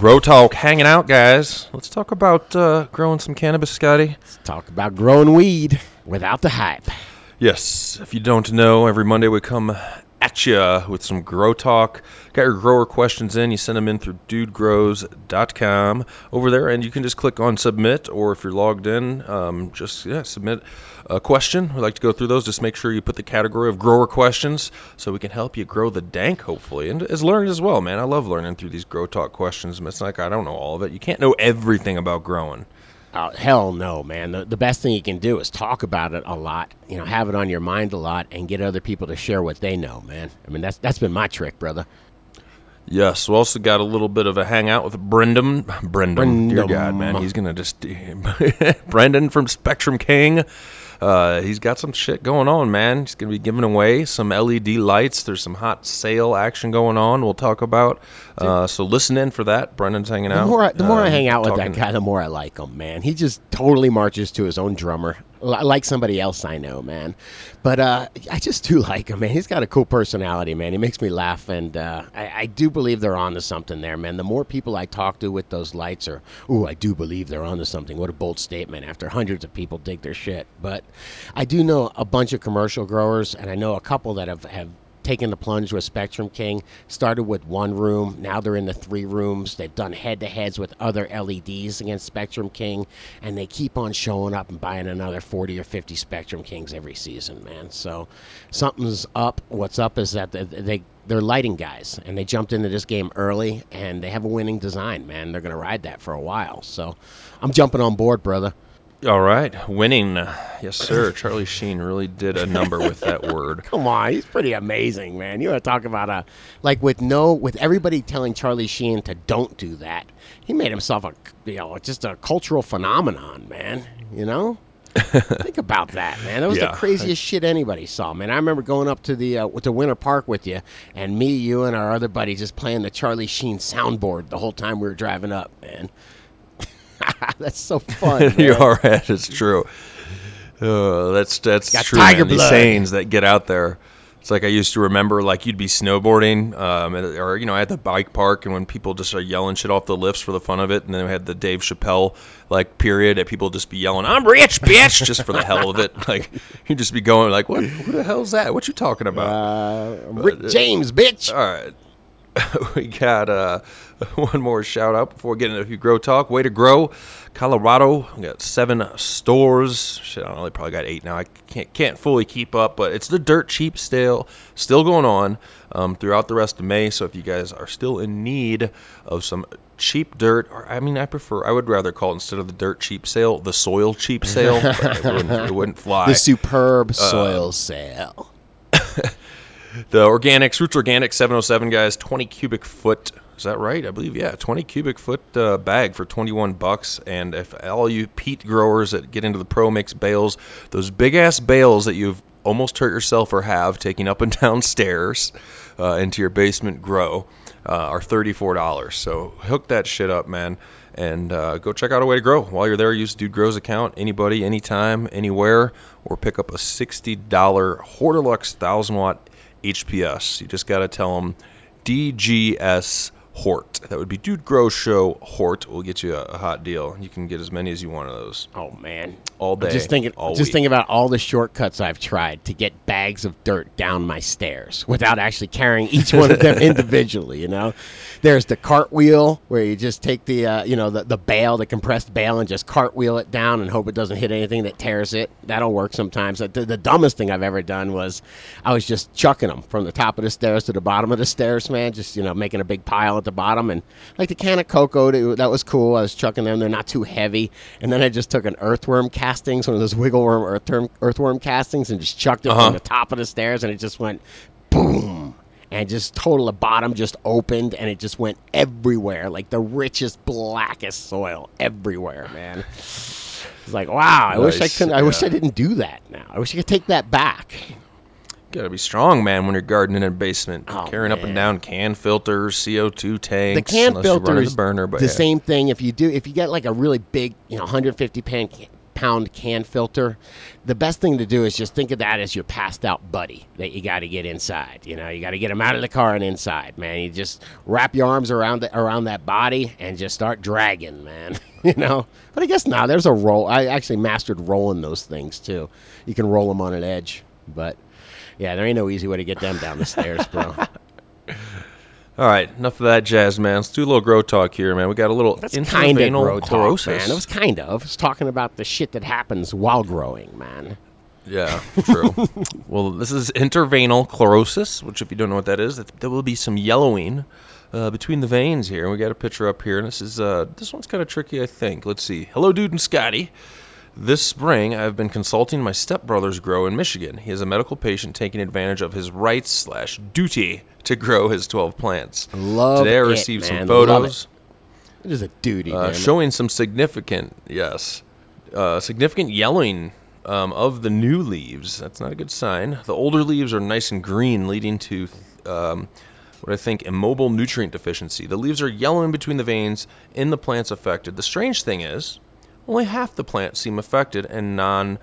Grow Talk hanging out, guys. Let's talk about uh, growing some cannabis, Scotty. Let's talk about growing weed without the hype. Yes, if you don't know, every Monday we come at you with some Grow Talk. Got your grower questions in, you send them in through dudegrows.com over there, and you can just click on submit, or if you're logged in, um, just yeah, submit a question. We like to go through those. Just make sure you put the category of grower questions so we can help you grow the dank, hopefully, and as learn as well, man. I love learning through these Grow Talk questions. It's like I don't know all of it. You can't know everything about growing. Oh, hell no, man. The, the best thing you can do is talk about it a lot, you know, have it on your mind a lot, and get other people to share what they know, man. I mean, that's that's been my trick, brother. Yes, we also got a little bit of a hangout with Brendan. Brendan, dear Brendan. God, man, he's gonna just Brendan from Spectrum King. Uh, he's got some shit going on, man. He's gonna be giving away some LED lights. There's some hot sale action going on. We'll talk about. Uh, so listen in for that. Brendan's hanging The out. more I, the more I Um, hang out with talking- that guy, the more I like him, man. He just totally marches to his own drummer, like somebody else I know, man. But uh, I just do like him, man. He's got a cool personality, man. He makes me laugh, and uh, I, I do believe they're onto something there, man. The more people I talk to with those lights are, ooh, I do believe they're onto something. What a bold statement after hundreds of people dig their shit. But I do know a bunch of commercial growers, and I know a couple that have, have taken the plunge with Spectrum King. Started with one room, now they're in the three rooms. They've done head to heads with other LEDs against Spectrum King, and they keep on showing up and buying another 40 or 50 Spectrum Kings every season, man. So something's up. What's up is that they, they they're lighting guys, and they jumped into this game early, and they have a winning design, man. They're gonna ride that for a while. So I'm jumping on board, brother. All right, winning. Yes, sir. Charlie Sheen really did a number with that word. Come on, he's pretty amazing, man. You want to talk about a like with no with everybody telling Charlie Sheen to don't do that. He made himself a you know just a cultural phenomenon, man. You know. Think about that, man. That was Yeah. the craziest shit anybody saw, man. I remember going up to the uh, to Winter Park with you, and me, you, and our other buddy just playing the Charlie Sheen soundboard the whole time we were driving up, man. That's so fun. You're right. It's true. Uh, that's that's Got true. tiger man. These blood. sayings that get out there. It's like I used to remember, like you'd be snowboarding, um, or you know, at the bike park, and when people just are yelling shit off the lifts for the fun of it, and then we had the Dave Chappelle like period, that people just be yelling, "I'm rich, bitch," just for the hell of it. Like you'd just be going, like, "What? Who the hell's that? What you talking about?" Uh, Rick James, bitch. All right. we got uh, one more shout out before getting into a few grow talk. Way to grow, Colorado. We got seven stores. Shit, I don't know. They probably got eight now. I can't can't fully keep up, but it's the dirt cheap sale still going on um, throughout the rest of May. So if you guys are still in need of some cheap dirt, or I mean, I prefer I would rather call it instead of the dirt cheap sale, the soil cheap sale. it, wouldn't, it wouldn't fly. The superb soil sale. The organics, Roots Organic 707, guys, 20 cubic foot. Is that right? I believe, yeah, 20 cubic foot uh, bag for 21 bucks. And if all you peat growers that get into the pro mix bales, those big ass bales that you've almost hurt yourself or have taking up and down stairs uh, into your basement grow uh, are $34. So hook that shit up, man. And uh, go check out a way to grow. While you're there, use Dude Grows account. Anybody, anytime, anywhere, or pick up a $60 Hortilux 1000 watt HPS. You just got to tell them DGS Hort. That would be Dude Grow Show Hort. We'll get you a, a hot deal. You can get as many as you want of those Oh man. all day. Just thinking, all just week. thinking about all the shortcuts I've tried to get bags of dirt down my stairs without actually carrying each one of them individually. You know, there's the cartwheel where you just take the, uh, you know, the, the bale, the compressed bale, and just cartwheel it down and hope it doesn't hit anything that tears it. That'll work sometimes. The, the dumbest thing I've ever done was I was just chucking them from the top of the stairs to the bottom of the stairs, man. Just you know, making a big pile at the bottom, and like the can of cocoa, that that was cool. I was chucking them; they're not too heavy. And then I just took an earthworm castings, one of those wiggle worm earthworm, earthworm castings, and just chucked it Uh-huh. from the top of the stairs, and it just went boom. And just total, the bottom just opened, and it just went everywhere, like the richest, blackest soil everywhere, man. It's like, wow, I wish I couldn't. I wish. I didn't do that now. I wish I could take that back. Gotta be strong, man, when you're gardening in a basement, Oh, carrying up and down can filters, CO2 tanks. the can unless you run filter is the burner, but the yeah. same thing. If you do, if you get like a really big, you know, 150 pound can, pound can filter, the best thing to do is just think of that as your passed out buddy that you got to get inside. You know, you got to get him out of the car and inside, man. You just wrap your arms around the, around that body and just start dragging, man. you know. But I guess now there's a roll. I actually mastered rolling those things too. You can roll them on an edge, but. Yeah, there ain't no easy way to get them down the stairs, bro. All right, enough of that jazz, man. Let's do a little grow talk here, man. We got a little That's kind of grow talk, chlorosis. man. It was kind of. It's talking about the shit that happens while growing, man. Yeah, true. well, this is interveinal chlorosis, which, if you don't know what that is, that- there will be some yellowing uh, between the veins here. And we got a picture up here, and this is uh, this one's kind of tricky, I think. Let's see. Hello, dude and Scotty. This spring, I've been consulting my stepbrother's grow in Michigan. He is a medical patient taking advantage of his rights slash duty to grow his 12 plants. Love Today I it, received man. some photos It is a duty, uh, showing some significant, yes, uh, significant yellowing um, of the new leaves. That's not a good sign. The older leaves are nice and green, leading to um, what I think immobile nutrient deficiency. The leaves are yellowing between the veins in the plants affected. The strange thing is, only half the plants seem affected and non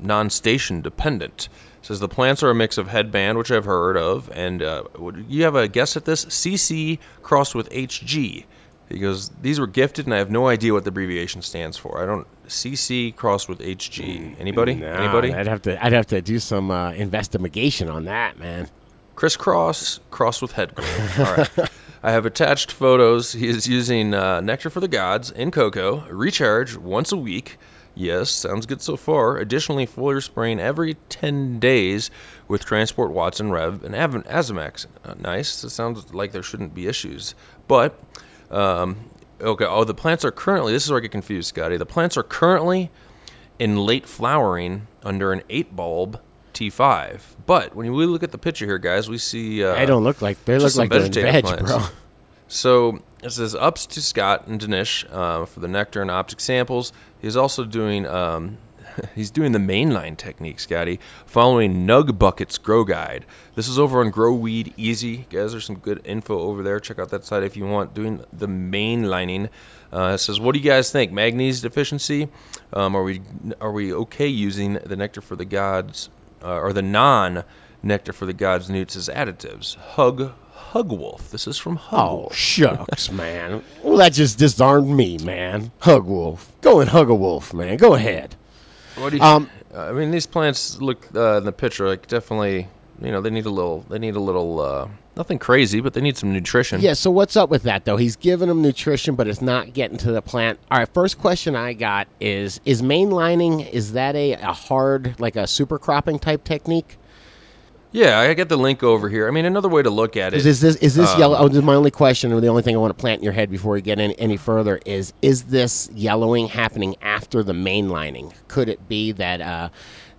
non-station dependent. Says the plants are a mix of headband, which I've heard of, and uh, you have a guess at this? CC crossed with HG. He goes, these were gifted, and I have no idea what the abbreviation stands for. I don't CC crossed with HG. Anybody? Nah, Anybody? I'd have to. I'd have to do some uh, investigation on that, man. crisscross crossed with head. All right. I have attached photos. He is using uh, Nectar for the Gods in cocoa, recharge once a week. Yes, sounds good so far. Additionally, foliar spraying every 10 days with Transport Watson Rev and AzaMax. Uh, nice. It sounds like there shouldn't be issues. But, um, okay, oh, the plants are currently, this is where I get confused, Scotty. The plants are currently in late flowering under an 8 bulb T5. But when we look at the picture here, guys, we see. Uh, they don't look like they look like vegetative veg, plants. bro. So this is ups to Scott and Danish uh, for the nectar and optic samples. He's also doing um, he's doing the mainline technique, Scotty, following Nug Bucket's Grow Guide. This is over on Grow Weed Easy, guys. There's some good info over there. Check out that site if you want. Doing the mainlining. Uh, it says, what do you guys think? Magnesium deficiency? Um, are we are we okay using the nectar for the gods uh, or the non nectar for the gods newts as additives? Hug Hug Wolf. This is from Hug Oh shucks, man. Well, that just disarmed me, man. Hug wolf, go and hug a wolf, man. Go ahead. What do you? Um, I mean, these plants look uh, in the picture like definitely. You know, they need a little. They need a little. Uh, nothing crazy, but they need some nutrition. Yeah, so what's up with that though? He's giving them nutrition, but it's not getting to the plant. All right, first question I got is: Is mainlining is that a, a hard like a super cropping type technique? Yeah, I get the link over here. I mean, another way to look at it. Is this is, is this um, yellow? Oh, this is my only question, or the only thing I want to plant in your head before we get in, any further is: Is this yellowing happening after the mainlining? Could it be that uh,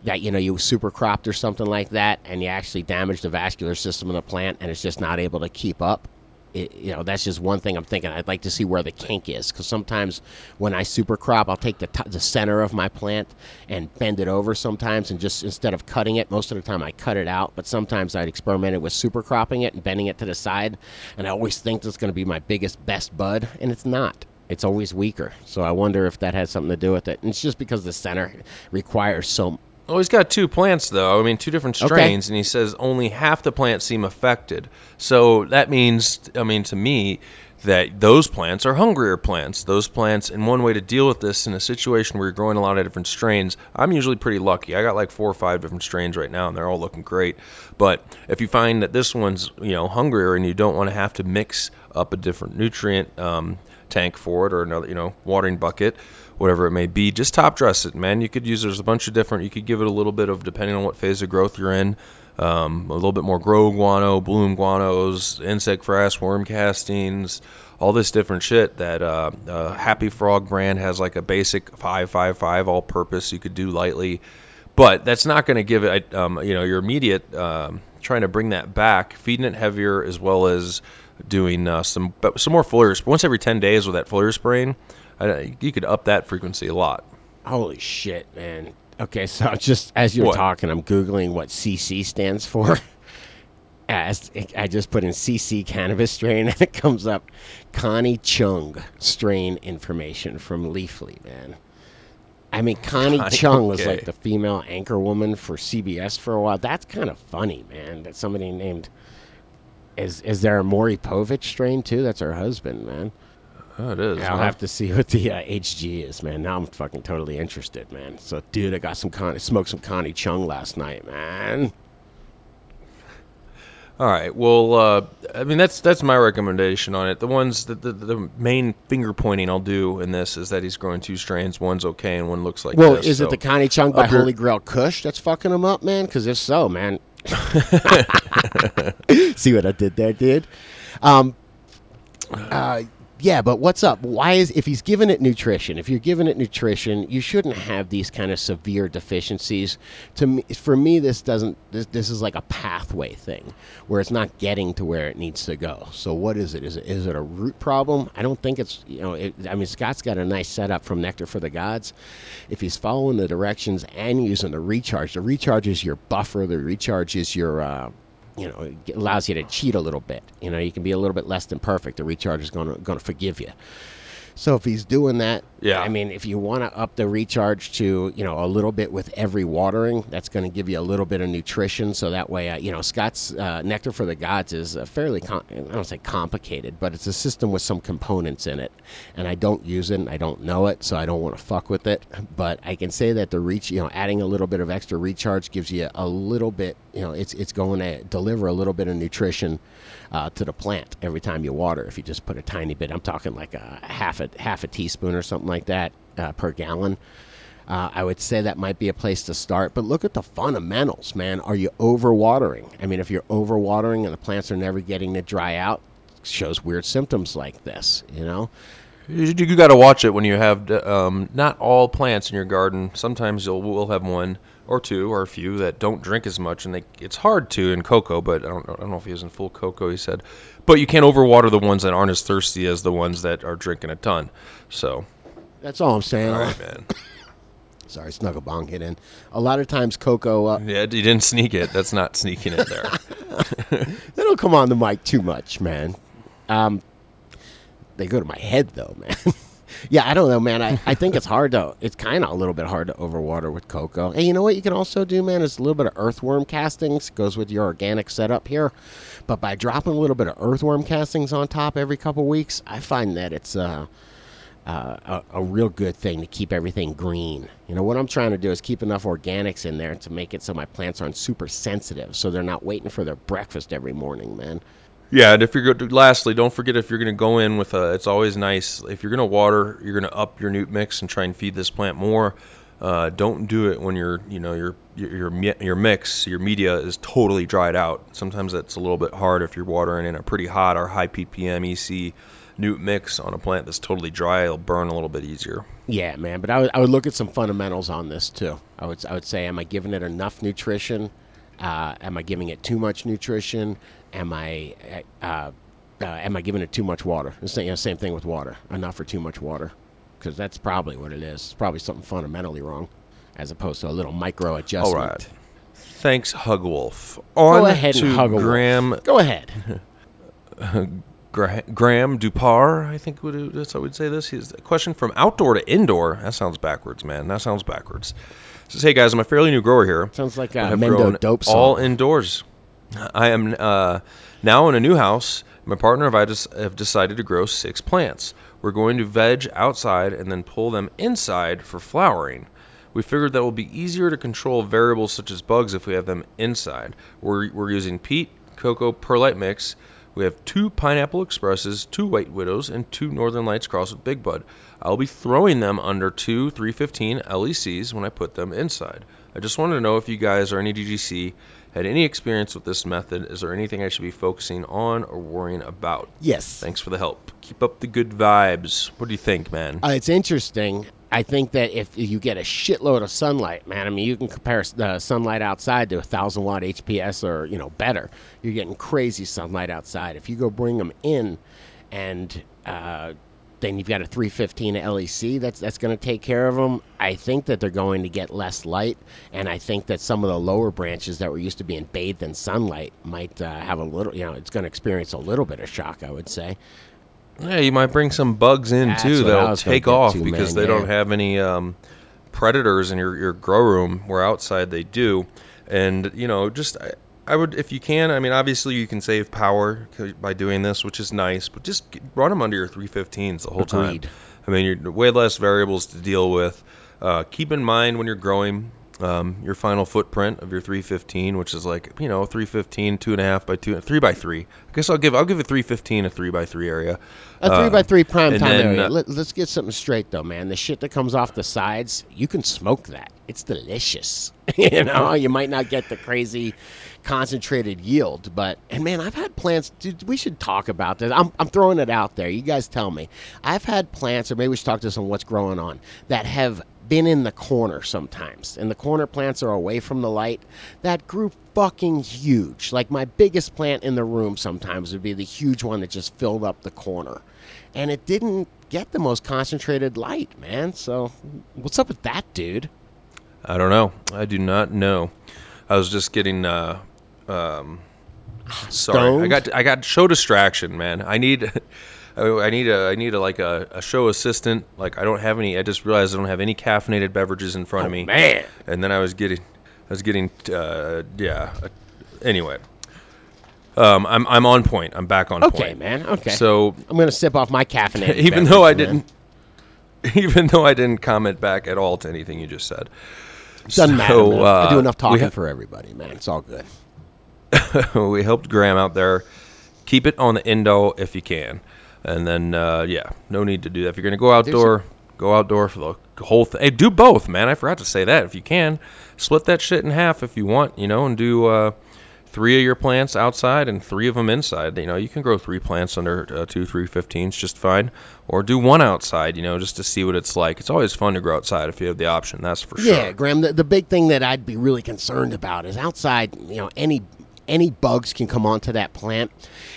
that you know you super cropped or something like that, and you actually damage the vascular system of the plant, and it's just not able to keep up? It, you know, that's just one thing I'm thinking. I'd like to see where the kink is, because sometimes when I super crop, I'll take the t- the center of my plant and bend it over sometimes, and just instead of cutting it, most of the time I cut it out. But sometimes I'd experimented with super cropping it and bending it to the side, and I always think that's going to be my biggest best bud, and it's not. It's always weaker. So I wonder if that has something to do with it. And it's just because the center requires so. Well, he's got two plants though. I mean, two different Okay. strains, and he says only half the plants seem affected. So that means, I mean, to me, that those plants are hungrier plants. Those plants, and one way to deal with this in a situation where you're growing a lot of different strains, I'm usually pretty lucky. I got like four or five different strains right now, and they're all looking great. But if you find that this one's you know hungrier and you don't want to have to mix up a different nutrient um, tank for it or another you know watering bucket, whatever it may be, just top dress it, man. You could use there's a bunch of different. You could give it a little bit of depending on what phase of growth you're in um, a little bit more grow guano, bloom guanos, insect frass, worm castings, all this different shit that uh, uh, Happy Frog brand has like a basic 555 all purpose you could do lightly. But that's not going to give it, um, you know, your immediate um, trying to bring that back, feeding it heavier as well as doing uh, some some more foliar. Once every 10 days with that foliar spraying, uh, you could up that frequency a lot. Holy shit, man. Okay, so just as you're What? talking, I'm Googling what CC stands for. As I just put in CC cannabis strain and it comes up Connie Chung strain information from Leafly, man. I mean, Connie, Connie, Chung was like the female anchor woman for CBS for a while. That's kind of funny, man. That somebody named. Is, is there a Maury Povich strain too? That's her husband, man. Oh, it is. Yeah, I'll huh? have to see what the uh, HG is, man. Now I'm fucking totally interested, man. So, dude, I got some Connie, smoked some Connie Chung last night, man. All right. Well, uh, I mean that's that's my recommendation on it. The ones that the, the main finger pointing I'll do in this is that he's growing two strains. One's okay and one looks like Well, this. is so- it the Connie Chung by Holy Grail Kush that's fucking him up, man? Because if so, man. see what I did there, dude? Um, uh, yeah, but what's up? Why is if he's giving it nutrition? If you're giving it nutrition, you shouldn't have these kind of severe deficiencies. To me, for me, this doesn't. This, this is like a pathway thing where it's not getting to where it needs to go. So what is it? Is it is it a root problem? I don't think it's. You know, it, I mean, Scott's got a nice setup from Nectar for the Gods. If he's following the directions and using the recharge, the recharge is your buffer. The recharge is your. Uh, you know, it allows you to cheat a little bit. You know, you can be a little bit less than perfect. The recharge is going to going to forgive you. So if he's doing that, Yeah. I mean, if you want to up the recharge to you know a little bit with every watering, that's going to give you a little bit of nutrition. So that way, uh, you know, Scott's uh, Nectar for the Gods is a fairly com- I don't say complicated, but it's a system with some components in it, and I don't use it, and I don't know it, so I don't want to fuck with it. But I can say that the reach, you know, adding a little bit of extra recharge gives you a little bit, you know, it's it's going to deliver a little bit of nutrition uh, to the plant every time you water. If you just put a tiny bit, I'm talking like a half a half a teaspoon or something like that uh, per gallon. Uh, I would say that might be a place to start. But look at the fundamentals, man. Are you overwatering? I mean, if you're overwatering and the plants are never getting to dry out, shows weird symptoms like this. You know. You, got to watch it when you have um, not all plants in your garden. Sometimes you'll will have one or two or a few that don't drink as much, and they, it's hard to in cocoa. But I don't, know- I don't know if he was in full cocoa. He said, but you can't overwater the ones that aren't as thirsty as the ones that are drinking a ton. So, That's all I'm saying. all right, man. Sorry, snuggle bong hit in. A lot of times, cocoa. Uh, Yeah, you didn't sneak it. That's not sneaking it there. they don't come on the mic too much, man. Um, they go to my head though, man. yeah, I don't know, man. I, I think it's hard to. It's kind of a little bit hard to overwater with cocoa. Hey, you know what you can also do, man? Is a little bit of earthworm castings goes with your organic setup here. But by dropping a little bit of earthworm castings on top every couple weeks, I find that it's uh, uh, a, a real good thing to keep everything green. You know, what I'm trying to do is keep enough organics in there to make it so my plants aren't super sensitive, so they're not waiting for their breakfast every morning, man. Yeah, and if you're good, lastly, don't forget if you're going to go in with a, it's always nice if you're going to water, you're going to up your newt mix and try and feed this plant more. Uh, don't do it when your, you know, your your your mix, your media is totally dried out. Sometimes that's a little bit hard if you're watering in a pretty hot or high ppm EC newt mix on a plant that's totally dry. It'll burn a little bit easier. Yeah, man. But I would, I would look at some fundamentals on this too. I would I would say, am I giving it enough nutrition? Uh, am I giving it too much nutrition? Am I uh, uh, am I giving it too much water? Same, you know, same thing with water. Enough or too much water? Because that's probably what it is. It's probably something fundamentally wrong, as opposed to a little micro adjustment. right. Thanks, Hugwolf. On Go ahead to and hug a wolf. Graham Go ahead. Gra- Graham Dupar, I think would that's how we'd say this. He's a question from outdoor to indoor. That sounds backwards, man. That sounds backwards. Says, hey guys, I'm a fairly new grower here. Sounds like a have Mendo grown dope song. all indoors. I am uh, now in a new house. My partner and I just have decided to grow six plants. We're going to veg outside and then pull them inside for flowering. We figured that will be easier to control variables such as bugs if we have them inside. We're, we're using peat, cocoa, perlite mix. We have two pineapple expresses, two white widows, and two northern lights crossed with big bud. I'll be throwing them under two 315 LECs when I put them inside. I just wanted to know if you guys or any DGC had any experience with this method. Is there anything I should be focusing on or worrying about? Yes. Thanks for the help. Keep up the good vibes. What do you think, man? Uh, it's interesting. I think that if you get a shitload of sunlight, man, I mean, you can compare the sunlight outside to a thousand watt HPS or you know better. You're getting crazy sunlight outside. If you go bring them in, and uh, then you've got a 315 LEC that's that's going to take care of them. I think that they're going to get less light, and I think that some of the lower branches that were used to being bathed in sunlight might uh, have a little, you know, it's going to experience a little bit of shock. I would say. Yeah, you might bring some bugs in That's too that'll take off to, because man, they yeah. don't have any um, predators in your, your grow room where outside they do. And, you know, just I, I would, if you can, I mean, obviously you can save power by doing this, which is nice, but just run them under your 315s the whole Agreed. time. I mean, you're way less variables to deal with. Uh, keep in mind when you're growing um, your final footprint of your 315, which is like you know 315, two and a half by two, three by three. I guess I'll give I'll give a 315 a three by three area. A three Uh, by three prime time then, area. uh, Let, let's get something straight though, man. The shit that comes off the sides, you can smoke that. It's delicious. you know, you might not get the crazy concentrated yield, but and man, I've had plants. Dude, we should talk about this. I'm I'm throwing it out there. You guys tell me. I've had plants, or maybe we should talk to some what's growing on that have been in the corner sometimes, and the corner plants are away from the light. That grew fucking huge. Like my biggest plant in the room sometimes would be the huge one that just filled up the corner, and it didn't get the most concentrated light, man. So, what's up with that, dude? I don't know. I do not know. I was just getting uh um sorry. I got I got show distraction, man. I need I I need a I need a like a, a show assistant. Like I don't have any I just realized I don't have any caffeinated beverages in front of me. Oh, man. And then I was getting I was getting uh yeah. uh, Anyway. Um I'm I'm on point. I'm back on Okay, point. Okay, man. Okay. So I'm gonna sip off my caffeinated. even though I man. didn't even though I didn't comment back at all to anything you just said. doesn't matter. So, man. I do uh, enough talking for everybody, man. It's all good. we helped Graham out there. Keep it on the Indo if you can, and then uh, yeah, no need to do that. If you're gonna go outdoor, go outdoor for the whole thing. Hey, do both, man. I forgot to say that. If you can, split that shit in half if you want, you know, and do uh, three of your plants outside and three of them inside. You know, you can grow three plants under uh, two, three fifteens just fine, or do one outside. You know, just to see what it's like. It's always fun to grow outside if you have the option. That's for sure. Yeah, Graham. The, the big thing that I'd be really concerned about is outside. You know, any any bugs can come onto that plant,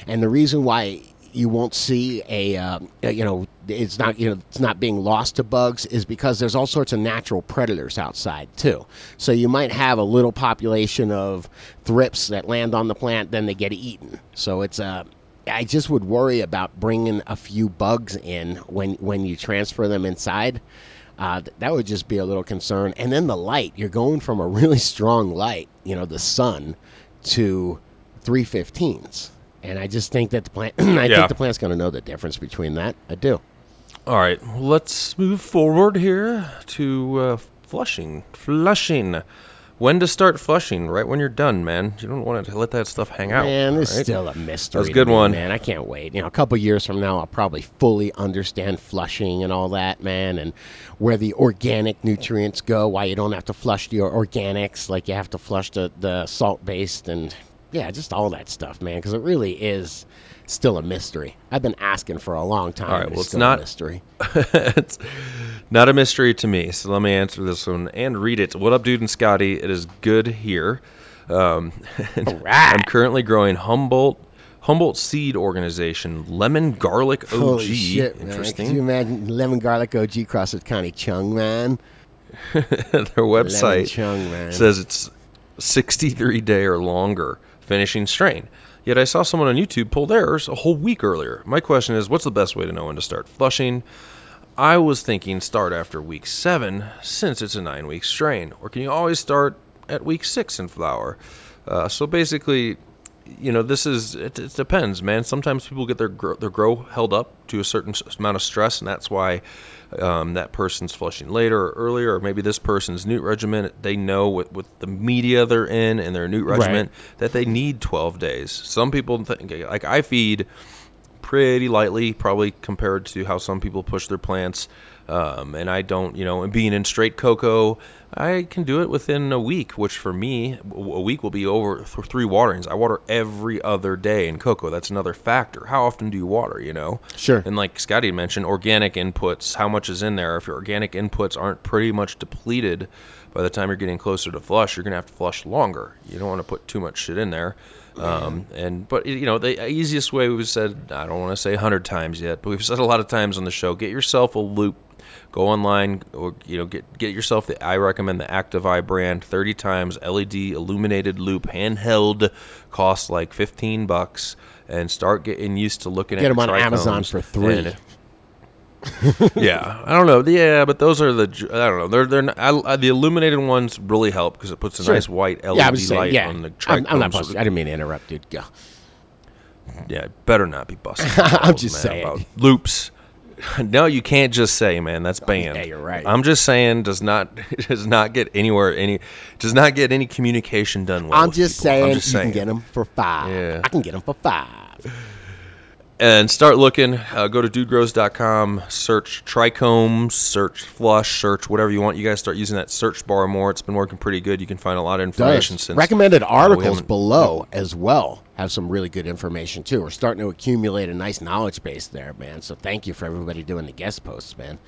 and the reason why you won't see a uh, you know it's not you know it's not being lost to bugs is because there's all sorts of natural predators outside too. So you might have a little population of thrips that land on the plant, then they get eaten. So it's uh, I just would worry about bringing a few bugs in when when you transfer them inside. Uh, th- that would just be a little concern. And then the light, you're going from a really strong light, you know, the sun, to 315s. And I just think that the plant, I Yeah. think the plant's going to know the difference between that. I do. All right, let's move forward here to uh, flushing. Flushing. When to start flushing? Right when you're done, man. You don't want to let that stuff hang out. Man, it's right? still a mystery. That was a good me, one. man. I can't wait. You know, a couple years from now, I'll probably fully understand flushing and all that, man, and where the organic nutrients go. Why you don't have to flush your organics like you have to flush the the salt based and yeah, just all that stuff, man. Because it really is still a mystery. I've been asking for a long time. All right, well, it's not- a mystery. it's not a mystery to me. So let me answer this one and read it. What up, dude and Scotty? It is good here. Um, right. I'm currently growing Humboldt Humboldt Seed Organization Lemon Garlic OG. Holy shit, man! Interesting. Could you imagine lemon garlic OG cross with Connie Chung, man? Their website Chung, man. says it's 63 day or longer finishing strain. Yet I saw someone on YouTube pull theirs a whole week earlier. My question is, what's the best way to know when to start flushing? I was thinking start after week seven, since it's a nine week strain, or can you always start at week six in flower? Uh, so basically, you know, this is it, it depends, man. Sometimes people get their grow, their grow held up to a certain amount of stress, and that's why um, that person's flushing later or earlier, or maybe this person's newt regimen. They know with, with the media they're in and their newt Right. that they need 12 days. Some people think, like I feed pretty lightly, probably compared to how some people push their plants. Um, and I don't, you know, and being in straight cocoa, I can do it within a week, which for me, a week will be over th- three waterings. I water every other day in cocoa. That's another factor. How often do you water, you know? Sure. And like Scotty mentioned, organic inputs, how much is in there? If your organic inputs aren't pretty much depleted by the time you're getting closer to flush, you're going to have to flush longer. You don't want to put too much shit in there. Um, and but you know the easiest way we've said I don't want to say a hundred times yet, but we've said a lot of times on the show. Get yourself a loupe. Go online or you know get get yourself the I recommend the Active Eye brand 30 times LED illuminated loupe handheld costs like 15 bucks and start getting used to looking Get at them on Amazon for three. and- yeah, I don't know. Yeah, but those are the I don't know. They're they're not, I, I, the illuminated ones really help because it puts a Sure. nice white LED yeah, was saying, light yeah. on the I'm, I'm not busting. I didn't mean to interrupt, dude. Go. Yeah, better not be busting. I'm just man, saying. about loupes. No, you can't just say, man. That's oh, banned. yeah, you're right. I'm just saying, does not does not get anywhere any does not get any communication done well. I'm with just saying, I'm just you can get them for five. Yeah. I can get them for five. And start looking. Uh, go to dudegrows.com, search trichomes, search flush, search whatever you want. You guys start using that search bar more. It's been working pretty good. You can find a lot of information Does. since Recommended articles haven't- below as well have some really good information too. We're starting to accumulate a nice knowledge base there, man. So thank you for everybody doing the guest posts, man.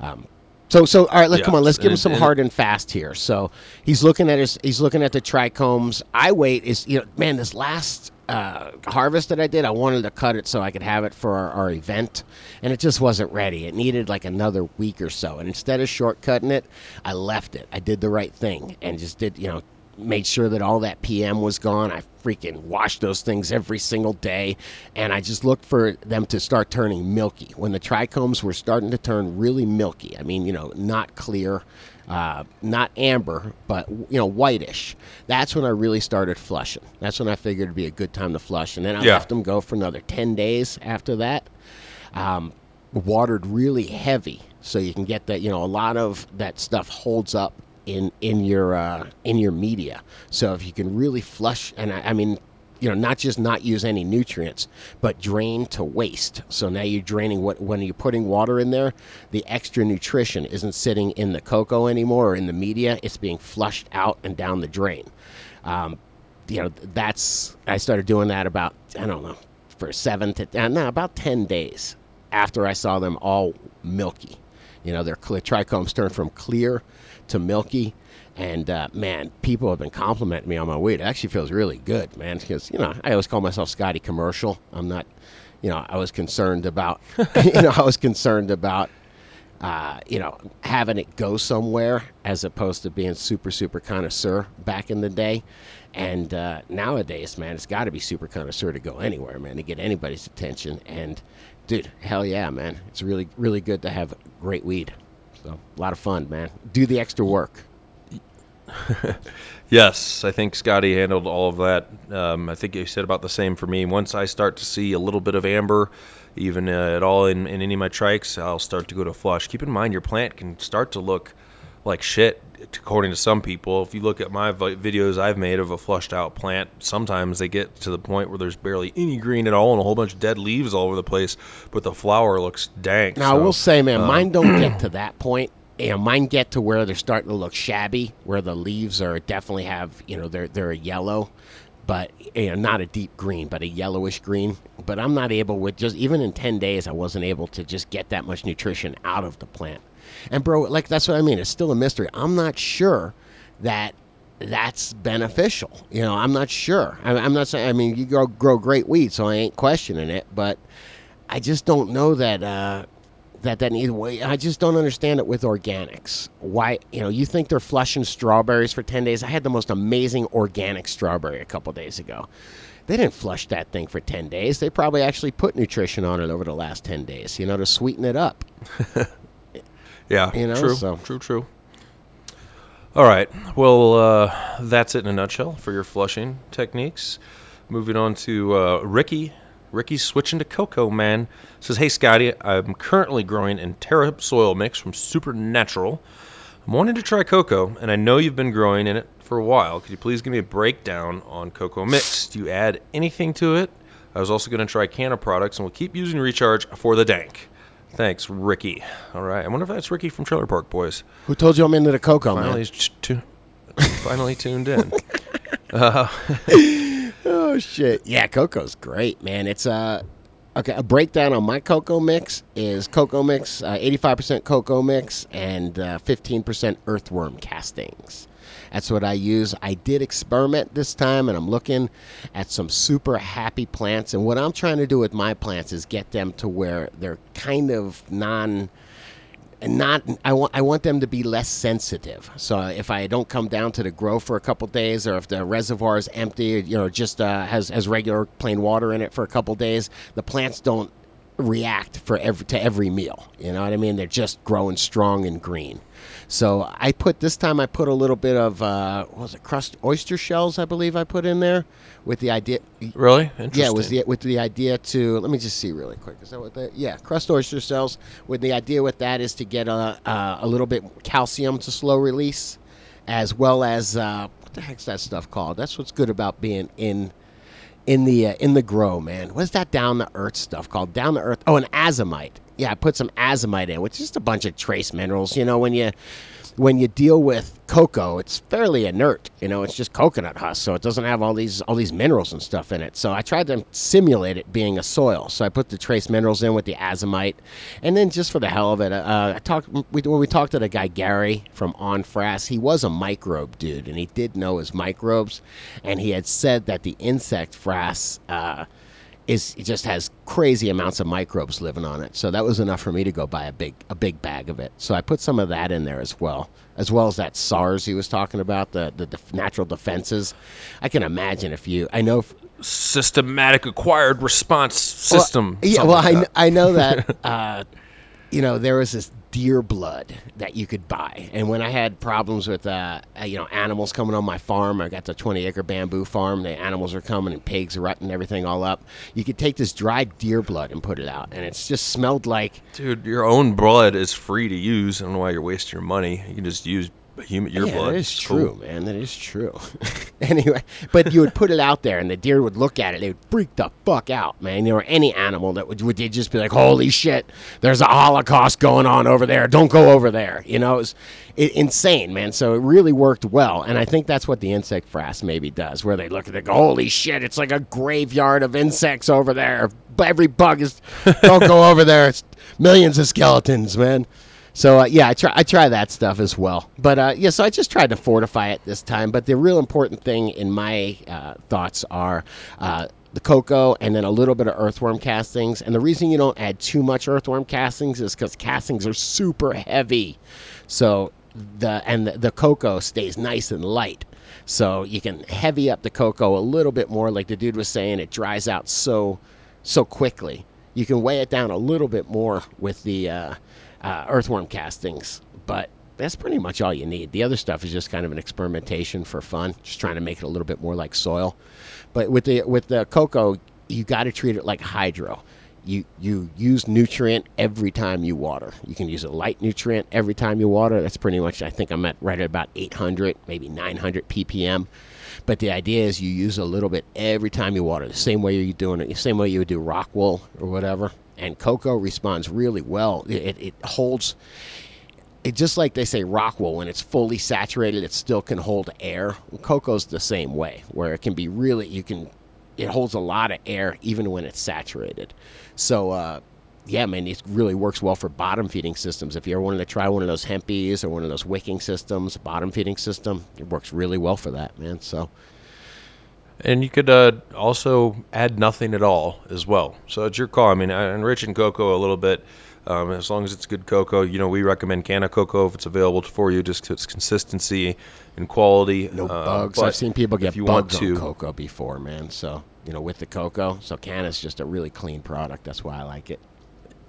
Um, so so all right, let's Yeah, come on. Let's give him some and- hard and fast here. So he's looking at his he's looking at the trichomes. I wait is you know man this last uh, harvest that I did, I wanted to cut it so I could have it for our, our event, and it just wasn't ready. It needed like another week or so, and instead of shortcutting it, I left it. I did the right thing and just did you know made sure that all that PM was gone. I freaking washed those things every single day, and I just looked for them to start turning milky. When the trichomes were starting to turn really milky, I mean, you know, not clear, uh, not amber, but you know, whitish. That's when I really started flushing. That's when I figured it'd be a good time to flush, and then I Yeah. left them go for another ten days after that um, watered really heavy, so you can get that. You know, a lot of that stuff holds up in in your uh, in your media. So if you can really flush, and I, I mean, you know, not just not use any nutrients, but drain to waste. So now you're draining what when you're putting water in there, the extra nutrition isn't sitting in the cocoa anymore or in the media. It's being flushed out and down the drain. Um, you know, that's I started doing that about I don't know for seven to uh, no about ten days after I saw them all milky. You know, their trichomes turned from clear to milky. And uh, man, people have been complimenting me on my weed. It actually feels really good, man. Because you know, I always call myself Scotty Commercial. I'm not, you know, I was concerned about, you know, I was concerned about uh, you know, having it go somewhere as opposed to being super, super connoisseur back in the day. And uh, nowadays, man, it's got to be super connoisseur to go anywhere, man, to get anybody's attention. And, dude, hell yeah, man. It's really, really good to have great weed. So, a lot of fun, man. Do the extra work. Yes, I think Scotty handled all of that. Um, I think he said about the same for me. Once I start to see a little bit of amber, even uh, at all in, in any of my trikes, I'll start to go to flush. Keep in mind, your plant can start to look like shit, according to some people. If you look at my vi- videos I've made of a flushed out plant, sometimes they get to the point where there's barely any green at all and a whole bunch of dead leaves all over the place, but the flower looks dank. Now, I will say, man, um, mine don't get to that point. You know, mine get to where they're starting to look shabby, where the leaves are definitely have, you know, they're they're a yellow, but you know, not a deep green, but a yellowish green. But I'm not able with just even in ten days, I wasn't able to just get that much nutrition out of the plant. And bro, like that's what I mean. It's still a mystery. I'm not sure that that's beneficial. You know, I'm not sure. I, I'm not saying. I mean, you grow grow great weed, so I ain't questioning it, but I just don't know that uh, that that either way. I just don't understand it with organics. Why you know you think they're flushing strawberries for ten days? I had the most amazing organic strawberry a couple days ago. They didn't flush that thing for ten days. They probably actually put nutrition on it over the last ten days. You know, to sweeten it up. Yeah, You know, true, so- true, true. All right, well, uh, that's it in a nutshell for your flushing techniques. moving on to uh, Ricky. Ricky's switching to cocoa, man. Says, Hey, Scotty, I'm currently growing in Terra soil mix from Supernatural. I'm wanting to try cocoa, and I know you've been growing in it for a while. Could you please give me a breakdown on cocoa mix? Do you add anything to it? I was also going to try Canna products, and we'll keep using Recharge for the dank. Thanks, Ricky. All right. I wonder if that's Ricky from Trailer Park Boys. Who told you I'm into the cocoa, Finally, man? tu- finally tuned in. Uh, Oh shit! Yeah, cocoa's great, man. It's uh okay. A breakdown on my cocoa mix is cocoa mix, uh, eighty-five percent cocoa mix, and uh, fifteen percent earthworm castings. That's what I use. I did experiment this time, and I'm looking at some super happy plants. And what I'm trying to do with my plants is get them to where they're kind of non and not I want I want them to be less sensitive. So if I don't come down to the grow for a couple days, or if the reservoir is empty, you know, just uh, has has regular plain water in it for a couple days, the plants don't react for every to every meal. You know what I mean? They're just growing strong and green. So I put this time I put a little bit of uh, what was it crust oyster shells I believe I put in there with the idea really? Interesting. yeah, was the with the idea to let me just see really quick. Is that what that? Yeah, crust oyster shells. With the idea with that is to get a a, a little bit calcium to slow release, as well as uh, what the heck's that stuff called? That's what's good about being in in the uh, in the grow, man. What's that down the earth stuff called? Down the earth. Oh, an azomite. Yeah, I put some azomite in, which is just a bunch of trace minerals. You know, when you when you deal with cocoa, it's fairly inert. You know, it's just coconut husk, so it doesn't have all these all these minerals and stuff in it. So I tried to simulate it being a soil. So I put the trace minerals in with the azomite, and then just for the hell of it, uh, I talked we, when we talked to the guy Gary from On Frass. He was a microbe dude, and he did know his microbes, and he had said that the insect frass. Uh, is it just has crazy amounts of microbes living on it. So that was enough for me to go buy a big a big bag of it. So I put some of that in there as well, as well as that SARS he was talking about, the the def- natural defenses. I can imagine if you, I know. If, Systematic acquired response system. Well, yeah, well, like I, I know that. Uh, you know, there was this deer blood that you could buy, and when I had problems with, uh, uh, you know, animals coming on my farm, I got the 20 acre bamboo farm. The animals are coming, and pigs are rutting everything all up. You could take this dried deer blood and put it out, and it's just smelled like Dude, your own blood is free to use. I don't know why you're wasting your money. You can just use human your yeah, blood. That is It's true, cool. man. That is true. anyway, but you would put it out there, and the deer would look at it. They would freak the fuck out, man. You know, or any animal that would would they'd just be like, "Holy shit! There's a Holocaust going on over there. Don't go over there." You know, it was it, insane, man. So it really worked well, and I think that's what the insect frass maybe does, where they look at it, go, "Holy shit! It's like a graveyard of insects over there. Every bug is don't go over there. It's millions of skeletons, man." So uh, yeah, I try I try that stuff as well. But uh, yeah, so I just tried to fortify it this time. But the real important thing in my uh, thoughts are uh, the cocoa and then a little bit of earthworm castings. And the reason you don't add too much earthworm castings is because castings are super heavy. So the and the, the cocoa stays nice and light. So you can heavy up the cocoa a little bit more, like the dude was saying. It dries out so so quickly. You can weigh it down a little bit more with the uh, earthworm castings, but that's pretty much all you need. The other stuff is just kind of an experimentation for fun, just trying to make it a little bit more like soil. But with the with the cocoa, you got to treat it like hydro. You you use nutrient every time you water. You can use a light nutrient every time you water. That's pretty much. I think I'm at right at about 800, maybe 900 ppm. But the idea is you use a little bit every time you water, the same way you're doing it, the same way you would do rock wool or whatever. And cocoa responds really well. It, it holds, it just like they say rock wool, when it's fully saturated, it still can hold air. Cocoa's the same way, where it can be really, you can, it holds a lot of air even when it's saturated. So, uh, yeah, man, it really works well for bottom feeding systems. If you ever wanted to try one of those hempies or one of those wicking systems, bottom feeding system, it works really well for that, man. So, And you could uh, also add nothing at all as well. So it's your call. I mean, I enrich in cocoa a little bit. Um, as long as it's good cocoa, you know, we recommend Canna cocoa if it's available for you, just it's consistency and quality. no Uh, bugs. I've seen people if get you want bugs to, on cocoa before, man. So, you know, with the cocoa, so Canna's just a really clean product. That's why I like it.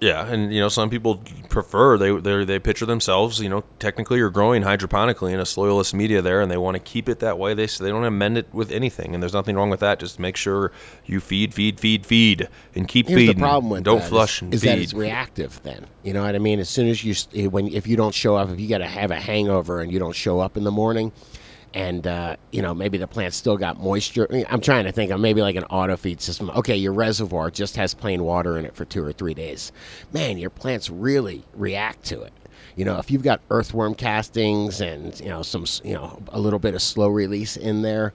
Yeah, and you know some people prefer they they they picture themselves, you know, technically or growing hydroponically in a soilless media there, and they want to keep it that way. They so they don't amend it with anything, and there's nothing wrong with that. Just make sure you feed, feed, feed, feed, and keep Here's feeding. the problem with don't that is- flush and is feed. that it's reactive. Then you know what I mean. As soon as you when if you don't show up, if you got to have a hangover and you don't show up in the morning, and uh, you know maybe the plant still got moisture. I mean, I'm trying to think of maybe like an auto feed system. Okay, your reservoir just has plain water in it for two or three days. Man, your plants really react to it. You know, if you've got earthworm castings and you know some you know a little bit of slow release in there,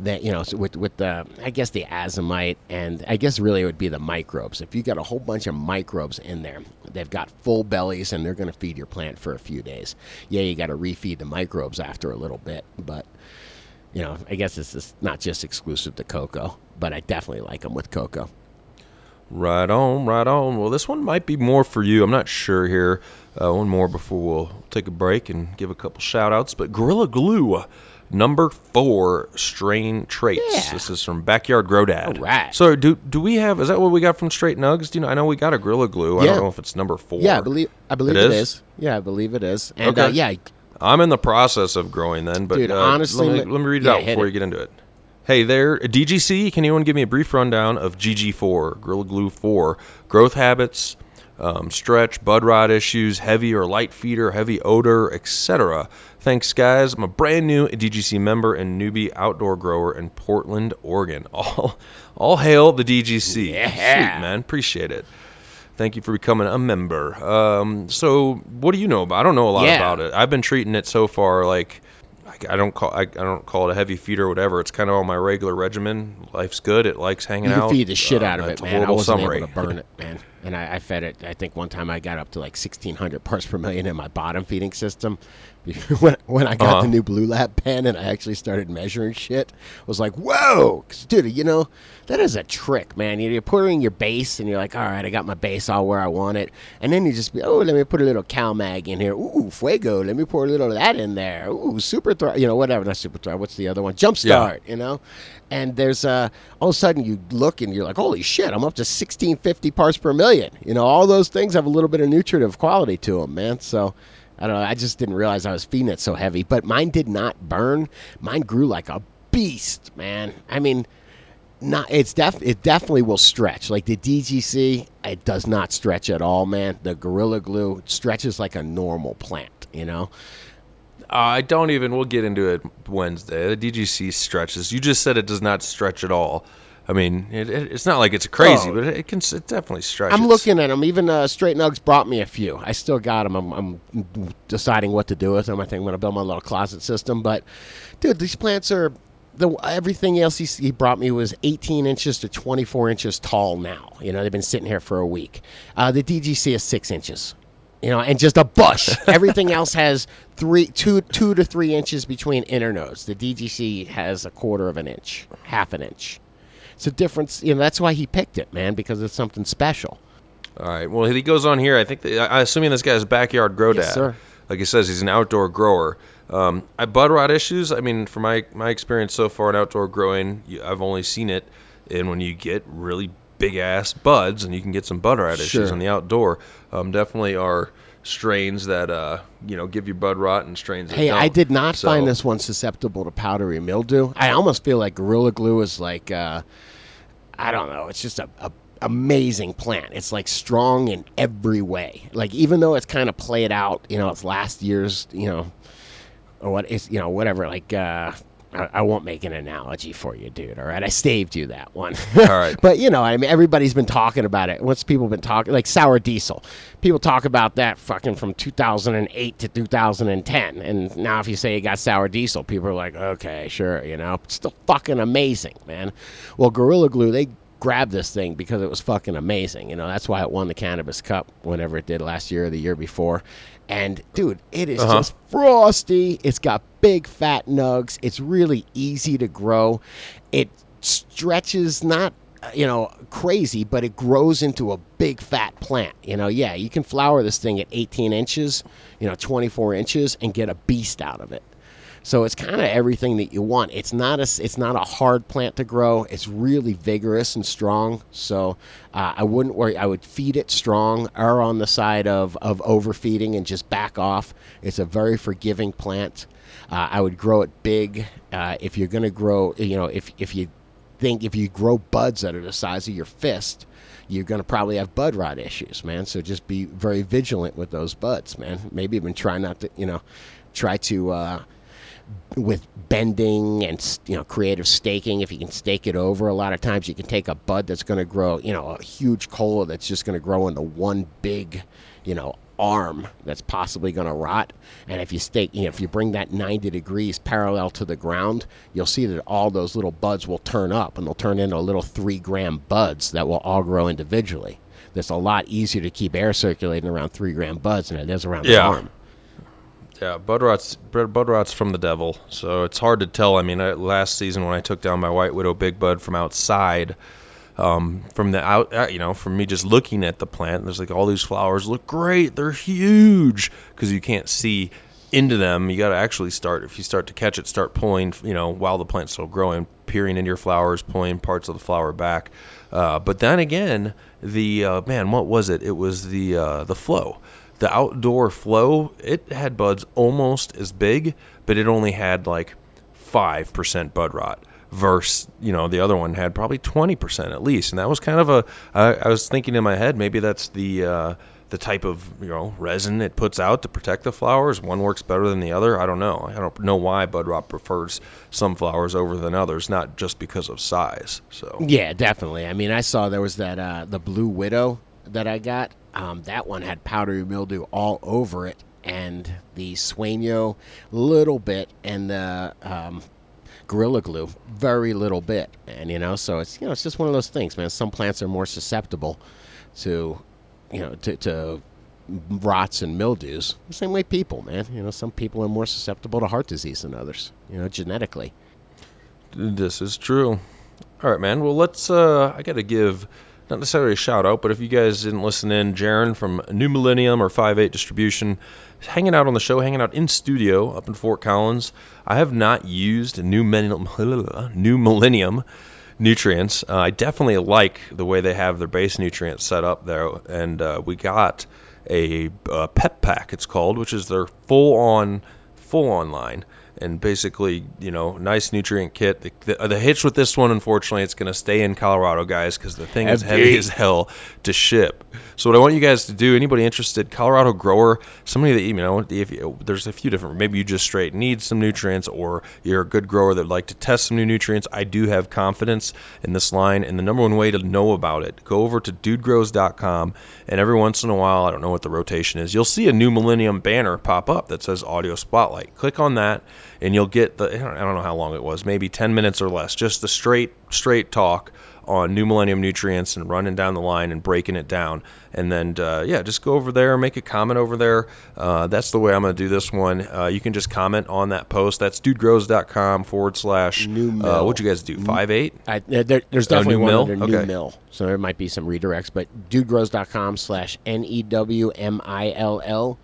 that you know so with with the I guess the azomite and I guess really it would be the microbes. If you got a whole bunch of microbes in there, they've got full bellies and they're going to feed your plant for a few days. Yeah, you got to refeed the microbes after a little bit, but you know I guess it's just not just exclusive to cocoa, but I definitely like them with cocoa. Right on, right on. Well, this one might be more for you. I'm not sure here. Uh, one more before we'll take a break and give a couple shout outs. But Gorilla Glue, number four strain traits. Yeah. This is from Backyard Grow Dad. All right. So, do do we have, is that what we got from Straight Nugs? Do you know? I know we got a Gorilla Glue. I don't know if it's number four. Yeah, I believe I believe It it is? is. Yeah, I believe it is. And Okay. uh, yeah, I'm in the process of growing then, but Dude, uh, honestly, let me, let- let me read it yeah, out before it. you get into it. Hey there, DGC. Can anyone give me a brief rundown of GG4, Gorilla Glue 4, growth habits, um, stretch, bud rot issues, heavy or light feeder, heavy odor, etc. Thanks, guys. I'm a brand new DGC member and newbie outdoor grower in Portland, Oregon. All, all hail the DGC. Yeah. Sweet man, appreciate it. Thank you for becoming a member. Um, so, what do you know about? I don't know a lot Yeah. about it. I've been treating it so far like I, I don't call I, I don't call it a heavy feeder or whatever. It's kind of on my regular regimen. Life's good. It likes hanging you can out. feed the shit Uh, out of it, man. I wasn't summary. able to burn it, man. And I, I fed it. I think one time I got up to like 1,600 parts per million in my bottom feeding system. when, when I got Uh-huh. the new Bluelab pen and I actually started measuring shit, I was like, whoa. 'Cause, dude, you know, that is a trick, man. You're put it in your base and you're like, all right, I got my base all where I want it. And then you just be, oh, let me put a little CalMag in here. Ooh, Fuego. Let me pour a little of that in there. Ooh, Super Throw. You know, whatever. Not Super Throw. What's the other one? Jumpstart, you know? And there's uh, all of a sudden you look and you're like, holy shit, I'm up to 1650 parts per million. You know, all those things have a little bit of nutritive quality to them, man. So I don't know. I just didn't realize I was feeding it so heavy. But mine did not burn. Mine grew like a beast, man. I mean, not it's def it definitely will stretch. Like the DGC, it does not stretch at all, man. The Gorilla Glue stretches like a normal plant, you know. Uh, I don't even. We'll get into it Wednesday. The DGC stretches. You just said it does not stretch at all. I mean, it, it, it's not like it's crazy, Oh. but it, it can. It definitely stretches. I'm looking at them. Even uh, Straight Nugs brought me a few. I still got them. I'm, I'm deciding what to do with them. I think I'm going to build my little closet system. But, dude, these plants are the everything else he, he brought me was 18 inches to 24 inches tall. Now, you know, they've been sitting here for a week. Uh, the DGC is six inches. You know, and just a bush. Everything else has three, two, two to three inches between internodes. The DGC has a quarter of an inch, half an inch. It's a difference. You know, that's why he picked it, man, because it's something special. All right. Well, he goes on here. I think. That, I, assuming this guy's backyard grow Yes, sir. Like he says, he's an outdoor grower. Um, I bud rot issues. I mean, from my my experience so far in outdoor growing, you, I've only seen it in when you get really big ass buds, and you can get some bud rot issues Sure. in the outdoor. Um, definitely are strains that uh, you know give you bud rot and strains. Hey, I did not So- find this one susceptible to powdery mildew. I almost feel like Gorilla Glue is like, uh, I don't know, it's just a, a amazing plant. It's like strong in every way. Like even though it's kind of played out, you know, it's last year's, you know, or what it's, you know, whatever. Like, uh, I, I won't make an analogy for you, dude. All right, I saved you that one. All right. But you know, I mean, everybody's been talking about it. What's people been talking like sour diesel? People talk about that fucking from 2008 to 2010, and now if you say you got sour diesel, people are like, okay, sure, you know, it's still fucking amazing, man. Well, Gorilla Glue, they grabbed this thing because it was fucking amazing. You know, that's why it won the Cannabis Cup whenever it did last year or the year before. And dude, it is Uh-huh. just frosty. It's got big fat nugs. It's really easy to grow. It stretches not uh, you know crazy, but it grows into a big fat plant. You know, yeah, you can flower this thing at 18 inches, you know, 24 inches, and get a beast out of it. So it's kind of everything that you want. It's not a it's not a hard plant to grow. It's really vigorous and strong. So uh, I wouldn't worry. I would feed it strong, err on the side of of overfeeding, and just back off. It's a very forgiving plant. Uh, I would grow it big. Uh, if you're going to grow, you know, if if you think if you grow buds that are the size of your fist, you're going to probably have bud rot issues, man. So just be very vigilant with those buds, man. Maybe even try not to, you know, try to uh, with bending and you know creative staking. If you can stake it over, a lot of times you can take a bud that's going to grow, you know, a huge cola that's just going to grow into one big, you know, arm that's possibly going to rot. And if you stake, you know, if you bring that 90 degrees parallel to the ground, you'll see that all those little buds will turn up and they'll turn into little three gram buds that will all grow individually. That's a lot easier to keep air circulating around three gram buds than it is around the arm. Yeah, bud rot's bud bud rot's from the devil, so it's hard to tell. I mean, I, last season when I took down my white widow big bud from outside, um, from the out, uh, you know, from me just looking at the plant, there's like all these flowers look great, they're huge because you can't see into them. You got to actually start if you start to catch it, start pulling, you know, while the plant's still growing, peering into your flowers, pulling parts of the flower back. Uh, but then again, the uh, man, what was it? It was the uh, the flow the outdoor flow, it had buds almost as big, but it only had like 5% bud rot. Versus, you know, the other one had probably 20% at least. And that was kind of a, I, I was thinking in my head, maybe that's the, uh, the type of, you know, resin it puts out to protect the flowers. One works better than the other. I don't know. I don't know why bud rot prefers some flowers over than others, not just because of size. So, Yeah, definitely. I mean, I saw there was that uh, the Blue Widow that I got. Um, that one had powdery mildew all over it, and the Sueño little bit, and the um, Gorilla Glue very little bit. And you know, so it's you know it's just one of those things, man. Some plants are more susceptible to you know to, to rots and mildews. The same way people, man. You know, some people are more susceptible to heart disease than others. You know, genetically. This is true. All right, man. Well, let's. Uh, I got to give not necessarily a shout out, but if you guys didn't listen in, Jaron from New Millennium or Five Eight Distribution, is hanging out on the show, hanging out in studio up in Fort Collins. I have not used New Millennium, New Millennium nutrients. Uh, I definitely like the way they have their base nutrients set up there, and uh, we got a uh, pep pack. It's called, which is their full on full on line and basically, you know, nice nutrient kit. The, the, the hitch with this one, unfortunately, it's going to stay in Colorado, guys, because the thing is Heavy. as hell to ship. So what I want you guys to do, anybody interested, Colorado grower, somebody that you know, if you, there's a few different. Maybe you just straight need some nutrients, or you're a good grower that would like to test some new nutrients. I do have confidence in this line, and the number one way to know about it, go over to dudegrows.com, and every once in a while, I don't know what the rotation is, you'll see a new Millennium banner pop up that says Audio Spotlight. Click on that and you'll get the I don't know how long it was, maybe 10 minutes or less, just the straight straight talk on New Millennium Nutrients and running down the line and breaking it down. And then uh, yeah, just go over there, make a comment over there. Uh, that's the way I'm going to do this one. Uh, you can just comment on that post. That's dudegrows.com forward slash New Uh, mill. what'd you guys do? Five eight. I, there, there- there's Oh, definitely new one mill? under new mill, so there might be some redirects. But dudegrows.com slash n e w m i l l.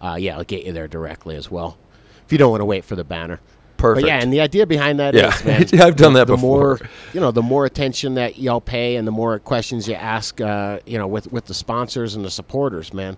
Uh, yeah, I'll get you there directly as well. If you don't want to wait for the banner. Perfect. But yeah, and the idea behind that Yeah. man, I've done the- that the before. More, you know, the more attention that y'all pay, and the more questions you ask, uh, you know, with with the sponsors and the supporters, man,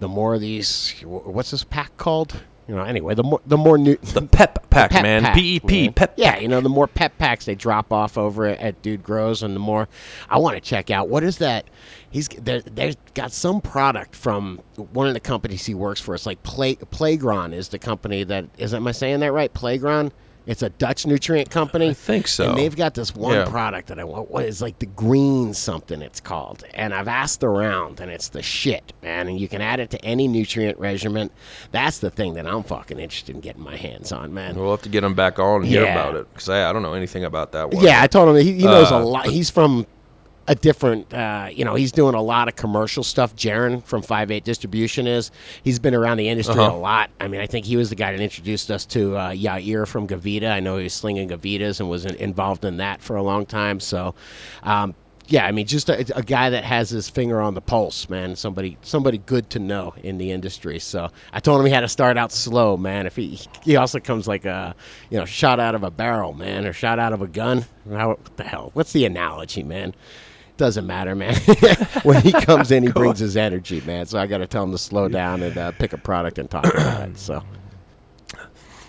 the more of these. What's this pack called? You know, anyway, the more the more new the pep pack, pep man. pack, P E P man. pep. Yeah, you know, the more pep packs they drop off over at, at Dude Grows, and the more I want to check out. What is that? He's there. There's got some product from one of the companies he works for. It's like Play Plagron is the company that is. Am I saying that right? Playground. It's a Dutch nutrient company. I think so. And they've got this one Yeah. product that I want. What is like the green something it's called. And I've asked around, and it's the shit, man. And you can add it to any nutrient regimen. That's the thing that I'm fucking interested in getting my hands on, man. We'll have to get him back on and hear Yeah. about it because I, I don't know anything about that one. Yeah, I told him he, he knows Uh, a lot. He's from a different, uh, you know, he's doing a lot of commercial stuff. Jaron from Five Eight Distribution is. He's been around the industry Uh-huh. a lot. I mean, I think he was the guy that introduced us to uh, Yair from Gavita. I know he was slinging Gavitas and was in, involved in that for a long time. So, um, yeah, I mean, just a, a guy that has his finger on the pulse, man. Somebody, somebody good to know in the industry. So I told him he had to start out slow, man. If he, he also comes like a, you know, shot out of a barrel, man, or shot out of a gun. How, what the hell? What's the analogy, man? Doesn't matter, man. when he comes in, he brings his energy, man. So I got to tell him to slow down and uh, pick a product and talk about it. So.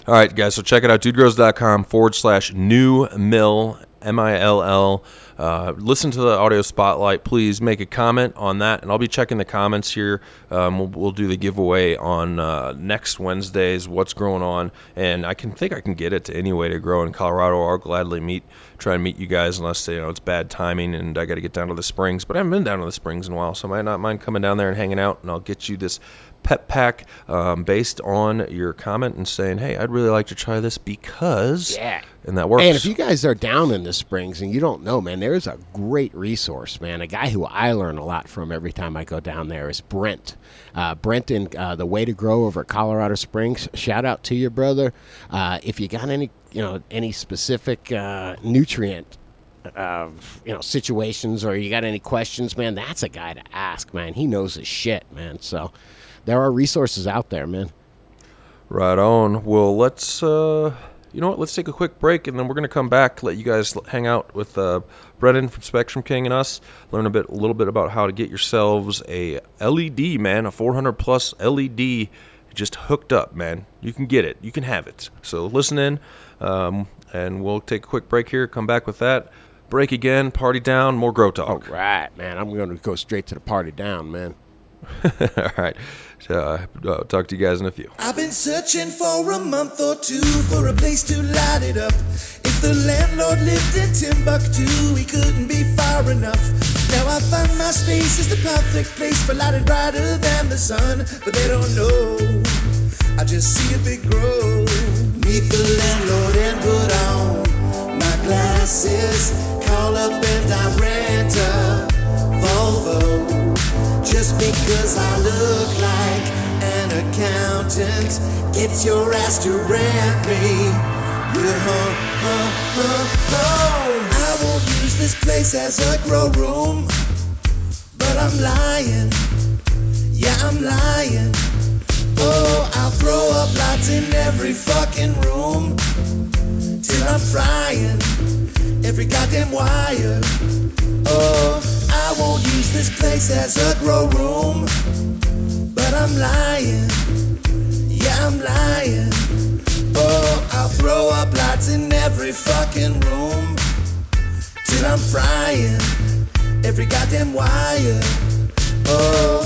All right, guys. So check it out, dudegrows.com forward slash new mill, M I L L. Uh, listen to the audio spotlight. Please make a comment on that, and I'll be checking the comments here. Um, we'll, we'll do the giveaway on uh, next Wednesday's What's Growing On, and I can think I can get it to any way to grow in Colorado. I'll gladly meet, try and meet you guys, unless you know it's bad timing and I got to get down to the Springs. But I haven't been down to the Springs in a while, so I might not mind coming down there and hanging out, and I'll get you this pep pack um, based on your comment and saying, hey, I'd really like to try this because, Yeah. and that works. And if you guys are down in the Springs and you don't know, man, there's a great resource, man. A guy who I learn a lot from every time I go down there is Brent. Uh, Brent in uh, the Way to Grow over at Colorado Springs. Shout out to you, brother. Uh, if you got any, you know, any specific uh, nutrient. Uh, you know situations, or you got any questions, man? That's a guy to ask, man. He knows his shit, man. So there are resources out there, man. Right on. Well, let's uh, you know what? Let's take a quick break, and then we're gonna come back, let you guys hang out with uh, Brennan from Spectrum King and us, learn a bit, a little bit about how to get yourselves a LED, man, a 400 plus LED, just hooked up, man. You can get it, you can have it. So listen in, um, and we'll take a quick break here. Come back with that. Break again, party down, more grow talk. All right, man. I'm going to go straight to the party down, man. All right. So, uh, I'll talk to you guys in a few. I've been searching for a month or two for a place to light it up. If the landlord lived in Timbuktu, he couldn't be far enough. Now I find my space is the perfect place for lighting brighter than the sun. But they don't know, I just see a big grow. Meet the landlord and put on my glasses. Call up and I rent a Volvo. Just because I look like an accountant gets your ass to rent me. Huh, huh. I won't use this place as a grow room, but I'm lying. Yeah, I'm lying. Oh, I'll throw up lights in every fucking room till I'm frying every goddamn wire. Oh, I won't use this place as a grow room, but I'm lying. Yeah, I'm lying. Oh, I'll throw up lights in every fucking room till I'm frying every goddamn wire. Oh.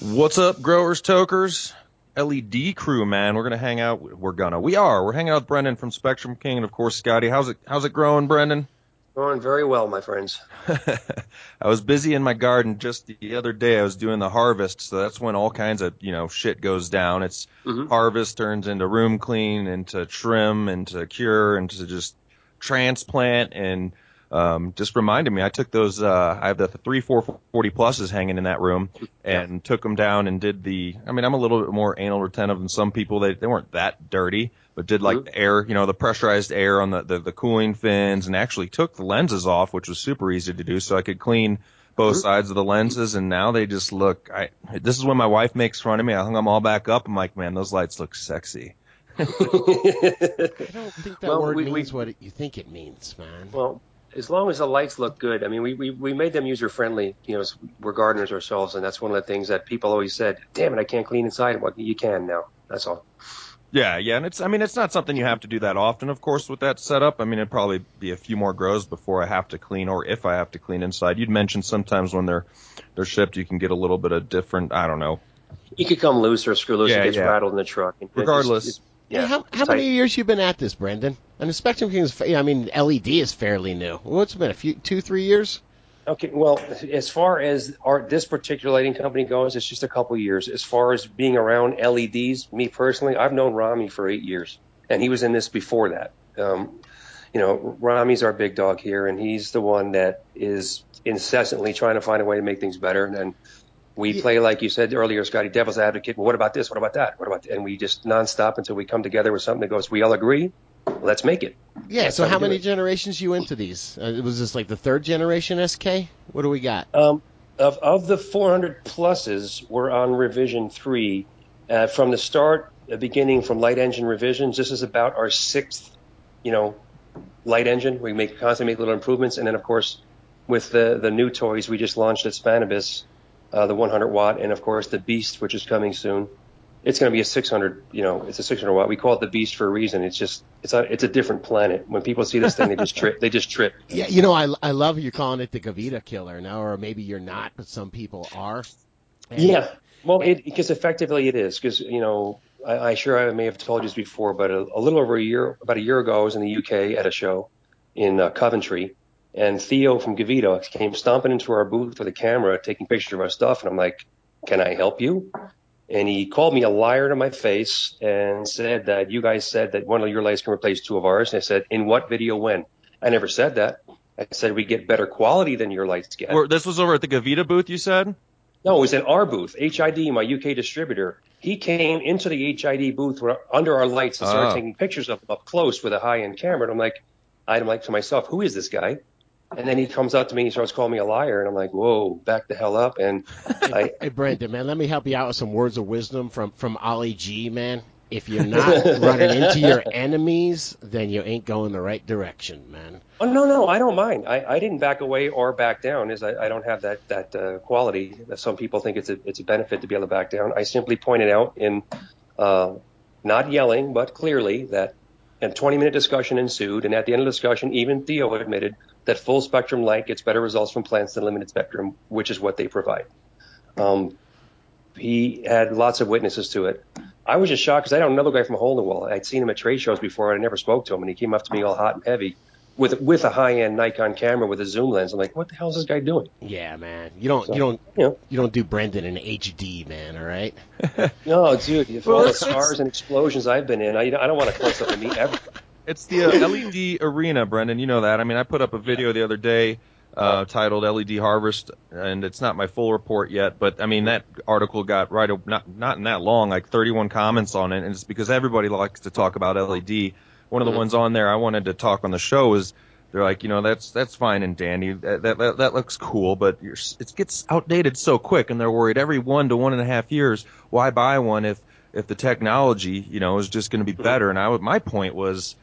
What's up, growers, tokers? LED crew, man. We're gonna hang out. We're gonna. We are. We're hanging out with Brendan from Spectrum King, and of course Scotty. How's it? How's it growing, Brendan? Going very well, my friends. I was busy in my garden just the other day. I was doing the harvest, so that's when all kinds of you know shit goes down. It's Mhm. harvest turns into room clean, into trim, into cure, into just transplant, and um, just reminded me. I took those. Uh, I have the three four forty pluses hanging in that room, and took them down and did the. I mean, I'm a little bit more anal retentive than some people. They they weren't that dirty, but did like Mhm. the air, you know, the pressurized air on the, the the cooling fins, and actually took the lenses off, which was super easy to do, so I could clean both Mhm. sides of the lenses, and now they just look. I this is when my wife makes fun of me. I hung them all back up. I'm like, man, those lights look sexy. I don't think that Well, word we- we- means what it, you think it means, man. well, as long as the lights look good. I mean, we, we, we made them user friendly. You know, we're gardeners ourselves, and that's one of the things that people always said, damn it, I can't clean inside. Well, you can now. That's all. Yeah, yeah, and it's I mean it's not something you have to do that often, of course, with that setup. I mean it'd probably be a few more grows before I have to clean, or if I have to clean inside. You'd mentioned sometimes when they're they're shipped, you can get a little bit of different. I don't know. You could come loose or screw loose. Yeah, it gets yeah. rattled in the truck. And it just- Regardless. it's- Hey, yeah. how, how many years you been at this, Brendan? And the Spectrum King is, I mean, LED is fairly new. What's it been a few, two, three years? Okay, well, as far as our this particular lighting company goes, it's just a couple years. As far as being around LEDs, me personally, I've known Rami for eight years, and he was in this before that. Um, you know, Rami's our big dog here, and he's the one that is incessantly trying to find a way to make things better. And then we Yeah. play, like you said earlier, Scotty, devil's advocate. Well, what about this? What about that? What about? And we just nonstop until we come together with something that goes. We all agree. Let's make it. Yeah. That's So how how many generations you into these? Uh, was this like the third generation SK? What do we got? Um, of of the 400 pluses, we're on revision three. Uh, from the start, uh, beginning from light engine revisions, this is about our sixth, you know, light engine. We make constantly make little improvements, and then of course, with the the new toys we just launched at Spannabis, uh, the 100 watt, and of course the Beast, which is coming soon. It's going to be a 600, you know, it's a 600 watt. We call it the Beast for a reason. It's just, it's a, it's a different planet. When people see this thing, they just trip. They just trip. Yeah, you know, I, I love you calling it the Gavita killer now, or maybe you're not, but some people are. And- Yeah. Well, it, because effectively it is. Because you know, I, I sure I may have told you this before, but a, a little over a year, about a year ago, I was in the UK at a show in uh, Coventry, and Theo from gavita came stomping into our booth with a camera, taking pictures of our stuff, and I'm like, "Can I help you?" And he called me a liar to my face and said that you guys said that one of your lights can replace two of ours. And I said, "In what video? When?" I never said that. I said we get better quality than your lights get. Or- this was over at the Gavita booth, you said? No, it was at our booth, HID, my UK distributor. He came into the HID booth under our lights and started Oh. taking pictures of them up close with a high-end camera. And I'm like, I'm like to myself, who is this guy? And then he comes up to me and starts calling me a liar. And I'm like, whoa, back the hell up. And I, Hey, Brandon, man, let me help you out with some words of wisdom from from Ollie G, man. If you're not running into your enemies, then you ain't going the right direction, man. oh no, no, I don't mind. I, I didn't back away or back down, as I, I don't have that that uh, quality. That some people think it's a it's a benefit to be able to back down. I simply pointed out in uh, not yelling, but clearly that a 20 minute discussion ensued, and at the end of the discussion, even Theo admitted that full spectrum light gets better results from plants than limited spectrum, which is what they provide. Um, he had lots of witnesses to it. I was just shocked because I don't know another guy from a Hole in the Wall. I'd seen him at trade shows before. and I never spoke to him, and he came up to me all hot and heavy with with a high end Nikon camera with a zoom lens. I'm like, what the hell is this guy doing? Yeah, man. You don't So, you don't you know. you don't do Brendan in HD, man. All right. No, dude, for Well, all the it's- stars and explosions I've been in, I, I don't want to close up with me ever. It's the uh, LED arena, Brendan. You know that. I mean, I put up a video the other day uh, titled "LED Harvest," and it's not my full report yet, but I mean that article got right not not in that long, like 31 comments on it, and it's because everybody likes to talk about LED. One of the ones on there I wanted to talk on the show is they're like, you know, that's that's fine and dandy, that that, that, that looks cool, but it gets outdated so quick, and they're worried every one to one and a half years, why buy one if if the technology, you know, is just going to be better? And I my point was.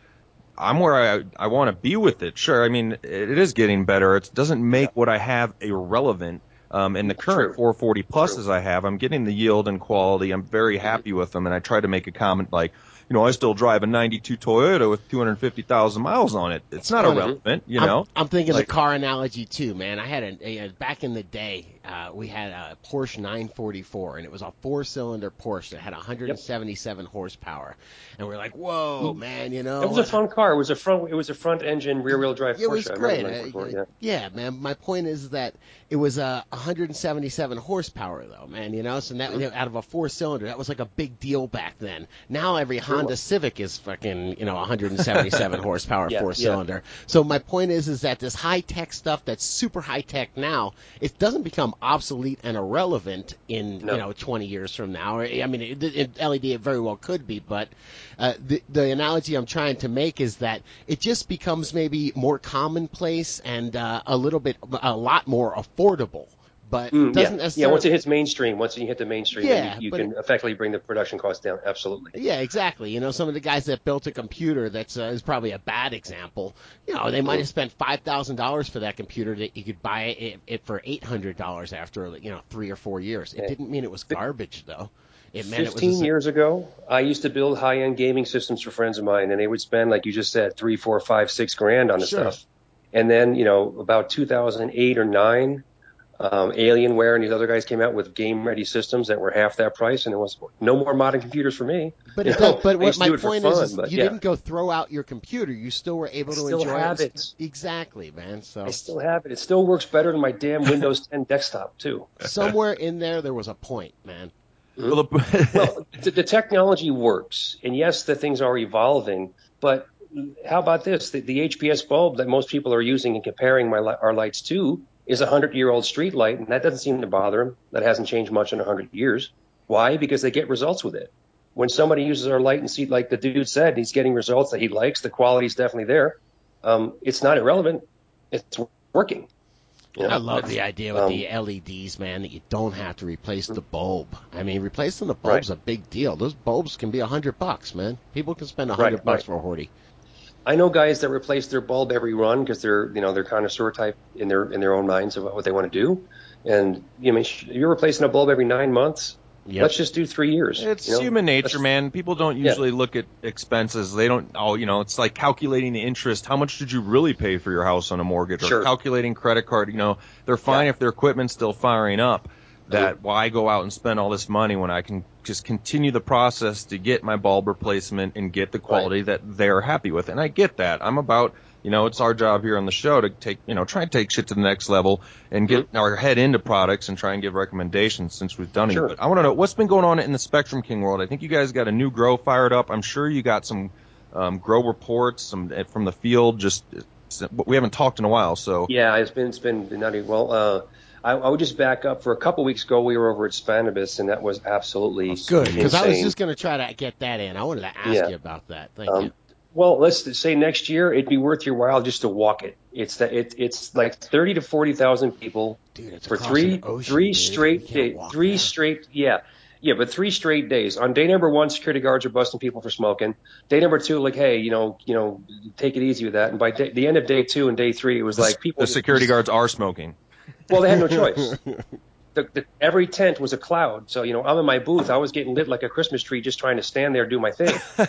I'm where I I want to be with it. Sure, I mean it, it is getting better. It doesn't make what I have irrelevant. Um, in the current True. 440 pluses I have, I'm getting the yield and quality. I'm very happy with them, and I try to make a comment like, you know, I still drive a '92 Toyota with 250,000 miles on it. It's not irrelevant, you I'm- know. I'm, thinking Like- the car analogy too, man. I had a, a back in the day, uh, we had a Porsche 944, and it was a four-cylinder Porsche that had 177 horsepower, and we're like, whoa, man, you know, It was a fun car. It was a front. It was a front engine rear wheel drive It was Porsche. I great. Uh, yeah. yeah, man. My point is that it was uh, 177 horsepower, though, man. You know, so that Mm-hmm. out of a four cylinder, that was like a big deal back then. Now every Honda Civic is fucking, you know, 177 horsepower Yeah, four yeah. cylinder. So my point is, is that this high tech stuff that's super high tech now, it doesn't become obsolete and irrelevant in No. you know 20 years from now. I mean, it, it, LED it very well could be, but uh, the the analogy I'm trying to make is that it just becomes maybe more commonplace and uh, a little bit, a lot more affordable. But Mm, doesn't yeah. yeah, once it hits mainstream, once you hit the mainstream, Yeah, you, you can effectively bring the production cost down. Absolutely. Yeah, exactly. You know, some of the guys that built a computer that's uh, is probably a bad example. You know, they might have spent five thousand dollars for that computer that you could buy it, it for eight hundred dollars after you know three or four years. It Yeah. didn't mean it was garbage though. It meant it was. A- years ago, I used to build high-end gaming systems for friends of mine, and they would spend, like you just said, three, four, five, six grand on the Sure. stuff. And then, you know, about 2008 or nine, um, Alienware and these other guys came out with game-ready systems that were half that price, and there was no more modern computers for me. But You it know, does, but I what my do it for point fun, is, is but you yeah. didn't go throw out your computer. You still were able I to still enjoy have it. it. Exactly, man. So I still have it. It still works better than my damn Windows 10 desktop too. somewhere in there, there was a point, man. Well, the- Well, the, the technology works, and yes, the things are evolving. But how about this? The, the HPS bulb that most people are using and comparing my li- our lights to is a hundred-year-old street light, and that doesn't seem to bother them. That hasn't changed much in a hundred years. Why? Because they get results with it. when somebody uses our light and see, like the dude said, he's getting results that he likes. The quality's definitely there. Um, it's not irrelevant. It's working. You know? I love the idea with Um, the LEDs, man, that you don't have to replace the bulb. I mean, replacing the bulb's a big deal. Those bulbs can be a hundred bucks, man. People can spend a hundred Right, bucks right. for a Horty. I know guys that replace their bulb every run because they're, you know, they're connoisseur type in their in their own minds of what they want to do. And you mean you're replacing a bulb every nine months? Yep. Let's just do three years. It's you know? human nature, Let's- man. People don't Yeah. usually look at expenses. They don't. Oh, you know, it's like calculating the interest. How much did you really pay for your house on a mortgage? Or Sure. calculating credit card. You know, they're fine Yeah. if their equipment's still firing up. That why go out and spend all this money when I can just continue the process to get my bulb replacement and get the quality that they're happy with. And I get that. I'm about. You know, it's our job here on the show to take, you know, try and take shit to the next level and get Mm-hmm. our head into products and try and give recommendations since we've done Sure. it. But I want to know what's been going on in the Spectrum King world. I think you guys got a new grow fired up. I'm sure you got some um, grow reports some eh, from the field. Just we haven't talked in a while, so Yeah, it's been it's been nutty. Well, uh, I, I would just back up. For a couple weeks ago, we were over at Spannabis, and that was absolutely Good, because I was just going to try to get that in. I wanted to ask Yeah. you about that. Thank Um, you. Well, let's say next year it'd be worth your while just to walk it. It's that it, it's like thirty to forty thousand people Dude, for three ocean, three dude. straight You days. Three there. straight, yeah, yeah, but three straight days. On day number one, security guards are busting people for smoking. Day number two, like, hey, you know, you know, take it easy with that. And by day, the end of day two and day three, it was like people. the security guards are smoking. Well, they had no choice. The, the, every tent was a cloud. So, you know, I'm in my booth. I was getting lit like a Christmas tree just trying to stand there, do my thing.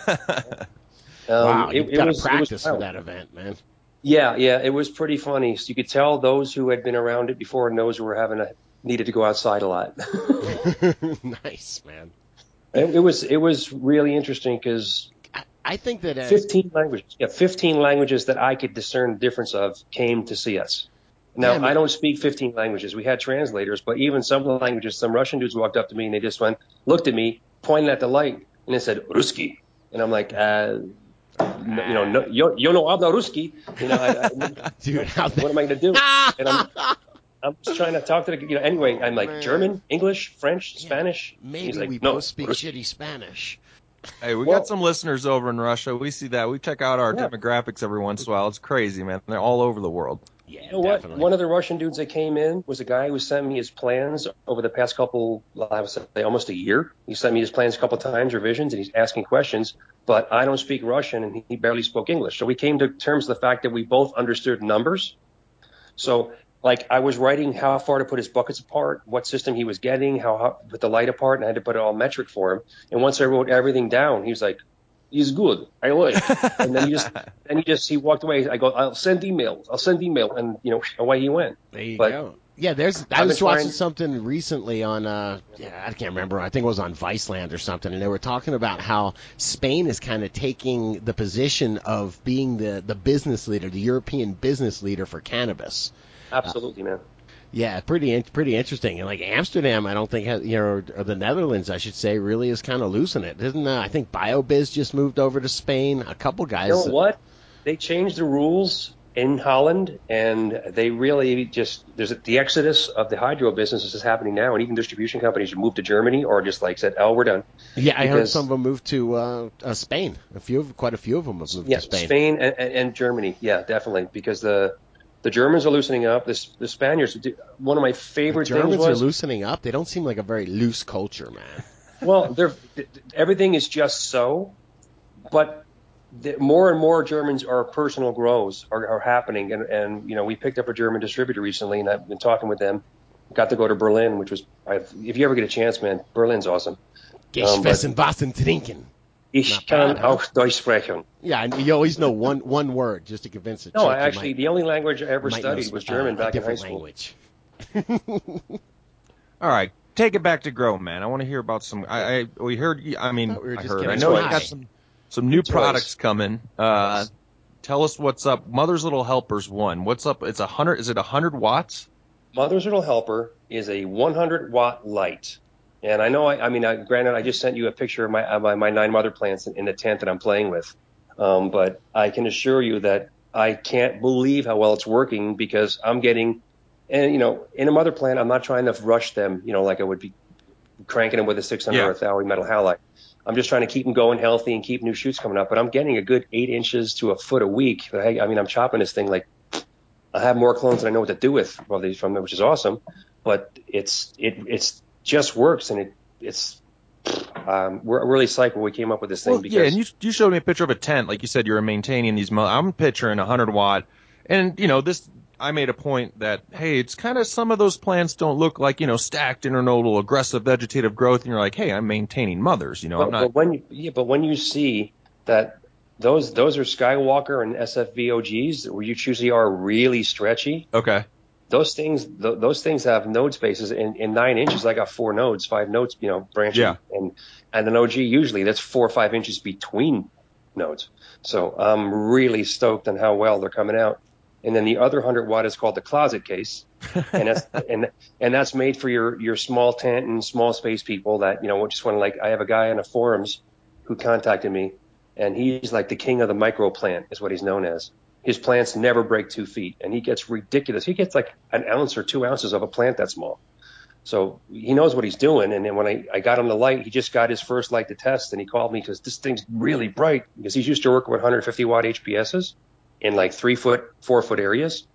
Um, wow, you've got to practice for that event, man. Yeah, yeah, it was pretty funny. So you could tell those who had been around it before and those who were having a needed to go outside a lot. nice, man. it, it was it was really interesting because I, I think that uh, 15 languages, yeah, 15 languages that I could discern the difference of came to see us. Now Yeah, I don't speak 15 languages. We had translators, but even some of the languages, some Russian dudes walked up to me and they just went, looked at me, pointed at the light, and they said "Ruski," and I'm like, uh, no, you know, no, yo, yo no habla Ruski. You know, I, I, dude, how what am I going to do? And I'm, I'm just trying to talk to the, you know, anyway, I'm like Man. German, English, French, Spanish. maybe He's like, we no, both speak Ruski. shitty Spanish. Hey, we Well- got some listeners over in Russia. We see that. We check out our Yeah. demographics every once in a while. It's crazy, man. They're all over the world. Yeah, You know what? definitely. One of the Russian dudes that came in was a guy who sent me his plans over the past couple, I would say almost a year. He sent me his plans a couple times, revisions, and he's asking questions. But I don't speak Russian, and he barely spoke English. So we came to terms with the fact that we both understood numbers. So, like, I was writing how far to put his buckets apart, what system he was getting, how, how put the light apart, and I had to put it all metric for him. And once I wrote everything down, he was like, "He's good. I like." and then he just, then he just, he walked away. I go, "I'll send email. I'll send email," and you know, away he went. There you But- go. Yeah, there's. I I've was watching trying- something recently on. uh yeah, I can't remember. I think it was on Viceland or something, and they were talking about how Spain is kind of taking the position of being the the business leader, the European business leader for cannabis. Absolutely, man. Yeah, pretty in- pretty interesting. And like Amsterdam, I don't think has, you know, or the Netherlands, I should say, really is kind of losing it. Isn't uh, I think BioBizz just moved over to Spain. A couple guys. You know what? They changed the rules in Holland, and they really just there's a, the exodus of the hydro business is happening now, and even distribution companies have moved to Germany or just like said, "Oh, we're done." Yeah, I heard some of them moved to uh, uh, Spain. A few, of, quite a few of them have moved Yeah, to Spain. Spain, and, and, and Germany, yeah, definitely, because the the Germans are loosening up. The, the Spaniards, one of my The favorite Germans things are loosening up. They don't seem like a very loose culture, man. Well, they're, th- th- everything is just so, but the, more and more Germans are personal grows are, are happening, and, and you know we picked up a German distributor recently, and I've been talking with them. Got to go to Berlin, which was I've, if you ever get a chance, man, Berlin's awesome. Um, but- Geschwessen Wassen trinken. Ich Not kann huh? auch Deutsch sprechen. Yeah, and you always know one one word just to convince a No, chick I actually might- the only language I ever studied was German uh, back in high school. language. All right, take it back to grow, man. I want to hear about some. I, I we heard. I mean, Thought we I heard. I know you got some some new Toys. products coming. Uh, tell us what's up. Mother's Little Helpers one. What's up? It's a hundred. Is it a hundred watts? Mother's Little Helper is a 100 watt light. And I know, I, I mean, I, granted, I just sent you a picture of my, of my, my nine mother plants in, in the tent that I'm playing with. Um, but I can assure you that I can't believe how well it's working because I'm getting, and you know, in a mother plant, I'm not trying to rush them, you know, like I would be cranking them with a 600 Yeah. or a Thowey metal halide. I'm just trying to keep them going healthy and keep new shoots coming up. But I'm getting a good eight inches to a foot a week. I, I mean, I'm chopping this thing like I have more clones than I know what to do with well, these from them, which is awesome. But it's it it's just works and it it's um, we're really psyched when we came up with this thing Well, because yeah, and you you showed me a picture of a tent, like you said, you were maintaining these. Mo- I'm picturing a hundred watt, and you know this. I made a point that hey, it's kind of some of those plants don't look like you know stacked internodal aggressive vegetative growth, and you're like, hey, I'm maintaining mothers. You know, but, I'm not. but when you, yeah, but when you see that those those are Skywalker and SFVOGs, where you usually are really stretchy. Okay. Those things, th- those things have node spaces in, in nine inches. I got four nodes, five nodes, you know, branching. Yeah. And and an OG usually that's four or five inches between nodes. So I'm really stoked on how well they're coming out. And then the other hundred watt is called the closet case, and that's and and that's made for your your small tent and small space people that you know just want to like. I have a guy on the forums who contacted me, and he's like the king of the micro plant, is what he's known as. His plants never break two feet, and he gets ridiculous. He gets like an ounce or two ounces of a plant that small. So he knows what he's doing. And then when I, I got him the light, he just got his first light to test, and he called me because this thing's really bright because he's used to working with 150 watt HPSs in like three foot, four foot areas.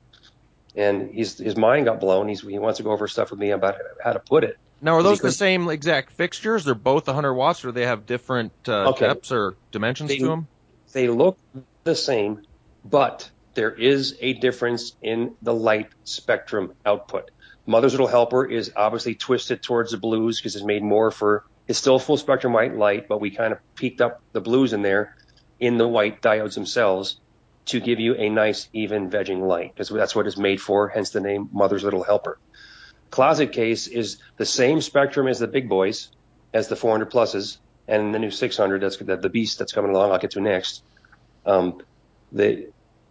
And he's, his mind got blown. He's, he wants to go over stuff with me about how to put it. Now, are those the same exact fixtures? They're both 100 watts, or they have different uh, Okay. depths or dimensions They- to them? They look the same, but there is a difference in the light spectrum output. Mother's Little Helper is obviously twisted towards the blues because it's made more for, it's still full spectrum white light, but we kind of peaked up the blues in there in the white diodes themselves to give you a nice even vegging light because that's what it's made for, hence the name Mother's Little Helper. Closet case is the same spectrum as the big boys, as the 400 pluses, and the new 600. That's the, beast that's coming along. I'll get to next. Um, the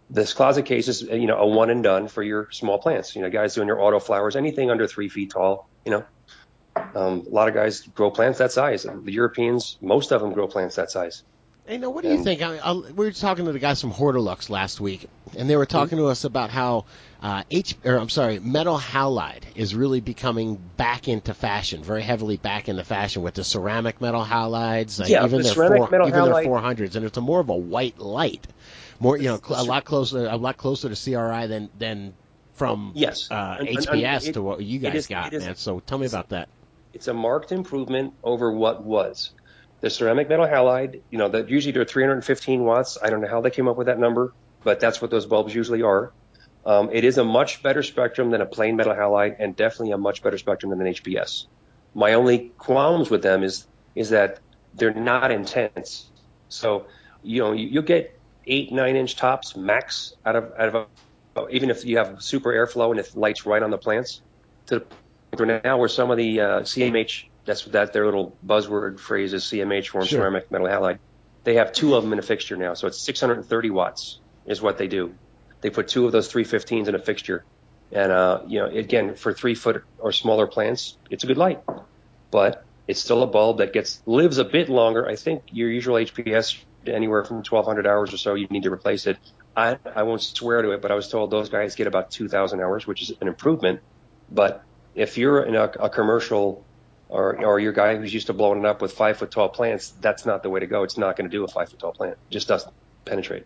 this closet case is you know a one and done for your small plants. You know, guys doing your auto flowers, anything under three feet tall. You know, um, a lot of guys grow plants that size. The Europeans, most of them grow plants that size. Hey, now, what do you think? I, I, we were talking to the guys from Hortilux last week, and they were talking to us about how uh, H, or I'm sorry, metal halide is really becoming back into fashion, very heavily back into fashion with the ceramic metal halides, like Yeah, even the their ceramic four, metal even halide- their 400s, and it's a more of a white light, more you know, cl- a lot closer, a lot closer to CRI than than from Yes. uh, And- and- HPS and it- to what you guys is- got, is- man. So tell me about that. it's a marked improvement over what was. The ceramic metal halide, you know, that usually they're 315 watts. I don't know how they came up with that number, but that's what those bulbs usually are. Um, it is a much better spectrum than a plain metal halide, and definitely a much better spectrum than an HPS. My only qualms with them is is that they're not intense. So you know you, you'll get eight nine inch tops max out of out of a, even if you have super airflow and it light's right on the plants. To the point now where some of the uh, CMH that's that their little buzzword phrase is CMH form Sure. ceramic metal halide. They have two of them in a fixture now, so it's 630 watts is what they do. They put two of those 315s in a fixture, and uh, you know again for three foot or smaller plants, it's a good light, but it's still a bulb that gets lives a bit longer. I think your usual HPS anywhere from 1,200 hours or so, you need to replace it. I I won't swear to it, but I was told those guys get about 2,000 hours, which is an improvement. But if you're in a, a commercial or or your guy who's used to blowing it up with five foot tall plants, that's not the way to go. It's not going to do a five foot tall plant. It just doesn't penetrate.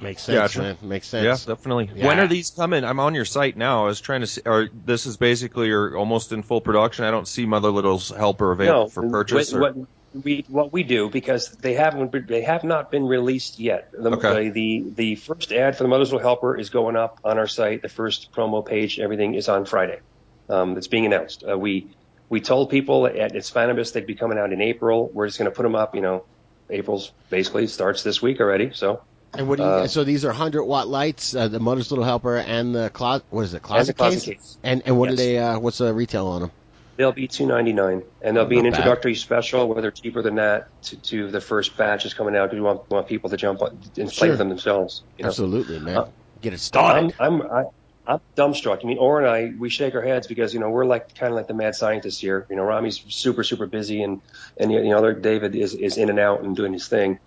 Makes sense, Gotcha. man. Makes sense. Yeah, definitely. Yeah. When are these coming? I'm on your site now. I was trying to see. Or this is basically you're almost in full production. I don't see Mother Little's helper available no, for purchase. What, or, what we what we do because they haven't been, they have not been released yet. The, Okay. the, the the first ad for the Mother's Little Helper is going up on our site. The first promo page, everything is on Friday. Um, it's being announced. Uh, we we told people at Hispanibus they'd be coming out in April. We're just going to put them up. You know, April's basically starts this week already. So And what do you? Uh, so these are hundred watt lights, uh, the Mother's Little Helper, and the closet. What is it? the Closet, closet case? case. And and what Yes. do they? Uh, what's the retail on them? They'll be two ninety nine, and there'll be an bad. introductory special, whether cheaper than that, to, to the first batch is coming out. Do we want want people to jump on and play Sure. with them themselves. You know? Absolutely, man. Uh, Get it started. I'm I'm I, I'm dumbstruck. I mean, Or and I we shake our heads because you know we're like kind of like the mad scientists here. You know, Rami's super super busy, and and you know, David is is in and out and doing his thing.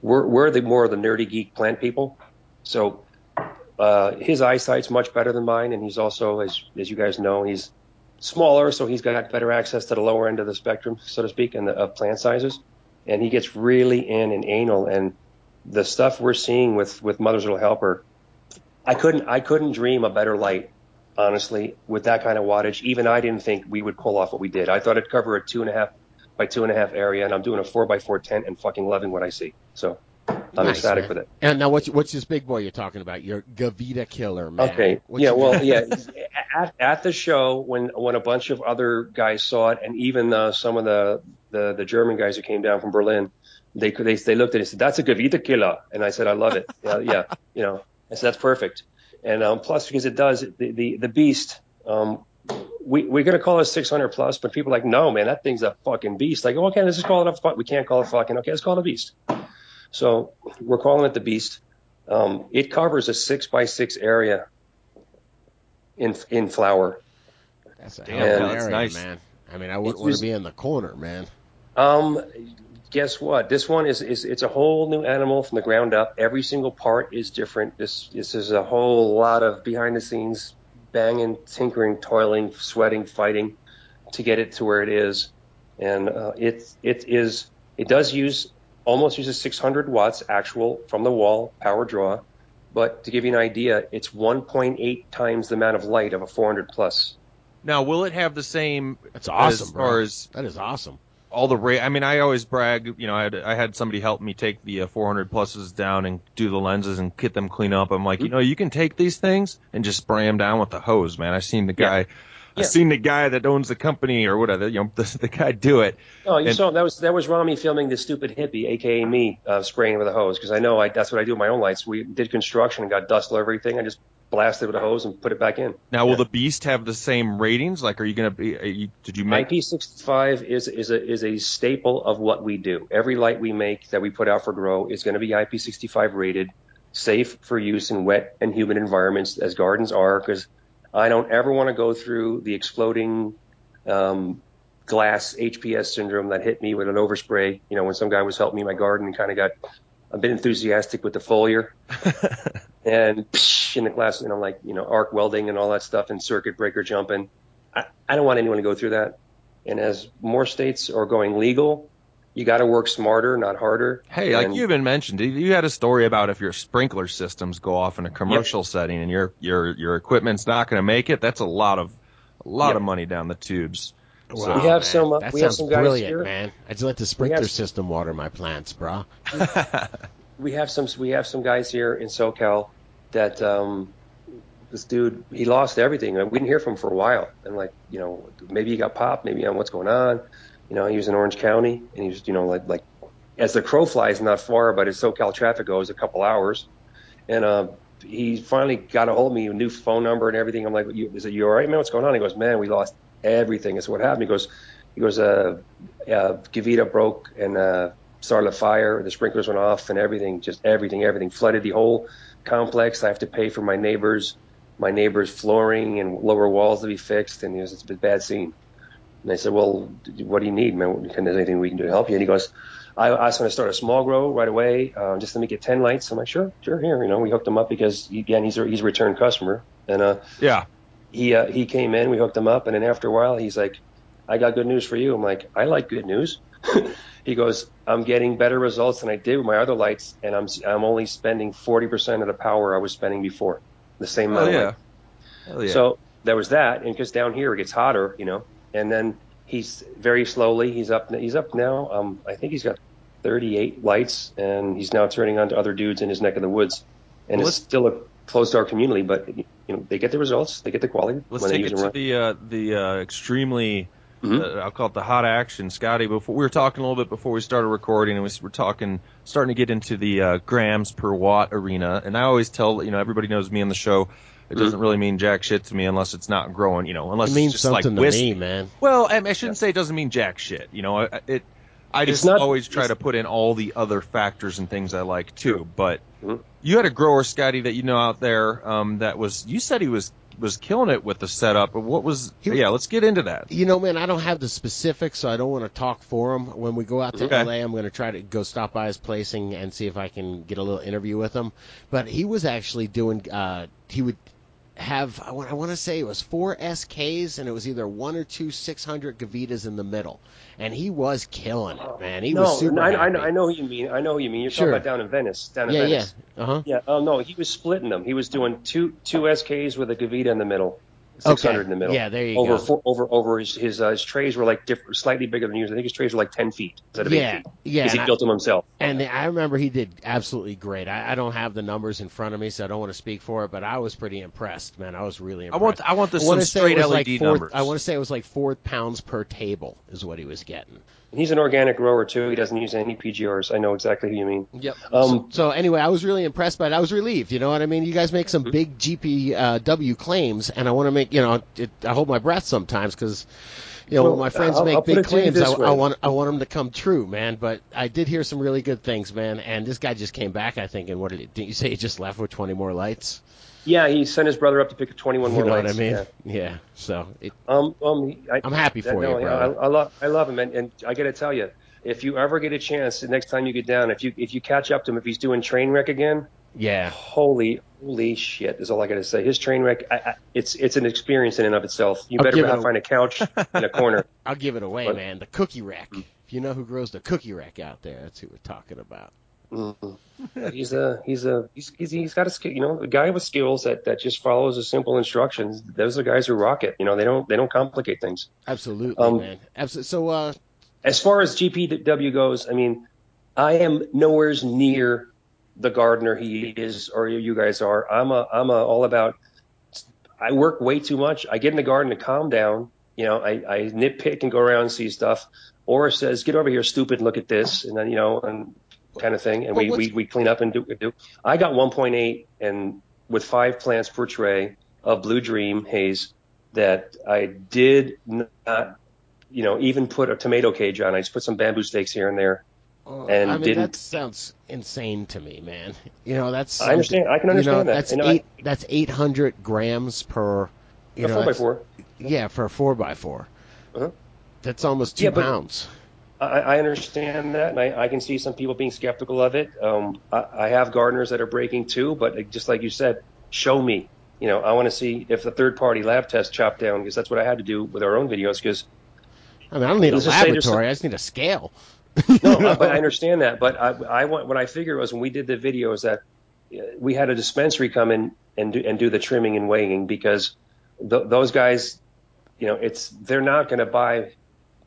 We're we're the more of the nerdy geek plant people. So uh, his eyesight's much better than mine, and he's also, as as you guys know, he's smaller, so he's got better access to the lower end of the spectrum, so to speak, and the of plant sizes. And he gets really in and anal. And the stuff we're seeing with with Mother's Little Helper, I couldn't I couldn't dream a better light, honestly, with that kind of wattage. Even I didn't think we would pull off what we did. I thought it'd cover a two and a half by two and a half area, and I'm doing a four by four tent and fucking loving what I see. So I'm Nice, ecstatic man. with it. And now, what's what's this big boy you're talking about? Your Gavita killer, man. Okay. What yeah. Well, yeah. At, at the show, when when a bunch of other guys saw it, and even uh, some of the, the the German guys who came down from Berlin, they they they looked at it and said, "That's a Gavita killer," and I said, "I love it." yeah, yeah. You know, I said that's perfect. And um, plus, because it does the the, the beast. Um, we we're gonna call it 600 plus, but people are like, no, man, that thing's a fucking beast. Like, okay, let's just call it a. fu- We can't call it fucking. Okay, let's call it a beast. So we're calling it the beast. Um, it covers a six by six area in in flower. That's a Damn, hell of an that's area, nice. man. I mean, I wouldn't want to be in the corner, man. Um, guess what? This one is, is it's a whole new animal from the ground up. Every single part is different. This this is a whole lot of behind the scenes banging, tinkering, toiling, sweating, fighting to get it to where it is. And uh, it it is it does use almost uses 600 watts actual from the wall power draw. But to give you an idea, it's 1.8 times the amount of light of a 400 plus. Now, will it have the same That's awesome, as bro. far as That is awesome. all the ray. I mean, I always brag. You know, I had I had somebody help me take the uh, 400 pluses down and do the lenses and get them clean up. I'm like, you know, you can take these things and just spray them down with the hose, man. I seen the guy. I Yeah. seen the guy that owns the company or whatever. You know, the, the guy do it. Oh, you And- saw that was that was Rami filming the stupid hippie, aka me, uh, spraying with a hose because I know I, that's what I do with my own lights. We did construction and got dust all over everything. I just blasted with a hose and put it back in. Now, will Yeah. the Beast have the same ratings? Like, are you gonna be? Are you, did you make? IP65 is is a is a staple of what we do. Every light we make that we put out for grow is going to be IP65 rated, safe for use in wet and humid environments as gardens are. Because I don't ever want to go through the exploding um, glass HPS syndrome that hit me with an overspray. You know, when some guy was helping me in my garden and kind of got a bit enthusiastic with the foliar and psh, in the glass, you know, like you know, arc welding and all that stuff and circuit breaker jumping. I, I don't want anyone to go through that. And as more states are going legal, you got to work smarter, not harder. Hey, like you even mentioned, you- you had a story about if your sprinkler systems go off in a commercial setting and your your your equipment's not going to make it. That's a lot of a lot Yep. of money down the tubes. Wow, We have man. some, uh, that we have some guys brilliant, here. man. I just let the sprinkler have- system water my plants, bro. we have some we have some guys here in SoCal that um, this dude he lost everything. We didn't hear from him for a while, and like you know maybe he got popped, maybe on what's going on. You know he was in Orange County, and he was you know like like as the crow flies, not far, but as SoCal traffic goes, a couple hours, and uh, he finally got a hold of me, a new phone number and everything. I'm like, is it you all right, man? What's going on? He goes, man, we lost everything. It's what happened. He goes, he goes, uh, uh, Gavita broke and uh, started a fire. The sprinklers went off and everything, just everything, everything flooded the whole complex. I have to pay for my neighbors, my neighbors' flooring and lower walls to be fixed. And he goes, it's a bad scene. And I said, well, what do you need, man? Can there anything we can do to help you? And he goes, I, I was going to start a small grow right away, uh, just let me get 10 lights. I'm like, sure, sure, here. You know, we hooked him up because, again, he's a, he's a return customer. And uh, Yeah. he uh, he came in, we hooked him up, and then after a while, he's like, "I got good news for you." I'm like, "I like good news." he goes, "I'm getting better results than I did with my other lights, and I'm I'm only spending 40% of the power I was spending before, the same Oh amount of yeah. light." Hell yeah. So there was that, and because down here it gets hotter, you know, and then he's very slowly he's up he's up now. Um, I think he's got 38 lights, and he's now turning on to other dudes in his neck of the woods, and Well, it's still a closed door community, but you know they get the results, they get the quality Let's when they take use it to right. the uh, the uh, extremely. Mhm. Uh, I'll call it the hot action, Scotty. Before we were talking a little bit before we started recording, and we were talking, starting to get into the uh, grams per watt arena. And I always tell you know everybody knows me on the show. It doesn't really mean jack shit to me unless it's not growing. You know, unless It means it's just like something to me, man. Well, I, I shouldn't say it doesn't mean jack shit. You know, I- it. I It's just not- always try to put in all the other factors and things I like too. But Mhm. you had a grower, Scotty, that you know out there um, that was. You said he was was killing it with the setup. But what was? He- yeah, let's get into that. You know, man, I don't have the specifics, so I don't want to talk for him. When we go out to Okay. LA, I'm going to try to go stop by his place and, and see if I can get a little interview with him. But he was actually doing, uh, he would have I want, I want to say it was four SKs and it was either one or two 600 Gavitas in the middle, and he was killing it, man. He no, was super I, I, know- I know you mean. I know you mean. You're Sure. talking about down in Venice. Down in yeah, yeah, Venice. uh huh. Yeah. Oh no, he was splitting them. He was doing two two SKs with a Gavita in the middle, 600 Okay. in the middle. Yeah, there you over go. Four, over over his his, uh, his trays were like different, slightly bigger than yours. I think his trays were like 10 feet instead of Yeah, 8 feet. yeah, Because he and I- built them himself. And I remember he did absolutely great. I, I don't have the numbers in front of me, so I don't want to speak for it, but I was pretty impressed, man. I was really impressed. I want the I wanna straight LED like four, numbers. I want to say it was like four pounds per table is what he was getting. He's an organic grower too. He doesn't use any PGRs. I know exactly who you mean. Yep. Um, So anyway, I was really impressed by it. I was relieved. You know what I mean? You guys make some Mm-hmm. big GPW claims, and I want to make you know it, I hold my breath sometimes because you know Well, when my friends I'll- make I'll big it to you claims, I. I want I want them to come true, man. But I did hear some really good things, man. And this guy just came back, I think. And what did, he, did you say? He just left with 20 more lights. Yeah, he sent his brother up to pick up 21 more. You know lights. what I mean? Yeah. Yeah. So it, Um, um, I, I'm happy for no, you, brother. I, I love, I love him, and, and I got to tell you, if you ever get a chance, the next time you get down, if you if you catch up to him, if he's doing train wreck again, yeah. holy holy shit is all I got to say. His train wreck, I, I, it's it's an experience in and of itself. You I'll better not find a couch in a corner. I'll give it away, What? man. The cookie wreck. If you know who grows the cookie wreck out there, that's who we're talking about. Mhm. he's a he's a he's, he's he's got a skill, you know, a guy with skills that that just follows the simple instructions. Those are guys who rock it. You know, they don't they don't complicate things. Absolutely, Um, man. Absolutely. So, uh, as far as GPW goes, I mean, I am nowhere near the gardener he is or you guys are. I'm a I'm a all about. I work way too much. I get in the garden to calm down. You know, I, I nitpick and go around and see stuff. Or says, "Get over here, stupid! Look at this," and then you know, and kind of thing. And Well, we, we we clean up and do do. I got 1.8 and with five plants per tray of Blue Dream haze that I did not you know, even put a tomato cage on. I just put some bamboo stakes here and there. uh, And I mean, didn't- that sounds insane to me, man. You know, that's I understand. I can you know, understand that. That's And I- eight. that's 800 grams per. You know, four by four. Yeah, for a four by 4 Uh-huh. That's almost two Yeah, pounds. I, I understand that, and I, I can see some people being skeptical of it. Um, I, I have gardeners that are breaking too, but just like you said, show me. You know, I want to see if the third party lab test chopped down because that's what I had to do with our own videos. Because I mean, I don't need a Let's just say there's laboratory. I just need a scale. no, but I understand that. But I, I want what I figured was when we did the videos that uh, we had a dispensary come in and do, and do the trimming and weighing because th- those guys, you know, it's they're not going to buy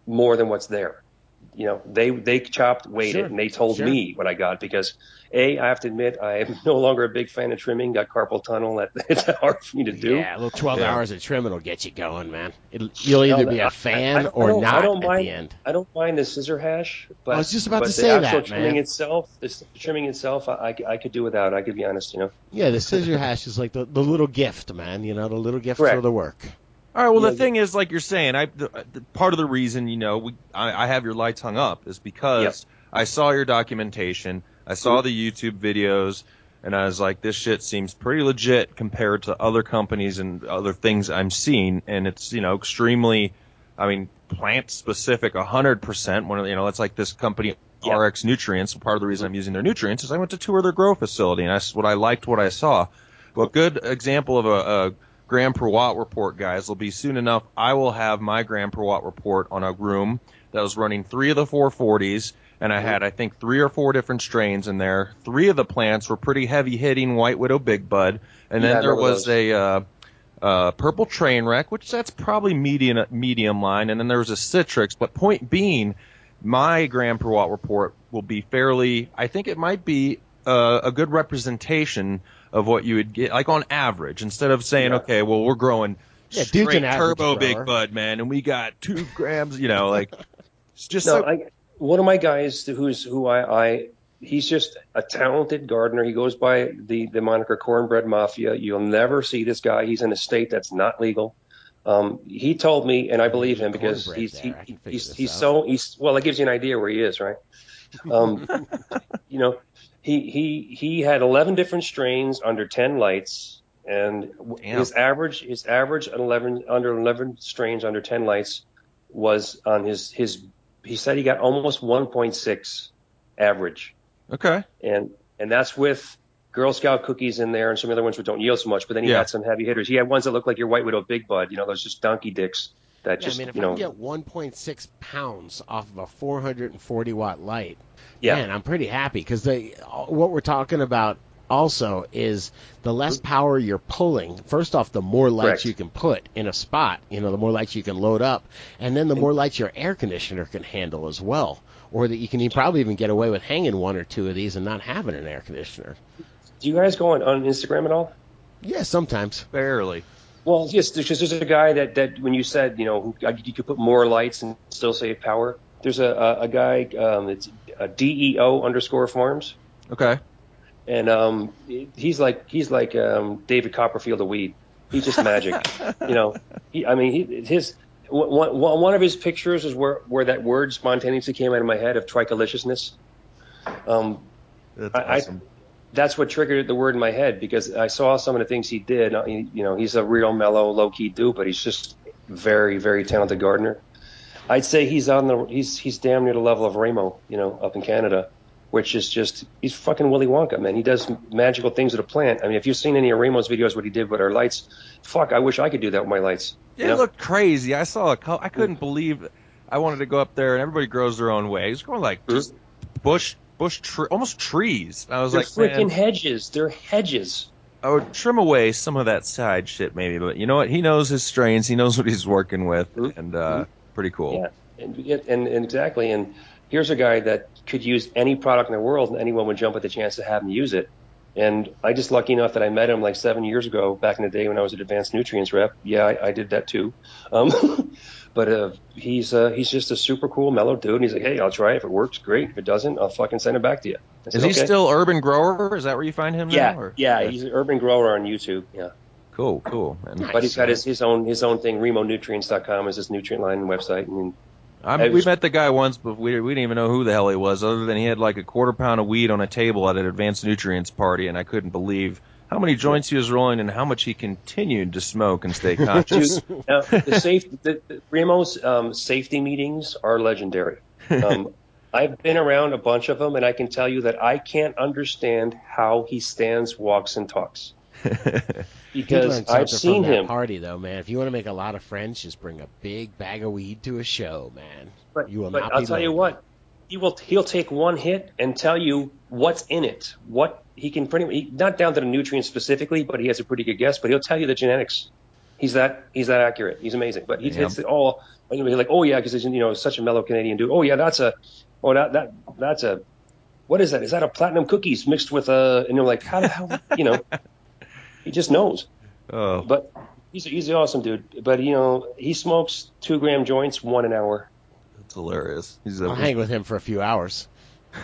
more than what's there. You know, they they chopped, weighed Sure, it, and they told sure. me what I got because a I have to admit I am no longer a big fan of trimming. Got carpal tunnel. That it's hard for me to do. Yeah, a little 12 Yeah. hours of trimming will get you going, man. It'll, you'll either be a fan I- I or don't- I don't at mind, the end. I don't mind the scissor hash, but I was just about to the say actual that, trimming man. itself, the trimming itself, I, I, I could do without. I could be honest, you know. Yeah, the scissor hash is like the, the little gift, man. You know, the little gift Correct. for the work. All right. Well, Yeah, the thing is, like you're saying, I the, the, part of the reason you know we I, I have your lights hung up is because. I saw your documentation, I saw mm-hmm. the YouTube videos, and I was like, this shit seems pretty legit compared to other companies and other things I'm seeing, and it's you know extremely, I mean, plant specific, hundred percent. One of you know, it's like this company. RX Nutrients. Part of the reason I'm mm-hmm. using their nutrients is I went to tour their grow facility, and that's what I liked what I saw. Well, good example of a, a gram per watt report, guys, will be soon enough. I will have my gram per watt report on a room that was running three of the 440s, and I had, I think, three or four different strains in there. Three of the plants were pretty heavy hitting White Widow Big Bud, and then I there was those. a uh, uh, purple train wreck, which that's probably medium medium line, and then there was a Citrix. But point being, my gram per watt report will be fairly. I think it might be uh, a good representation of what you would get, like on average, instead of saying, Yeah. okay, well we're growing Yeah, straight turbo grower. big bud, man, and we got two grams, you know, like it's just No, so I, one of my guys who's who I, I he's just a talented gardener. He goes by the the moniker Cornbread Mafia. You'll never see this guy. He's in a state that's not legal. Um, he told me, and I believe him because Cornbread he's he, there. I can figure he's he's out. so he's well. That gives you an idea where he is, right? Um, you know, he he he had 11 different strains under 10 lights, and Damn. his average his average 11 under 11 strains under 10 lights was on his his. He said he got almost 1.6 average, okay. and and that's with Girl Scout cookies in there and some other ones that don't yield so much. But then he Yeah. had some heavy hitters. He had ones that looked like your White Widow Big Bud. You know, those just donkey dicks that Yeah, I mean, if you I know. can get 1.6 pounds off of a 440 watt light, Yeah. man, I'm pretty happy because they what we're talking about also is the less power you're pulling. First off, the more lights Correct. you can put in a spot. You know, the more lights you can load up, and then the more lights your air conditioner can handle as well. Or that you can probably even get away with hanging one or two of these and not having an air conditioner. Do you guys go on, on Instagram at all? Yeah, sometimes. Barely. Well, yes, there's just there's a guy that, that when you said you know you could put more lights and still save power. There's a a, a guy um, it's a DEO underscore farms, Okay. and um, he's like he's like um, David Copperfield of weed. He's just magic, you know. He, I mean, he, his one, one one of his pictures is where where that word spontaneously came out of my head of tricoliciousness. Um, That's I- I- awesome. That's what triggered the word in my head because I saw some of the things he did. You know, he's a real mellow, low key dude, but he's just very, very talented gardener. I'd say he's on the he's he's damn near the level of Remo, you know, up in Canada, which is just he's fucking Willy Wonka, man. He does magical things with a plant. I mean, if you've seen any of Remo's videos, what he did with our lights, fuck, I wish I could do that with my lights. Yeah, you it know? looked crazy. I saw a col- I couldn't believe I wanted to go up there and everybody grows their own way. He's going like mm-hmm. just bush bush tre- almost trees. I was They're like, freaking man, hedges. They're hedges. I would trim away some of that side shit maybe, but you know what? He knows his strains. He knows what he's working with, Mhm. and uh, pretty cool. Yeah, and, and and exactly. And here's a guy that could use any product in the world, and anyone would jump at the chance to have him use it. And I just lucky enough that I met him like seven years ago, back in the day when I was at Advanced Nutrients rep. Yeah, I, I did that too. Um, but uh, he's uh, he's just a super cool, mellow dude. And he's like, hey, I'll try it. If it works, great. If it doesn't, I'll fucking send it back to you. I Is said, he "Okay." still urban grower? Is that where you find him Yeah, now? or- yeah. He's an urban grower on YouTube. Yeah. cool, cool. man. But he's got his, his own his own thing. RemoNutrients.com is his nutrient line website, and I I we met the guy once, but we, we didn't even know who the hell he was, other than he had like a quarter pound of weed on a table at an advanced nutrients party, and I couldn't believe how many joints he was rolling and how much he continued to smoke and stay conscious. Dude, now, the safe, the, the, Remo's um, safety meetings are legendary. Um, I've been around a bunch of them, and I can tell you that I can't understand how he stands, walks, and talks. Because I've seen him. party though, man. If you want to make a lot of friends, just bring a big bag of weed to a show, man. But, you will but not I'll be tell you what, he will. He'll take one hit and tell you what's in it. What he can pretty he, not down to the nutrients specifically, but he has a pretty good guess. But he'll tell you the genetics. He's that he's that accurate. He's amazing. But he Yeah. hits it all. And you'll be like, oh yeah, because he's you know such a mellow Canadian dude. Oh yeah, that's a, oh that that that's a, what is that? Is that a platinum cookies mixed with a? And you're like, how the hell? You know, he just knows. oh, But he's he's an awesome dude. But you know, he smokes two gram joints one an hour. that's hilarious. He's a, I'll hang with him for a few hours.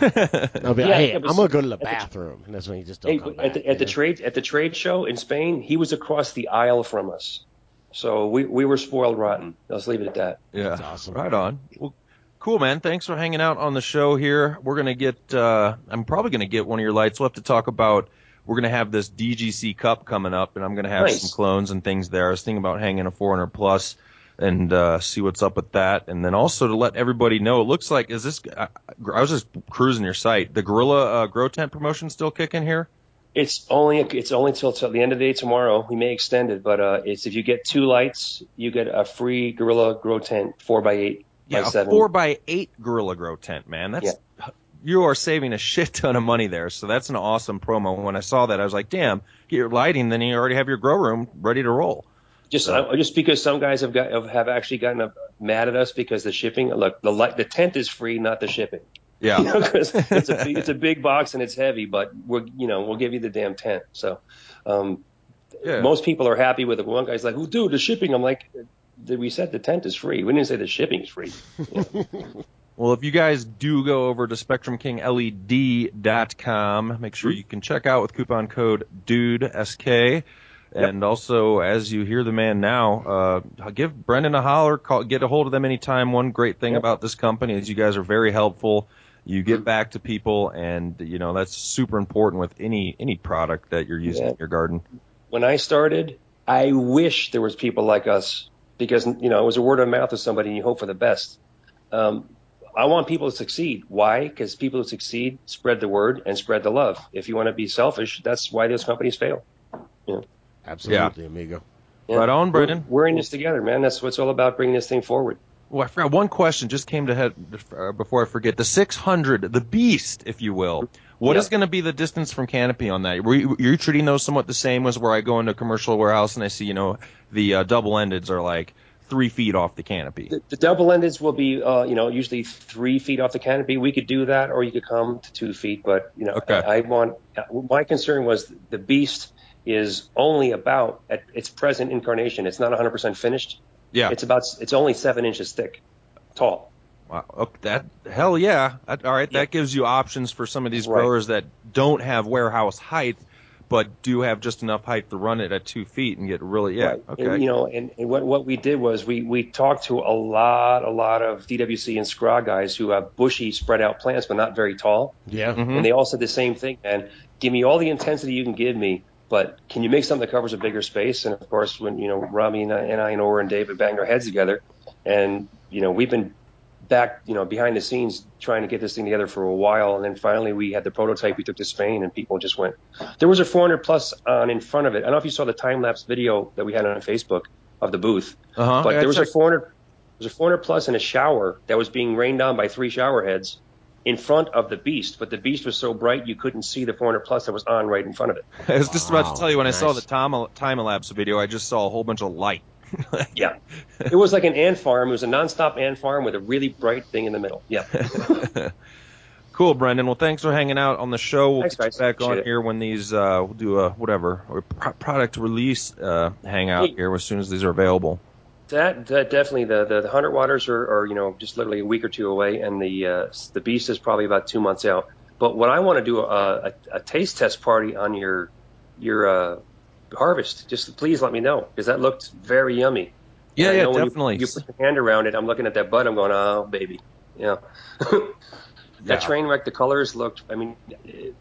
I'll be Yeah, like, hey, yeah, but I'm gonna go to the at the- bathroom, and that's when you just don't Hey, come at back, the, at the trade at the trade show in Spain, he was across the aisle from us, so we we were spoiled rotten. Let's leave it at that. Yeah, That's awesome. Right on. Well, cool, man. Thanks for hanging out on the show here. We're gonna get. Uh, I'm probably gonna get one of your lights. We'll have to talk about. We're gonna have this DGC Cup coming up, and I'm gonna have Nice. some clones and things there. I was thinking about hanging a 400 plus and uh, see what's up with that, and then also to let everybody know. It looks like is this. I, I was just cruising your site. The Gorilla uh, Grow Tent promotion still kicking here. It's only it's only till, till the end of the day tomorrow. We may extend it, but uh, it's if you get two lights, you get a free Gorilla Grow Tent four by eight Yeah, by a four by eight Gorilla Grow tent, man. That's you are saving a shit ton of money there. So that's an awesome promo. When I saw that, I was like, damn, get your lighting, then you already have your grow room ready to roll. Just uh, just because some guys have got have, actually gotten mad at us because the shipping. Look, the light the tent is free, not the shipping. Yeah. You know, it's a big, it's a big box and it's heavy, but we're you know we'll give you the damn tent. So um, Yeah. most people are happy with it. One guy's like, "Well, dude, the shipping." I'm like, "Did we said the tent is free? We didn't say the shipping is free." Well, if you guys do go over to SpectrumKingLED.com, make sure you can check out with coupon code DUDESK. And also, as you hear the man now, uh, give Brendan a holler, call, get a hold of them anytime. One great thing Yep. about this company is you guys are very helpful. You get back to people, and you know that's super important with any any product that you're using Yeah. in your garden. when I started, I wish there was people like us because you know it was a word of mouth of somebody and you hope for the best. Um, I want people to succeed. Why? Because people who succeed spread the word and spread the love. If you want to be selfish, that's why those companies fail. Absolutely, amigo. Yeah. Right on, We're- We're, in this together, man. That's what's all about bringing this thing forward. Well, I forgot one question just came to head uh, before I forget. The 600, the beast, if you will. What is Yep. going to be the distance from canopy on that? Were you, you're treating those somewhat the same as where I go into a commercial warehouse and I see, you know, the uh, double endeds are like three feet off the canopy. The, the double endeds will be, uh, you know, usually three feet off the canopy. We could do that, or you could come to two feet. But you know, Okay. I, I want. My concern was the beast is only about at its present incarnation. It's not 100% finished. Yeah. It's about. It's only seven inches thick, tall. Wow. Okay, that hell yeah. That- all right, Yeah. that gives you options for some of these Right. growers that don't have warehouse height, but do have just enough height to run it at two feet and get really yeah. Right. Okay. And, you know, and, and what, what we did was we, we talked to a lot, a lot of DWC and SCROG guys who have bushy, spread out plants, but not very tall. Yeah. Mhm. And they all said the same thing, man. Give me all the intensity you can give me, but can you make something that covers a bigger space? And of course, when, you know, Rami and I and, I and Orr and David banged our heads together and, you know, we've been back, you know, behind the scenes trying to get this thing together for a while. And then finally we had the prototype we took to Spain and people just went, there was a 400 plus on in front of it. I don't know if you saw the time lapse video that we had on Facebook of the booth, uh-huh. but I there was a 400, there was a 400 plus in a shower that was being rained on by three shower heads in front of the beast. But the beast was so bright you couldn't see the 400 plus that was on right in front of it. I was just about to tell you when I saw the time time elapse video, I just saw a whole bunch of light. Yeah, it was like an ant farm. It was a nonstop ant farm with a really bright thing in the middle. Yeah, Cool, Brendan. Well, thanks for hanging out on the show. We'll Thanks, get you guys. back on it. here when these uh, we'll do a whatever or pro- product release uh, hangout Hey. here as soon as these are available. That that definitely the the, the hundred waters are, are you know just literally a week or two away, and the uh, the beast is probably about two months out. But what I want to do a, a, a taste test party on your your uh, harvest. Just please let me know because that looked very yummy. Yeah, And yeah, when you- definitely. You, put your hand around it. I'm looking at that bud. I'm going, oh baby, yeah. Yeah. That train wreck, the colors looked. I mean,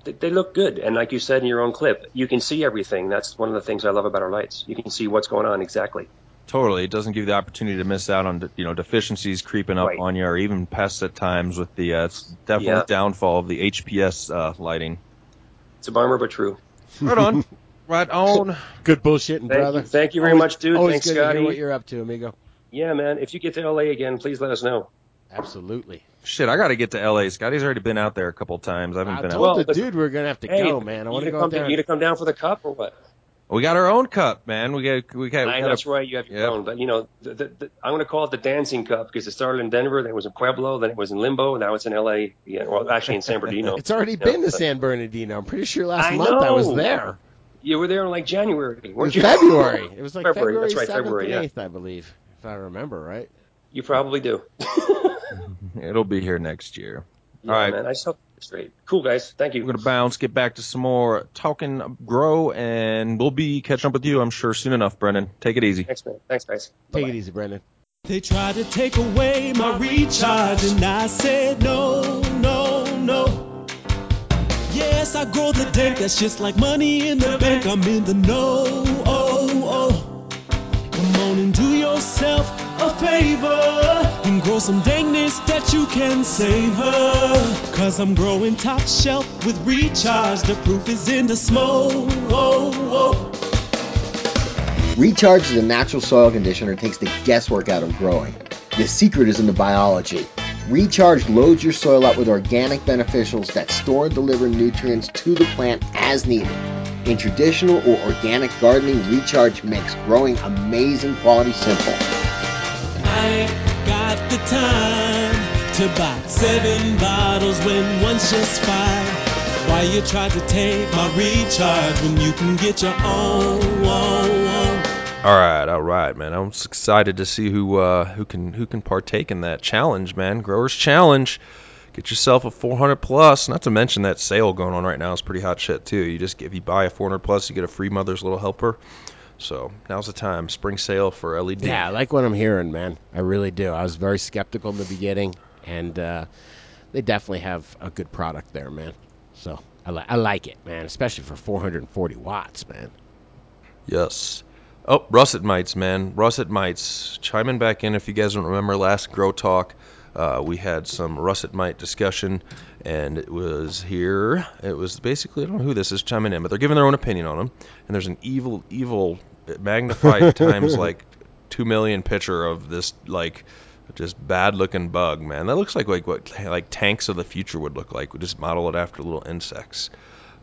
they, they look good. And like you said in your own clip, you can see everything. That's one of the things I love about our lights. You can see what's going on exactly. Totally, it doesn't give you the opportunity to miss out on you know deficiencies creeping up Right. on you, or even pests at times with the uh, it's definitely Yeah. downfall of the HPS uh, lighting. It's a bummer, but true. Right on, right on. Good bullshitting, Thank brother. you, thank you very Always- much, dude. Always Thanks, good to hear Scotty. what you're up to, amigo. Yeah, man. If you get to LA again, please let us know. Absolutely. Shit, I got to get to LA. Scotty's already been out there a couple times. I haven't I been told out. Well, the but- dude we're gonna have to Hey, go, man. I you want to go out there. down- you gonna come down for the cup or what? We got our own cup, man. We got we got. We I, got that's a, right. You have your Yep. own, but you know, the, the, the, I'm going to call it the Dancing Cup because it started in Denver, then it was in Pueblo, then it was in Limbo, now it's in LA. Yeah, well, actually in San Bernardino. It's already Yeah, been to but- San Bernardino. I'm pretty sure last I month I was there. You were there in like January, weren't you? February. It was like February, February, that's right, 7th February, and yeah. 8th, I believe, if I remember right. You probably do. it'll be here next year. Yeah, All right. man. I just hope it's great. Cool, guys. Thank you. We're gonna bounce, get back to some more talking, grow, and we'll be catching up with you. I'm sure soon enough, Brendan. Take it easy. Thanks, man. Thanks, guys. Take Bye-bye. it easy, Brendan. They tried to take away my recharge, and I said no, no, no. Yes, I grow the dank, that's just like money in the bank. I'm in the know, oh, oh. Come on and do yourself a favor and grow some dankness that you can savor. Cause I'm growing top shelf with recharge, the proof is in the smoke. Recharge is a natural soil conditioner takes the guesswork out of growing. The secret is in the biology. Recharge loads your soil up with organic beneficials that store and deliver nutrients to the plant as needed. In traditional or organic gardening, Recharge makes growing amazing quality simple. Got the time to buy seven bottles when one's just fine. Why you try to take my recharge when you can get your own? All right, all right, man. I'm excited to see who uh, who can who can partake in that challenge, man. Growers Challenge. Get yourself a 400 plus. Not to mention that sale going on right now is pretty hot shit too. You just if you buy a 400 plus, you get a free Mother's Little Helper. So now's the time. Spring sale for LED. Yeah, I like what I'm hearing, man. I really do. I was very skeptical in the beginning, and uh, they definitely have a good product there, man. So I, li- I like it, man, especially for 440 watts, man. Yes. Oh, Russet Mites, man. Russet Mites. Chiming back in if you guys don't remember last Grow Talk. Uh, we had some russet mite discussion, and it was here. It was basically I don't know who this is chiming in, but they're giving their own opinion on them. And there's an evil, evil, magnified times like two million picture of this like just bad looking bug, man. That looks like like what like tanks of the future would look like. We just model it after little insects.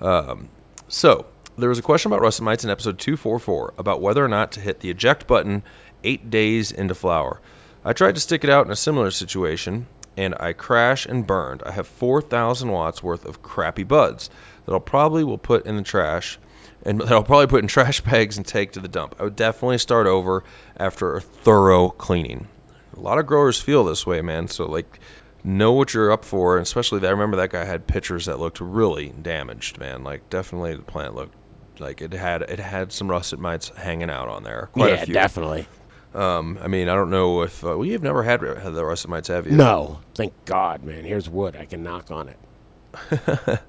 Um, so there was a question about russet mites in episode 244 about whether or not to hit the eject button eight days into flower. I tried to stick it out in a similar situation, and I crash and burned. I have 4,000 watts worth of crappy buds that I'll probably will put in the trash, and that I'll probably put in trash bags and take to the dump. I would definitely start over after a thorough cleaning. A lot of growers feel this way, man. So like, know what you're up for, and especially that. I remember that guy had pictures that looked really damaged, man. Like definitely the plant looked like it had it had some russet mites hanging out on there. Quite yeah, a few. definitely. Um, I mean, I don't know if uh, well, you've never had, had the russet mites, have you? No, thank God, man. Here's wood. I can knock on it.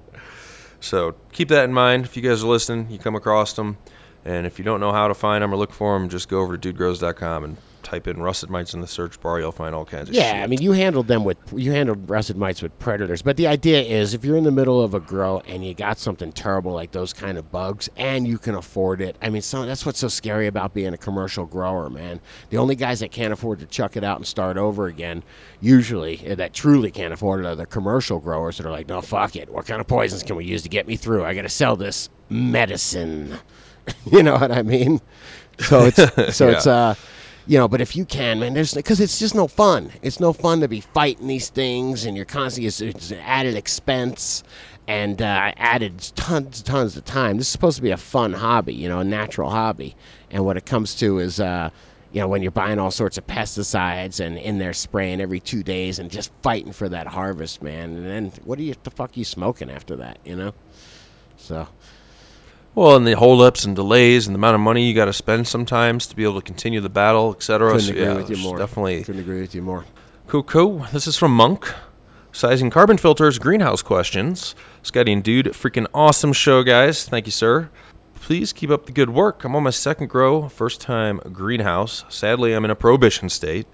So keep that in mind. If you guys are listening, you come across them, and if you don't know how to find them or look for them, just go over to dudegrows.com and type in rusted mites in the search bar. You'll find all kinds of Yeah, shit. I mean, you handled them with you handled rusted mites with predators, but the idea is if you're in the middle of a grow and you got something terrible like those kind of bugs, and you can afford it. I mean, so that's what's so scary about being a commercial grower, man. The only guys that can't afford to chuck it out and start over again, usually uh, that truly can't afford it, are the commercial growers that are like, no, fuck it. What kind of poisons can we use to get me through? I got to sell this medicine. you know what I mean? So it's so it's uh you know, but if you can, man, there's because it's just no fun. It's no fun to be fighting these things, and you're constantly it's, it's an added expense, and uh, added tons, tons of time. This is supposed to be a fun hobby, you know, a natural hobby, and what it comes to is, uh, you know, when you're buying all sorts of pesticides and in there spraying every two days and just fighting for that harvest, man. And then what are you the fuck are you smoking after that, you know? So Well, and the holdups and delays and the amount of money you got to spend sometimes to be able to continue the battle, etc. couldn't So, agree yeah, with you more. Definitely couldn't agree with you more. Cool, cool. This is from Monk. Sizing carbon filters, greenhouse questions. Scotty and Dude, freaking awesome show, guys. Thank you, sir. Please keep up the good work. I'm on my second grow, first time greenhouse. Sadly, I'm in a prohibition state.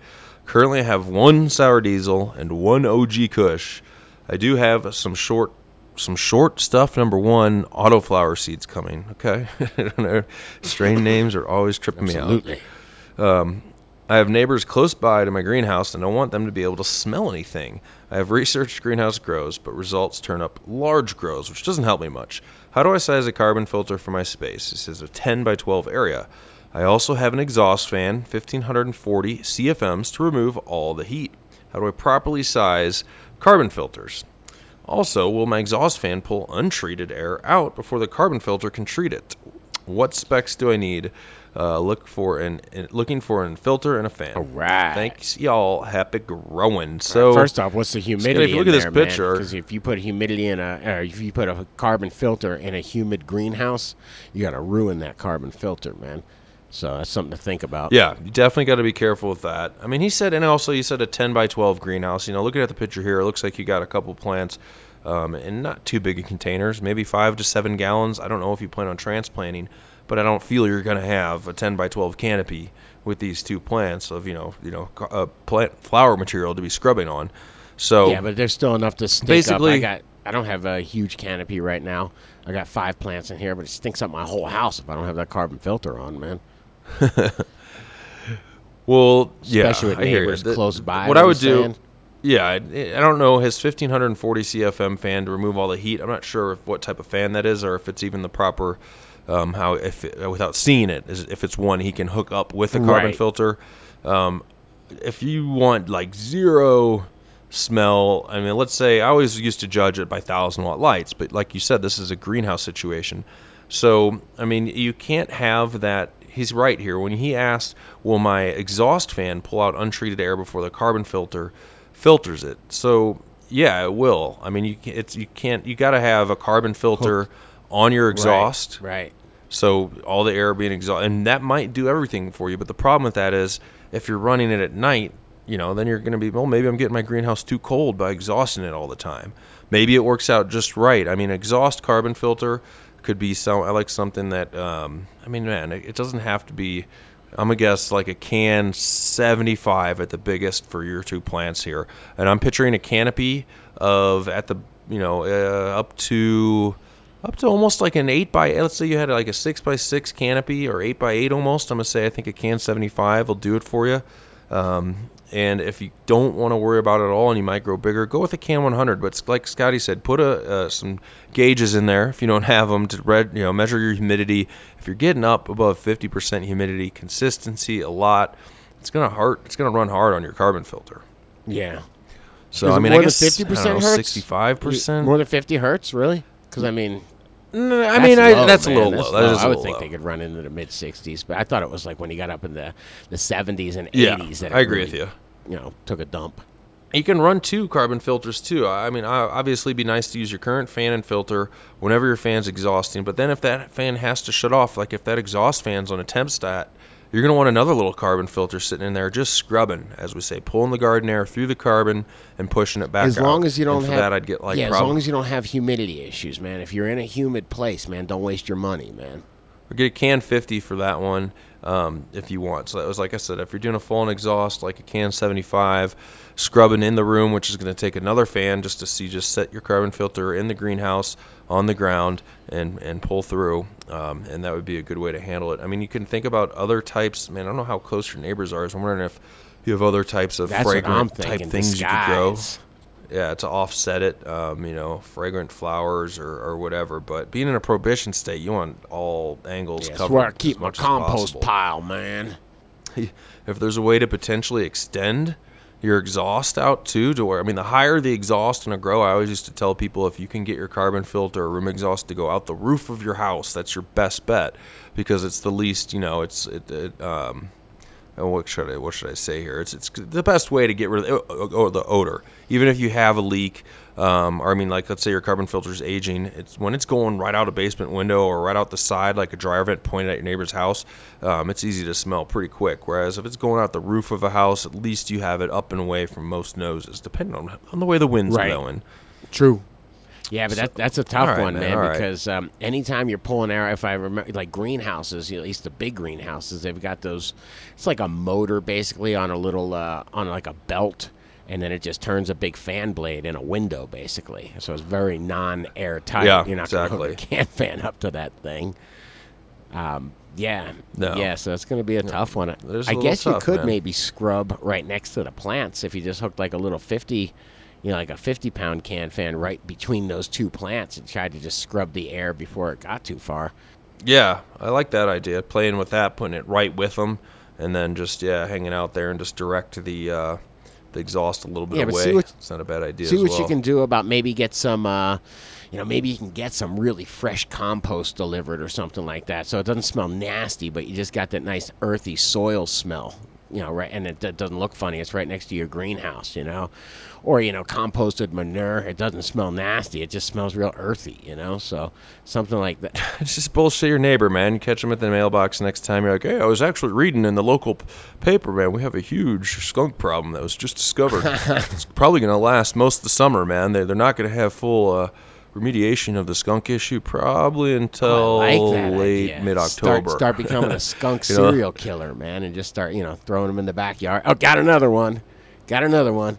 Currently, I have one sour diesel and one OG Kush. I do have some short, some short stuff. Number one, autoflower seeds coming. Okay, I don't know. strain names are always tripping me out. Absolutely. Um, I have neighbors close by to my greenhouse and I want them to be able to smell anything. I have researched greenhouse grows, but results turn up large grows, which doesn't help me much. How do I size a carbon filter for my space? This is a 10 by 12 area. I also have an exhaust fan, 1540 CFMs to remove all the heat. How do I properly size carbon filters? Also, will my exhaust fan pull untreated air out before the carbon filter can treat it? What specs do I need? Uh, look for an, an- looking for an filter and a fan. All right. Thanks, y'all. Happy growing. So first off, what's the humidity? if you look at this there, picture- because if you put humidity in a, or if you put a carbon filter in a humid greenhouse, you got to ruin that carbon filter, man. So that's something to think about. Yeah, you definitely got to be careful with that. I mean, he said, and also you said a 10 by 12 greenhouse. You know, looking at the picture here, it looks like you got a couple plants um, in not too big of containers, maybe five to seven gallons. I don't know if you plan on transplanting, but I don't feel you're going to have a 10 by 12 canopy with these two plants of you know, you know, ca- uh, plant flower material to be scrubbing on. So Yeah, but there's still enough to stink Basically- up. I got. I don't have a huge canopy right now. I got five plants in here, but it stinks up my whole house if I don't have that carbon filter on, man. well, yeah, Especially with I hear you. neighbors The- close by. What I would do, saying? Yeah, I, I don't know his 1540 CFM fan to remove all the heat. I'm not sure if what type of fan that is, or if it's even the proper, um, how if it, without seeing it, is if it's one he can hook up with a carbon Right. filter. Um, if you want like zero smell, I mean, let's say I always used to judge it by thousand watt lights, but like you said, this is a greenhouse situation. So, I mean, you can't have that. He's right here. When he asked, Will my exhaust fan pull out untreated air before the carbon filter filters it? So, yeah, it will. I mean, you, ca- it's, you can't, you got to have a carbon filter on your exhaust. Right. So all the air being exhausted, and that might do everything for you. But the problem with that is, if you're running it at night, you know, then you're going to be, well, maybe I'm getting my greenhouse too cold by exhausting it all the time. Maybe it works out just right. I mean, exhaust carbon filter could be some. I like something that, um, I mean, man, it, it doesn't have to be I'm gonna guess like a can 75 at the biggest for your two plants here, and I'm picturing a canopy of at the you know uh, up to up to almost like an eight by let's say you had like a six by six canopy or eight by eight almost. I'm gonna say I think a can 75 will do it for you. Um, and if you don't want to worry about it at all and you might grow bigger, go with a can 100. But like Scotty said, put a, uh, some gauges in there if you don't have them to read, you know measure your humidity. If you're getting up above 50% humidity, consistency a lot, it's gonna hurt. It's gonna run hard on your carbon filter. Yeah. So I mean, more I than guess 50% hurts? 65 percent. More than 50 hurts, really? Because I mean, Mm, I mean, I, low, that's a little That's low. That a I would think low. they could run into the mid 60s, but I thought it was like when you got up in the the 70s and 80s. Yeah, that it I agree really, with you. You know, took a dump. You can run two carbon filters too. I mean, obviously, it'd be nice to use your current fan and filter whenever your fan's exhausting. But then, if that fan has to shut off, like if that exhaust fan's on a temp stat, you're gonna want another little carbon filter sitting in there, just scrubbing, as we say, pulling the garden air through the carbon and pushing it back. as long out. as you don't for have that, I'd get like yeah, as long as you don't have humidity issues, man. If you're in a humid place, man, don't waste your money, man. Or get a can 50 for that one um, if you want. So that was like I said, if you're doing a full on exhaust, like a can 75, scrubbing in the room, which is going to take another fan just to see, just set your carbon filter in the greenhouse on the ground and and pull through, um, and that would be a good way to handle it. I mean, you can think about other types. Man, I don't know how close your neighbors are. So I'm wondering if you have other types of That's fragrant type things you could grow. Yeah, to offset it, um, you know, fragrant flowers or, or whatever. But being in a prohibition state, you want all angles that's covered. where I keep my compost pile, man. If there's a way to potentially extend your exhaust out too, to where I mean, the higher the exhaust in a grow, I always used to tell people if you can get your carbon filter or room exhaust to go out the roof of your house, that's your best bet because it's the least, you know, it's it, it um. Oh, What should I what should I say here? It's it's the best way to get rid of the, o- o- the odor, even if you have a leak. Um, or I mean, like let's say your carbon filter is aging. It's when it's going right out a basement window or right out the side, like a dryer vent pointed at your neighbor's house. Um, it's easy to smell pretty quick. Whereas if it's going out the roof of a house, at least you have it up and away from most noses, depending on on the way the wind's Right. blowing. True. Yeah, but So- that, that's a tough right, one, man, man, all right. because um, anytime you're pulling air, if I remember, like greenhouses, you know, at least the big greenhouses, they've got those. It's like a motor basically on a little, uh, on like a belt, and then it just turns a big fan blade in a window basically. So it's very non-airtight. Yeah, you're not going to hook a can fan up to that thing. Um, yeah, No. yeah. So it's going to be a tough one. There's I guess you could man. maybe scrub right next to the plants if you just hooked like a little fifty you know, like a 50 pound can fan right between those two plants and tried to just scrub the air before it got too far. Yeah, I like that idea. Playing with that, putting it right with them, and then just yeah, hanging out there and just direct the uh, the exhaust a little bit Yeah, but away. see what- it's not a bad idea. See what you can do about maybe get some, uh, you know, maybe you can get some really fresh compost delivered or something like that so it doesn't smell nasty, but you just got that nice earthy soil smell, you know, right? And it, d- doesn't look funny. It's right next to your greenhouse, you know? Or, you know, composted manure. It doesn't smell nasty. It just smells real earthy, you know? So something like that. Just bullshit your neighbor, man. You catch them at the mailbox next time. You're like, hey, I was actually reading in the local p- paper, man. We have a huge skunk problem that was just discovered. it's probably going to last most of the summer, man. They're, they're not going to have full uh, remediation of the skunk issue probably oh, until I like that late idea. mid October. Start, start becoming a skunk You know? serial killer, man, and just start, you know, throwing them in the backyard. Oh, got another one. Got another one.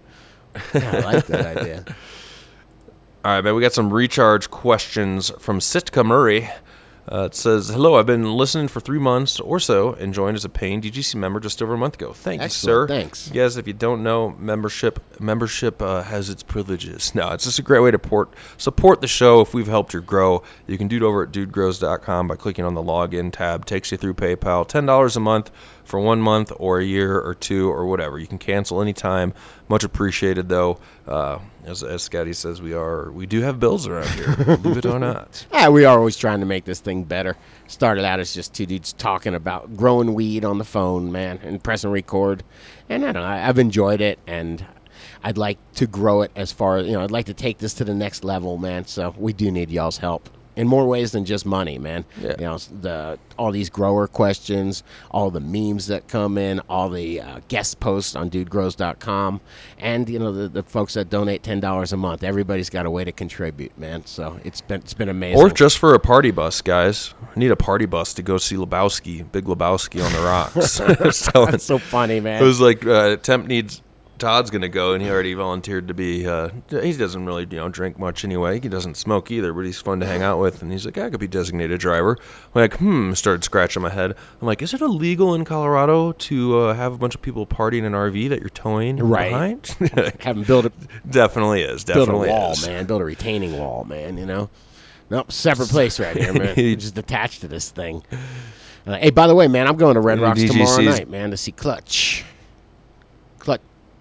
Yeah, I like that idea. All right, man. We got some recharge questions from Sitka Murray. Uh, it says, "Hello, I've been listening for three months or so and joined as a paying DGC member just over a month ago. Thank Excellent, you, sir. thanks. Yes, if you don't know, membership membership uh, has its privileges. Now, it's just a great way to port, support the show. If we've helped you grow, you can do it over at dudegrows.com by clicking on the login tab. Takes you through PayPal. Ten dollars a month for one month or a year or two or whatever. You can cancel anytime. Much appreciated, though. Uh, as, as Scotty says, we are we do have bills around here. believe it or not. Ah, we are always trying to make this thing better. Started out as just two dudes talking about growing weed on the phone, man, and pressing record. And I don't know, I've enjoyed it, and I'd like to grow it as far as, you know, I'd like to take this to the next level, man. So we do need y'all's help. In more ways than just money, man. Yeah. You know, the all these grower questions, all the memes that come in, all the uh, guest posts on dudegrows.com, and you know the, the folks that donate ten dollars a month. Everybody's got a way to contribute, man. So it's been it's been amazing. Or just for a party bus, guys. I need a party bus to go see Lebowski, Big Lebowski on the rocks. That's so funny, man. It was like uh, Temp needs Todd's gonna go, and he already volunteered to be. Uh, he doesn't really, you know, drink much anyway. He doesn't smoke either, but he's fun to hang out with. And he's like, I could be designated driver. I'm like, hmm. Started scratching my head. I'm like, is it illegal in Colorado to uh, have a bunch of people partying in an RV that you're towing Right. behind? Have them build a definitely is. build a Definitely wall, is. man. Build a retaining wall, man. You know. Nope, separate place right here, man. Just attached to this thing. Uh, hey, by the way, man, I'm going to Red Rocks tomorrow night, man, to see Clutch.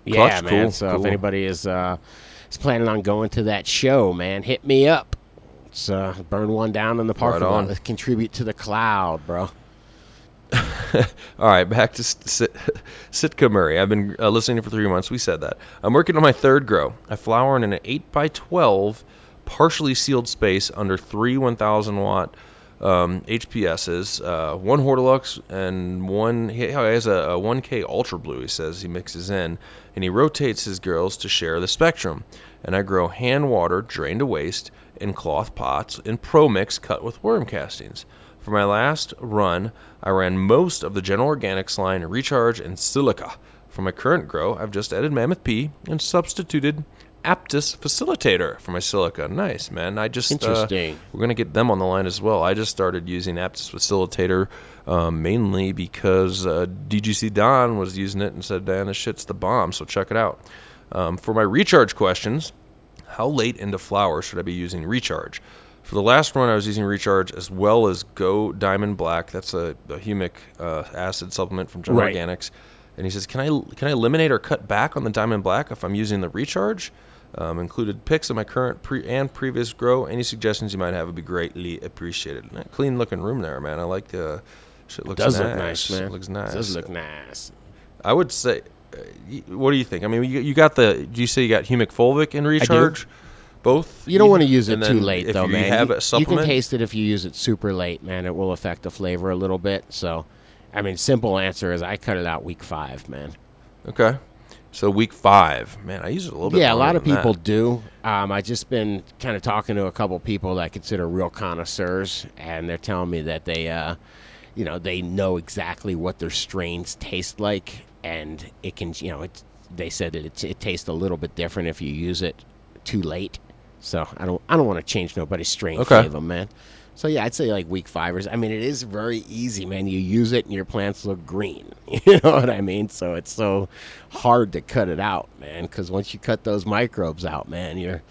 Yeah, Clutch? man. Cool, So if anybody is uh, is planning on going to that show, man, hit me up. Let's uh, burn one down in the parking Right lot. Let's contribute to the cloud, bro. All right, back to Sit- Sit- Sitka Murray. I've been uh, listening for three months. We said that. I'm working on my third grow. I flower in an 8 by 12 partially sealed space under three 1,000 watt um, HPSs, uh, one Hortilux, and one. He has a, a 1K Ultra Blue, he says he mixes in, and he rotates his girls to share the spectrum. And I grow hand water drained to waste, in cloth pots in Pro Mix cut with worm castings. For my last run, I ran most of the General Organics line Recharge and Silica. For my current grow, I've just added Mammoth P and substituted Aptus Facilitator for my silica. Nice, man. I just uh, Interesting. we're gonna get them on the line as well. I just started using Aptus Facilitator um, mainly because uh, DGC Don was using it and said, "Dan, this shit's the bomb." So check it out. Um, for my recharge questions, how late into flower should I be using recharge? For the last run, I was using recharge as well as Go Diamond Black. That's a, a humic uh, acid supplement from General Right. Organics. And he says, can I can I eliminate or cut back on the Diamond Black if I'm using the recharge? Um, included pics of my current pre- and previous grow. Any suggestions you might have would be greatly appreciated. Clean looking room there, man. I like uh, shit looks Does nice. look nice, man. Looks nice. Does look nice. I would say, uh, what do you think? I mean, you, you got the. Do you say you got humic fulvic in recharge? Both. You don't want to use it too late, though, you man. have you, you can taste it if you use it super late, man. It will affect the flavor a little bit. So, I mean, simple answer is I cut it out week five, man. Okay. So week five, man, I use it a little bit. Yeah, a lot of people that. do. Um, I just been kind of talking to a couple people that I consider real connoisseurs, and they're telling me that they, uh, you know, they know exactly what their strains taste like, and it can, you know, it. They said that it, it tastes a little bit different if you use it too late. So I don't, I don't want to change nobody's strain Okay. flavor, man. So yeah, I'd say like week five or. I mean, it is very easy, man. You use it and your plants look green. You know what I mean? So it's so hard to cut it out, man. Because once you cut those microbes out, man, you're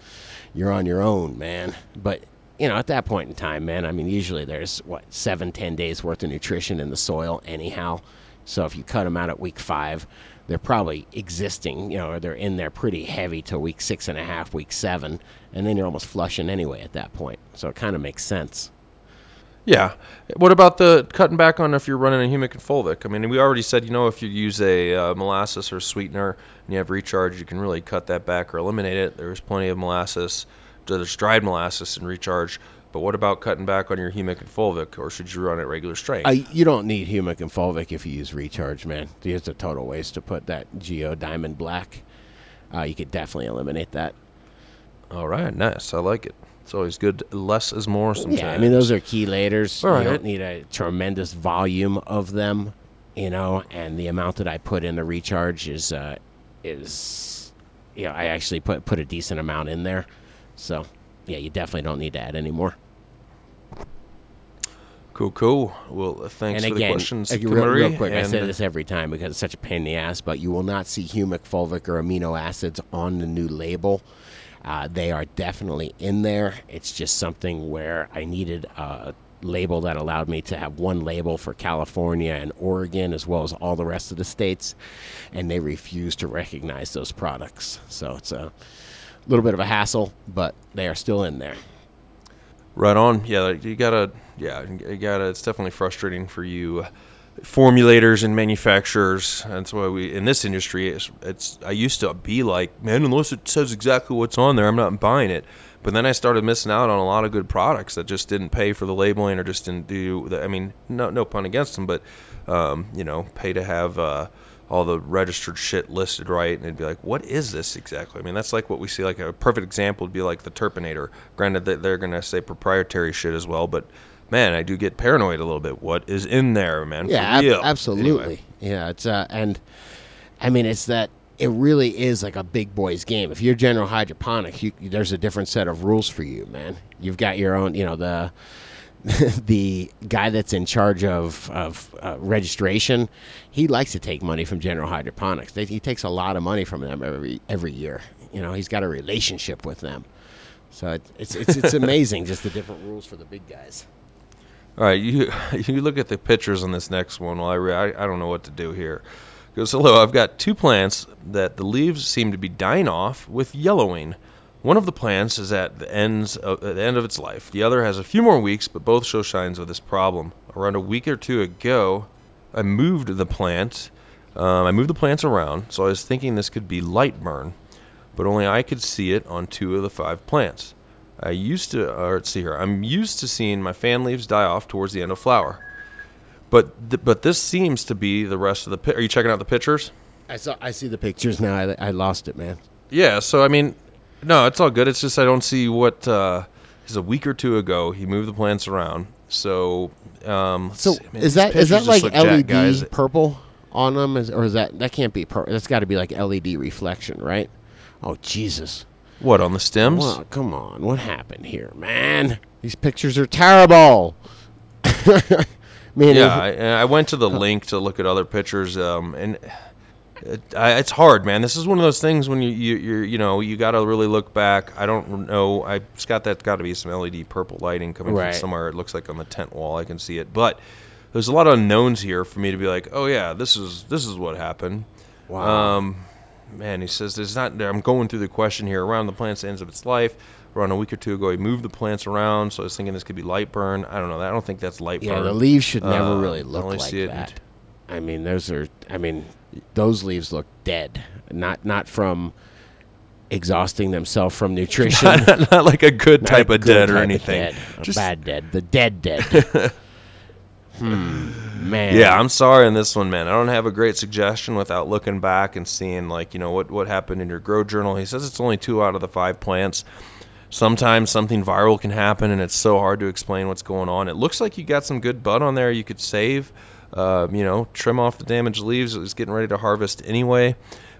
you're on your own, man. But you know, at that point in time, man, I mean, usually there's what seven, ten days worth of nutrition in the soil, anyhow. So if you cut them out at week five, they're probably existing, you know, or they're in there pretty heavy till week six and a half, week seven, and then you're almost flushing anyway at that point. So it kind of makes sense. Yeah. What about the cutting back on if you're running a humic and fulvic? I mean, we already said, you know, if you use a uh, molasses or sweetener and you have recharge, you can really cut that back or eliminate it. There's plenty of molasses. There's dried molasses and recharge. But what about cutting back on your humic and fulvic, or should you run at regular strength? Uh, you don't need humic and fulvic if you use recharge, man. It's a total waste to put that Geo Diamond Black. Uh, you could definitely eliminate that. All right, nice. I like it. It's always good. Less is more sometimes. Yeah, I mean those are chelators. All You don't need a tremendous volume of them, you know. And the amount that I put in the recharge is uh, is, you know, I actually put put a decent amount in there. So, yeah, you definitely don't need to add any more. Cool, cool. Well, thanks and for again, the questions, uh, real, real quick, I say this every time because it's such a pain in the ass, but you will not see humic, fulvic, or amino acids on the new label. Uh, they are definitely in there. It's just something where I needed a label that allowed me to have one label for California and Oregon as well as all the rest of the states, and they refuse to recognize those products. So it's a little bit of a hassle, but they are still in there. Right on. Yeah, you gotta. Yeah, you gotta. It's definitely frustrating for you formulators and manufacturers. That's why we in this industry. It's, it's I used to be like, man, unless it says exactly what's on there, I'm not buying it. But then I started missing out on a lot of good products that just didn't pay for the labeling or just didn't do. The, I mean, no no pun against them, but um, you know, pay to have. Uh, all the registered shit listed right, and it'd be like, what is this exactly? I mean, that's like what we see. Like a perfect example would be like the Terpinator. Granted, that they're gonna say proprietary shit as well, but man, I do get paranoid a little bit. What is in there, man? Yeah, ab- absolutely. Anyway. Yeah, it's uh, and I mean it's that it really is like a big boys game. If you're General hydroponic, you, there's a different set of rules for you, man. You've got your own, you know, the the guy that's in charge of of uh, registration. He likes to take money from General Hydroponics. They, he takes a lot of money from them every every year. You know, he's got a relationship with them. So it, it's it's it's amazing just the different rules for the big guys. All right, you you look at the pictures on this next one. Well, I re- I, I don't know what to do here. Goes hello. I've got two plants that the leaves seem to be dying off with yellowing. One of the plants is at the ends of, at the end of its life. The other has a few more weeks, but both show signs of this problem. Around a week or two ago, I moved the plant. Um, I moved the plants around, so I was thinking this could be light burn, but only I could see it on two of the five plants. I used to, or let's see here. I'm used to seeing my fan leaves die off towards the end of flower, but th- but this seems to be the rest of the. Pi- Are you checking out the pictures? I saw I see the pictures now. I, I lost it, man. Yeah. So I mean, no, it's all good. It's just I don't see what. Uh, is a week or two ago he moved the plants around. So um, So see. Man, is that is that like jacked, LED purple on them, is, or is that that can't be purple? That's got to be like LED reflection, right? Oh Jesus! What on the stems? Well, come on, what happened here, man? These pictures are terrible. man, Yeah, I, I went to the link to look at other pictures, um, and it, I, it's hard, man. This is one of those things when you you you're, you know you got to really look back. I don't know. I Scott, that's got to be some LED purple lighting coming Right. from somewhere. It looks like on the tent wall. I can see it, but there's a lot of unknowns here for me to be like, oh yeah, this is this is what happened. wow. Um, man, he says there's not. I'm going through the question here. Around the plant's ends of its life. Around a week or two ago, he moved the plants around, so I was thinking this could be light burn. I don't know. I don't think that's light yeah, burn. the leaves should never Uh, really look only like see it in that. I mean, those are. I mean, those leaves look dead. Not not from exhausting themselves from nutrition. not, not like a good Not type a of good dead or type of anything. dead. A Just- bad dead. The dead dead. hmm. Man. Yeah, I'm sorry on this one, man. I don't have a great suggestion without looking back and seeing like you know what what happened in your grow journal. He says it's only two out of the five plants. Sometimes something viral can happen, and it's so hard to explain what's going on. It looks like you got some good bud on there. You could save, uh, you know, trim off the damaged leaves. It was getting ready to harvest anyway,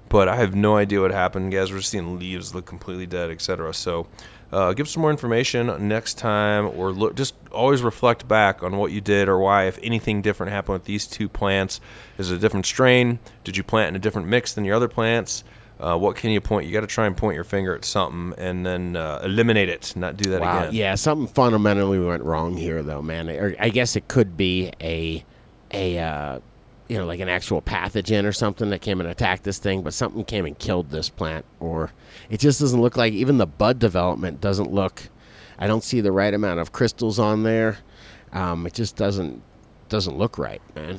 but I have no idea what happened. Guys, we're seeing leaves look completely dead, etc. So, uh, give some more information next time, or look. Just always reflect back on what you did or why, if anything different happened with these two plants. Is it a different strain? Did you plant in a different mix than your other plants? Uh, what can you point? You got to try and point your finger at something and then uh, eliminate it. Not do that Wow. again. Yeah, something fundamentally went wrong here, though, man. Or I guess it could be a, a, uh, you know, like an actual pathogen or something that came and attacked this thing, but something came and killed this plant. Or it just doesn't look like even the bud development doesn't look. I don't see the right amount of crystals on there. Um, it just doesn't doesn't look right, man.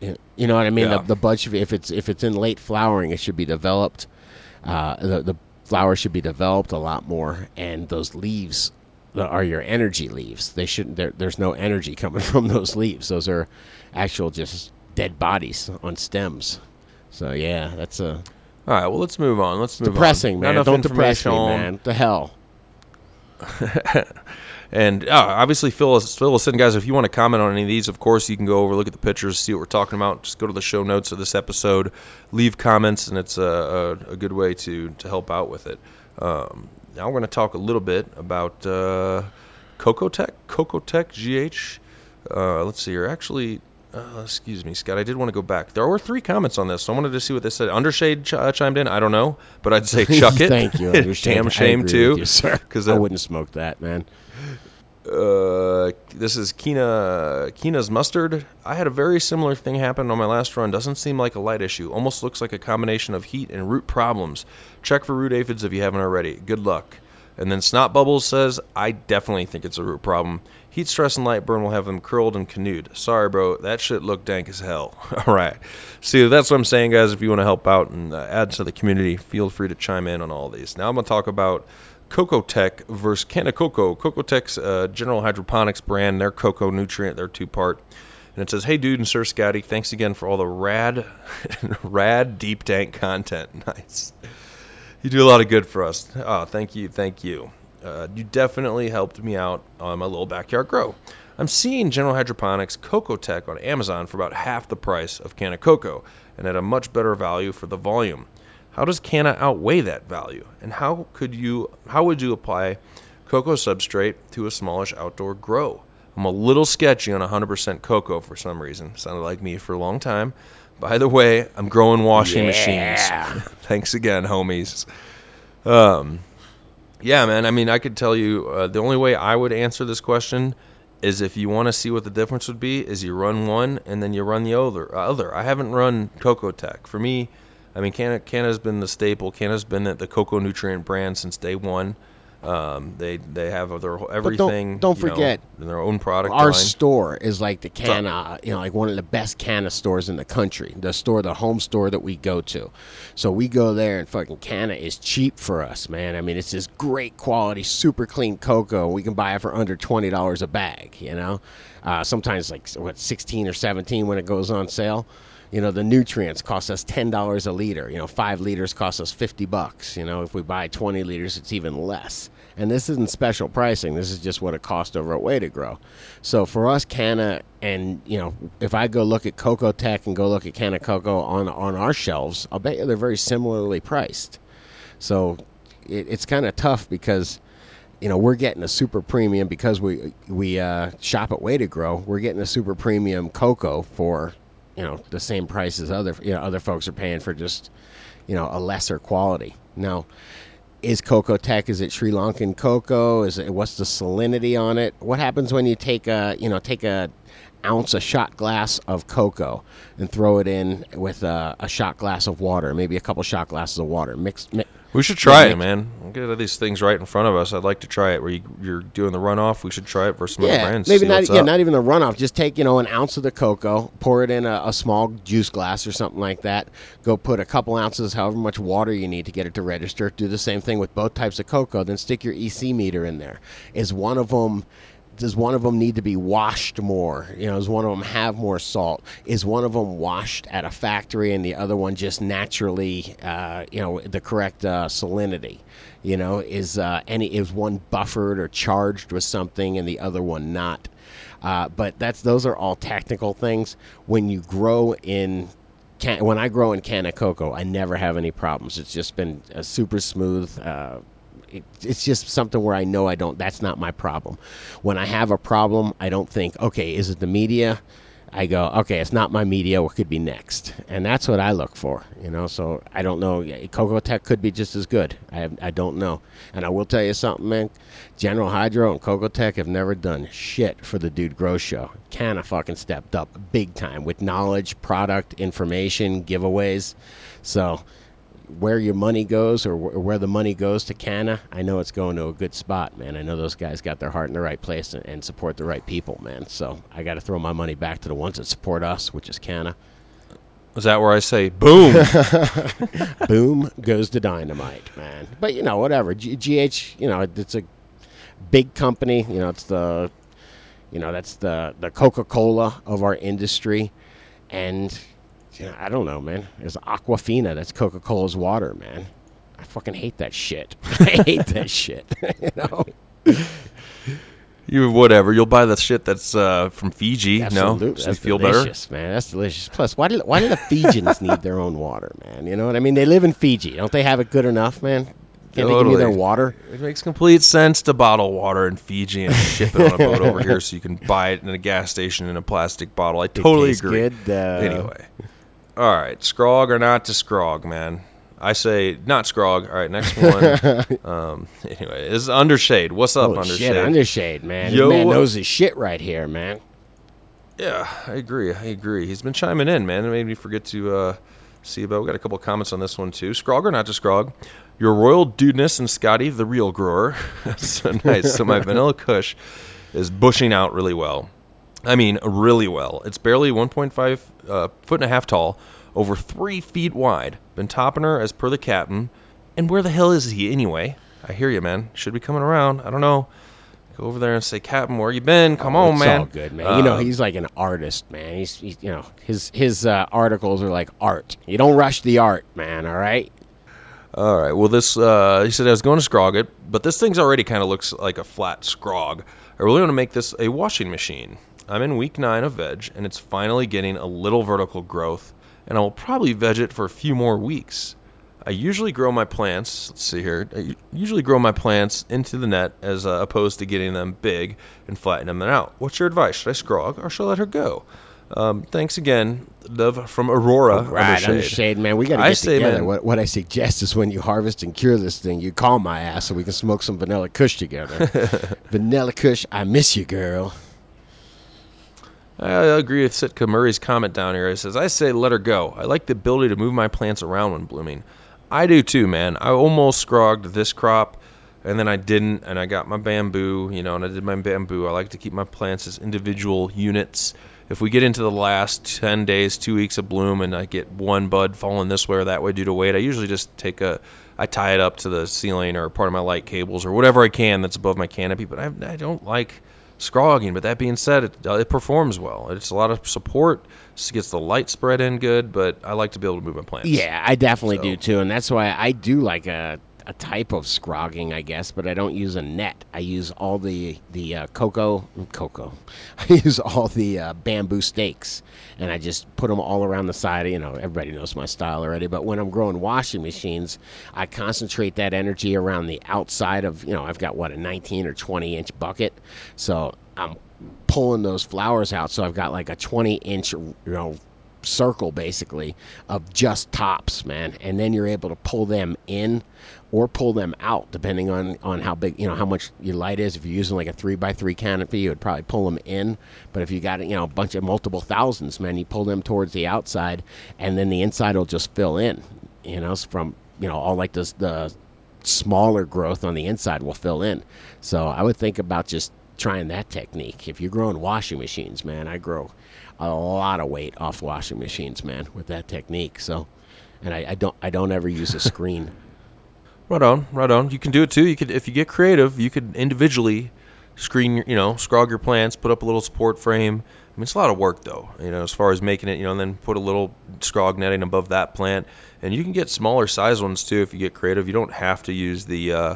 You you know what I mean? Yeah. The, the bud should be if it's if it's in late flowering, it should be developed. Uh, the the flower should be developed a lot more, and those leaves are your energy leaves. They shouldn't. There, there's no energy coming from those leaves. Those are actual just dead bodies on stems. So yeah, that's a All right. Well, let's move on. Let's move depressing, on. man. Not Don't depress me, man. The hell. And uh, obviously, fill us, fill us in, guys. If you want to comment on any of these, of course, you can go over, look at the pictures, see what we're talking about. Just go to the show notes of this episode, leave comments, and it's a, a, a good way to, to help out with it. Um, now we're going to talk a little bit about uh, CocoTek, CocoTek GH. Uh, let's see here. Actually, uh, excuse me, Scott. I did want to go back. There were three comments on this, so I wanted to see what they said. Undershade ch- uh, chimed in. I don't know, but I'd say chuck it. Thank you. Undershade. Damn shame too. you, sir. 'cause I wouldn't smoke that, man. Uh, this is Kina Kina's mustard. I had a very similar thing happen on my last run. Doesn't seem like a light issue. Almost looks like a combination of heat and root problems. Check for root aphids if you haven't already. Good luck. And then Snot Bubbles says, I definitely think it's a root problem. Heat stress and light burn will have them curled and canoed. Sorry, bro, that shit looked dank as hell. All right. See, that's what I'm saying, guys. If you want to help out and uh, add to the community, feel free to chime in on all these. Now I'm going to talk about CocoTek versus Canna Coco. CocoTek's uh, General Hydroponics brand, their cocoa nutrient, their two part. And it says, "Hey, dude and Sir Scotty, thanks again for all the rad, rad deep tank content. Nice. You do a lot of good for us. Oh, thank you, thank you. Uh, you definitely helped me out on my little backyard grow. I'm seeing General Hydroponics CocoTek on Amazon for about half the price of Canna Coco, and at a much better value for the volume. How does Canna outweigh that value? And how could you, how would you apply cocoa substrate to a smallish outdoor grow? I'm a little sketchy on 100% cocoa for some reason. Sounded like me for a long time. By the way, I'm growing washing Yeah. machines. Thanks again, homies. Um, yeah, man. I mean, I could tell you uh, the only way I would answer this question is if you want to see what the difference would be, is you run one and then you run the other. Other. I haven't run CocoTek. For me, I mean, Canna, Canna's been the staple. Canna's been the, the cocoa nutrient brand since day one. Um, they they have their whole- everything. don't you know, forget, in their own product Our line. store is like the canna, you know, like one of the best canna stores in the country. The store, the home store that we go to. So we go there and fucking canna is cheap for us, man. I mean, it's this great quality, super clean cocoa. We can buy it for under twenty dollars a bag. You know, uh, sometimes like what sixteen or seventeen when it goes on sale. You know, the nutrients cost us ten dollars a liter. You know, five liters cost us fifty bucks. You know, if we buy twenty liters, it's even less. And this isn't special pricing. This is just what it cost over at Way to Grow. So for us, Canna, and you know, if I go look at CocoTek and go look at Canna Coco on on our shelves, I'll bet you they're very similarly priced. So it, it's kind of tough because you know we're getting a super premium because we we uh, shop at Way to Grow. We're getting a super premium cocoa for you know the same price as other you know other folks are paying for just you know a lesser quality. Now, is CocoTek is it Sri Lankan cocoa? Is it what's the salinity on it? What happens when you take a you know take a ounce a shot glass of cocoa and throw it in with a, a shot glass of water, maybe a couple shot glasses of water, mix, mi- We should try Yeah, it, man. We'll get these things right in front of us. I'd like to try it. Where you, you're doing the runoff, we should try it versus some other yeah, brands. maybe not. what's Yeah, up. not even a runoff. Just take you know an ounce of the cocoa, pour it in a, a small juice glass or something like that. Go put a couple ounces, however much water you need to get it to register. Do the same thing with both types of cocoa. Then stick your EC meter in there. Is one of them does one of them need to be washed more? You know, does one of them have more salt? Is one of them washed at a factory and the other one just naturally, uh, you know, the correct uh, salinity? You know, is uh, any is one buffered or charged with something and the other one not? Uh, but that's those are all technical things. When you grow in can, when I grow in canna cocoa, I never have any problems. It's just been uh, super smooth. Uh, it, it's just something where I know I don't. That's not my problem. When I have a problem, I don't think, okay, is it the media? I go, okay, it's not my media. What could be next? And that's what I look for, you know. So I don't know. CocoTek could be just as good. I have, I don't know. And I will tell you something, man. General Hydro and CocoTek have never done shit for the Dude Grow Show. Canna fucking stepped up big time with knowledge, product, information, giveaways. So where your money goes or wh- where the money goes to Canna, I know it's going to a good spot, man. I know those guys got their heart in the right place and, and support the right people, man. So I got to throw my money back to the ones that support us, which is Canna. Is that where I say boom? Boom goes the dynamite, man. But you know, whatever. G- GH, you know, it's a big company. You know, it's the, you know, that's the the Coca Cola of our industry, and I don't know, man. It's Aquafina. That's Coca Cola's water, man. I fucking hate that shit. I hate that shit. you know. you whatever. You'll buy the shit that's uh, from Fiji. Absolutely. No, so you That's feel delicious, man. That's delicious. Plus, why do why do the Fijians need their own water, man? You know what I mean? They live in Fiji. Don't they have it good enough, man? Can't they give me their water? It makes complete sense to bottle water in Fiji and ship it on a boat over here, so you can buy it in a gas station in a plastic bottle. I totally agree. good, uh, anyway, all right, Scrog or not to Scrog, man. I say not Scrog. All right, next one. um, anyway, this is Undershade. What's up, Holy Undershade? shit, Undershade, man. Yo, This man knows his shit right here, man. Yeah, I agree. I agree. He's been chiming in, man. It made me forget to uh, see about. We got a couple comments on this one too. Scrog or not to Scrog? Your royal dudeness and Scotty, the real grower. so nice. so my vanilla Kush is bushing out really well. I mean, really well. It's barely 1.5 uh, foot and a half tall, over three feet wide. Been topping her as per the captain. And where the hell is he anyway? I hear you, man. Should be coming around. I don't know. Go over there and say, Captain, where you been? Come on, it's man. all good, man. you know, Uh, he's like an artist, man. He's, he's you know, his his uh, articles are like art. You don't rush the art, man. All right. All right. Well, this uh, he said I was going to scrog it, but this thing's already kind of looks like a flat scrog. I really want to make this a washing machine. I'm in week nine of veg, and it's finally getting a little vertical growth, and I will probably veg it for a few more weeks. I usually grow my plants. Let's see here. I usually grow my plants into the net as uh, opposed to getting them big and flattening them out. What's your advice? Should I scrog or should I let her go? Um, thanks again, Dove from Aurora. Right, Undershade. Undershade, man. We got to get say, together. man- What, what I suggest is when you harvest and cure this thing, you call my ass so we can smoke some vanilla kush together. vanilla kush, I miss you, girl. I agree with Sitka Murray's comment down here. It says, I say let her go. I like the ability to move my plants around when blooming. I do too, man. I almost scrogged this crop, and then I didn't, and I got my bamboo, you know, and I did my bamboo. I like to keep my plants as individual units. If we get into the last 10 days, two weeks of bloom, and I get one bud falling this way or that way due to weight, I usually just take a, I tie it up to the ceiling or part of my light cables or whatever I can that's above my canopy. But I, I don't like scrogging. But that being said, it, uh, it performs well. It's a lot of support. Just gets the light spread in good. But I like to be able to move my plants. Yeah, I definitely So- do too, and that's why I do like a, a type of scrogging, I guess, but I don't use a net. I use all the the uh, cocoa, cocoa. I use all the uh, bamboo stakes, and I just put them all around the side. You know, everybody knows my style already. But when I'm growing washing machines, I concentrate that energy around the outside of. You know, I've got what a 19 or 20 inch bucket, so I'm pulling those flowers out. So I've got like a 20 inch, you know circle basically of just tops, man, and then you're able to pull them in or pull them out depending on on how big you know how much your light is. If you're using like a three by three canopy, you would probably pull them in. But if you got you know a bunch of multiple thousands, man, you pull them towards the outside, and then the inside will just fill in. You know, from you know all like this the smaller growth on the inside will fill in. So I would think about just trying that technique. If you're growing washing machines, man, I grow a lot of weight off washing machines, man, with that technique. So, and I, I don't I don't ever use a screen. Right on, right on. You can do it too. You could, if you get creative, you could individually screen, your- you know, scrog your plants, put up a little support frame. I mean, it's a lot of work though, you know, as far as making it, you know, and then put a little scrog netting above that plant, and you can get smaller size ones too if you get creative. You don't have to use the, uh,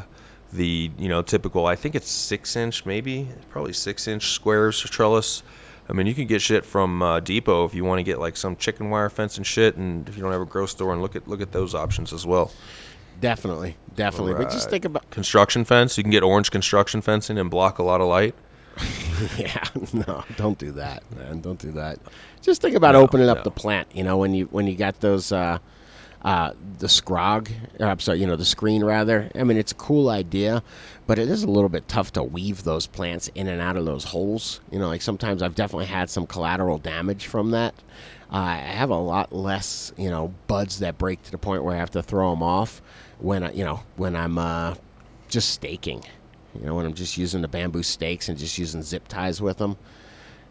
the, you know, typical. I think it's six inch, maybe, probably six inch squares trellis. I mean, you can get shit from uh, Depot if you want to get like some chicken wire fence and shit, and if you don't have a grow store, and look at look at those options as well. Definitely, definitely. But just think about construction fence. You can get orange construction fencing and block a lot of light. yeah, no, don't do that, man. Don't do that. Just think about No, opening up the plant. You know, when you when you got those uh, uh, the scrog. Or, I'm sorry, you know, the screen rather. I mean, it's a cool idea, but it is a little bit tough to weave those plants in and out of those holes. You know, like sometimes I've definitely had some collateral damage from that. Uh, I have a lot less, you know, buds that break to the point where I have to throw them off when I, you know when I'm uh, just staking. You know, when I'm just using the bamboo stakes and just using zip ties with them.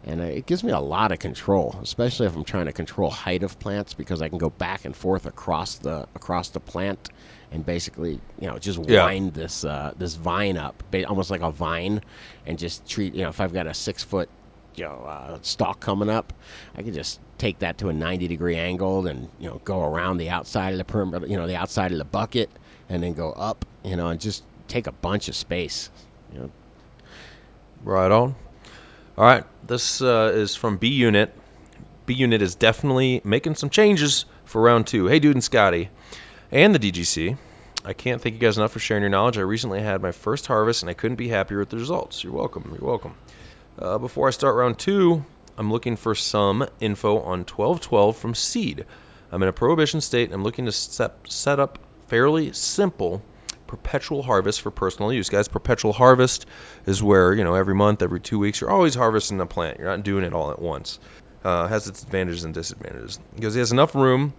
And it gives me a lot of control, especially if I'm trying to control height of plants because I can go back and forth across the across the plant and basically, you know, just Yeah. wind this uh, this vine up, almost like a vine, and just treat. You know, if I've got a six foot, you know, uh, stalk coming up, I can just take that to a 90 degree angle and you know go around the outside of the perimeter, you know, the outside of the bucket, and then go up, you know, and just take a bunch of space. You know, Right on. All right, this uh, is from B Unit. B Unit is definitely making some changes for round two. Hey, dude and Scotty, and the DGC. I can't thank you guys enough for sharing your knowledge. I recently had my first harvest, and I couldn't be happier with the results. You're welcome. You're welcome. Uh, before I start round two, I'm looking for some info on 1212 from Seed. I'm in a prohibition state. I'm looking to set, set up fairly simple perpetual harvest for personal use. Guys, perpetual harvest is where, you know, every month, every two weeks, you're always harvesting a plant. You're not doing it all at once. Uh, has its advantages and disadvantages. Because he has enough room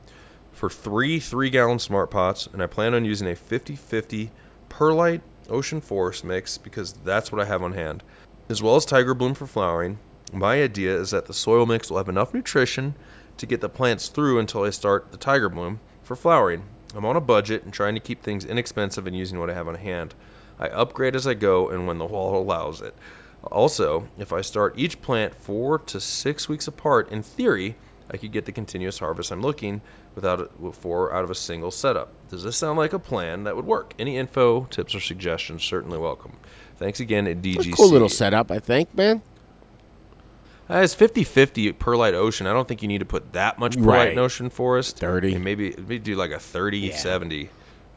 for three three gallon smart pots, and I plan on using a 50 50 perlite ocean forest mix because that's what I have on hand, as well as tiger bloom for flowering. My idea is that the soil mix will have enough nutrition to get the plants through until I start the tiger bloom for flowering. I'm on a budget and trying to keep things inexpensive and using what I have on hand. I upgrade as I go and when the wall allows it. Also, if I start each plant four to six weeks apart, in theory, I could get the continuous harvest I'm looking without four out of a single setup. Does this sound like a plan that would work? Any info, tips, or suggestions certainly welcome. Thanks again at DGC. Cool little setup, I think, man. Uh, it's 50-50 perlite ocean. I don't think you need to put that much perlite Right. in ocean forest. 30. And maybe maybe do like a 30 Yeah. 70.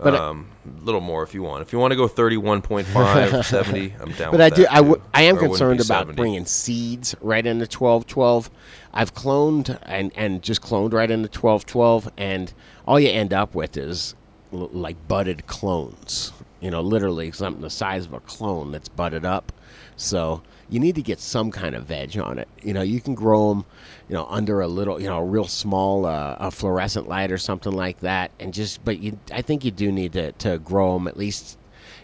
But um, a little more if you want. If you want to go 31.5 70, I'm down But with I do. that, I, w- I am Or concerned about 70. bringing seeds right into twelve twelve. I've cloned and and just cloned right into twelve twelve, and all you end up with is l- like budded clones. You know, literally something the size of a clone that's budded up. So you need to get some kind of veg on it. You know, you can grow them, you know, under a little, you know, a real small uh, a fluorescent light or something like that, and just. But you, I think you do need to to grow them at least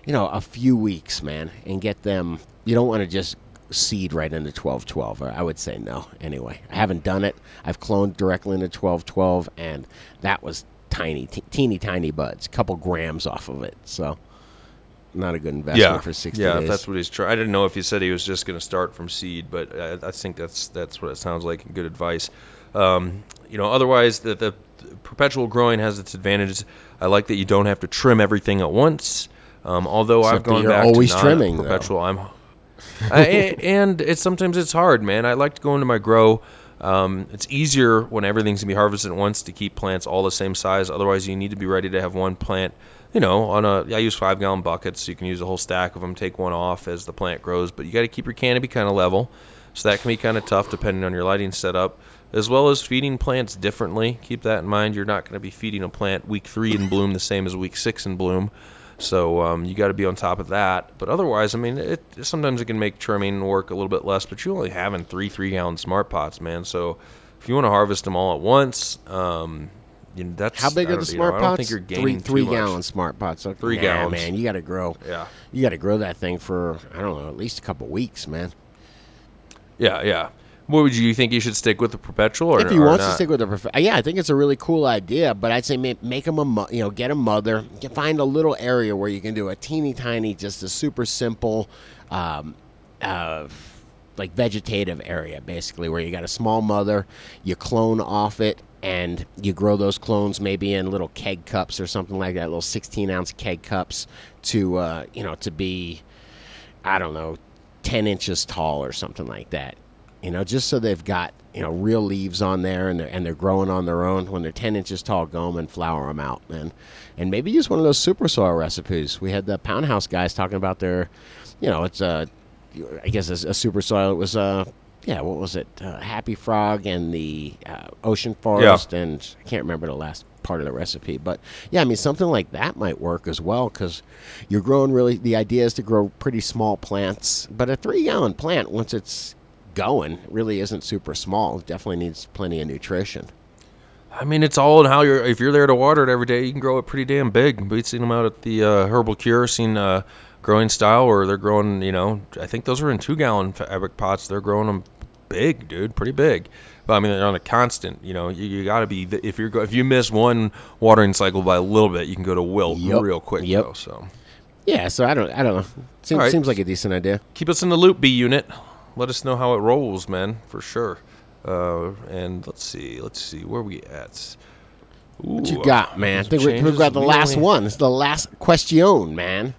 you know, a few weeks, man, and get them. You don't want to just seed right into 1212. or I would say no. Anyway, I haven't done it. I've cloned directly into 1212, and that was tiny, te- teeny tiny buds, couple grams off of it. So, not a good investment yeah, for 60 yeah, days. if that's what he's trying. I didn't know if he said he was just going to start from seed, but I, I think that's that's what it sounds like. Good advice. Um, you know, otherwise the, the perpetual growing has its advantages. I like that you don't have to trim everything at once. Um, although Except I've gone you're back always to trimming, though. perpetual, I'm I, and it's sometimes it's hard, man. I like to go into my grow. Um, it's easier when everything's gonna be harvested at once to keep plants all the same size. Otherwise, you need to be ready to have one plant. You know, on a I use five gallon buckets, so you can use a whole stack of them. Take one off as the plant grows, but you got to keep your canopy kind of level. So that can be kind of tough depending on your lighting setup, as well as feeding plants differently. Keep that in mind. You're not going to be feeding a plant week three in bloom the same as week six in bloom. So um, you got to be on top of that. But otherwise, I mean, it sometimes it can make trimming work a little bit less. But you're only having three three gallon smart pots, man. So if you want to harvest them all at once, um, you know, that's How big are the know, smart I pots? don't think you're three three too much. gallon smart pots. So, Three nah, gallons. man. You got to grow. Yeah, You got to grow that thing for I don't know, at least a couple weeks, man. yeah, yeah. What would you, you think you should stick with the perpetual or if he or wants to stick with the prof- yeah, I think it's a really cool idea. But I'd say make, make him a mo- you know get a mother, get, find a little area where you can do a teeny tiny, just a super simple, um, uh, like vegetative area, basically where you got a small mother, you clone off it, and you grow those clones maybe in little keg cups or something like that, little 16 ounce keg cups to uh, you know to be, I don't know, 10 inches tall or something like that you know, just so they've got you know real leaves on there and they're, and they're growing on their own. When they're ten inches tall, go 'em and flower them out, man. And maybe use one of those super soil recipes. We had the Pound House guys talking about their, you know, it's a, I guess a, a super soil. It was uh yeah, what was it? Uh, Happy Frog and the uh, Ocean Forest, and I can't remember the last part of the recipe, but yeah, I mean something like that might work as well because you're growing really. The idea is to grow pretty small plants, but a three gallon plant once it's going really isn't super small. It definitely needs plenty of nutrition. I mean, it's all in how you're. If you're there to water it every day, you can grow it pretty damn big. We've seen them out at the uh, Herbal Cure, seen uh, growing style where they're growing. You know, I think those are in two gallon fabric pots. They're growing them big, dude, pretty big. But I mean, they're on a constant. You know, you, you got to be. If you're if you miss one watering cycle by a little bit, you can go to wilt Yep. real quick. Yep. Though, so Yeah, so I don't, I don't know. Seems, right. seems like a decent idea. keep us in the loop, B unit. Let us know how it rolls, man, for sure. Uh, and let's see, let's see, where we at? What you got, man? I think we, we've got the We last only- one. It's the last question, man.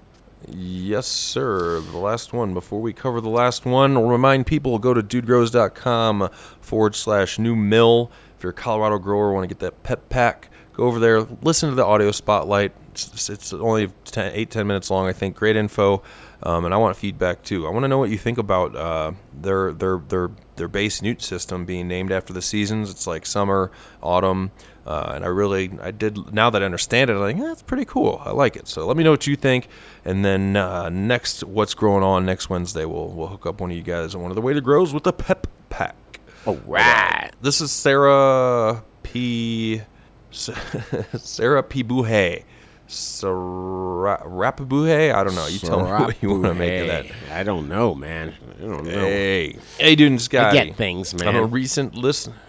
Yes, sir. The last one. Before we cover the last one, I'll remind people go to dudegrows.com forward slash new mill. If you're a Colorado grower, want to get that pep pack, go over there, listen to the audio spotlight. It's, it's only 10, 8, 10 minutes long, I think. Great info. Um, and I want feedback too. I want to know what you think about uh, their their their their base newt system being named after the seasons. It's like summer, autumn, uh, and I really I did now that I understand it. I'm like, yeah, that's pretty cool. I like it. So let me know what you think, and then uh, next what's growing on next Wednesday, we'll we'll hook up one of you guys on one of the way to grows with the pep pack. All right. This is Sarah P. Sarah Pibuhe. Sarapabuhe? I don't know. You tell me what you want to make of that. I don't know, man. I don't know. Hey, hey, dude, and I Scotty. get things, man. I'm a recent listen.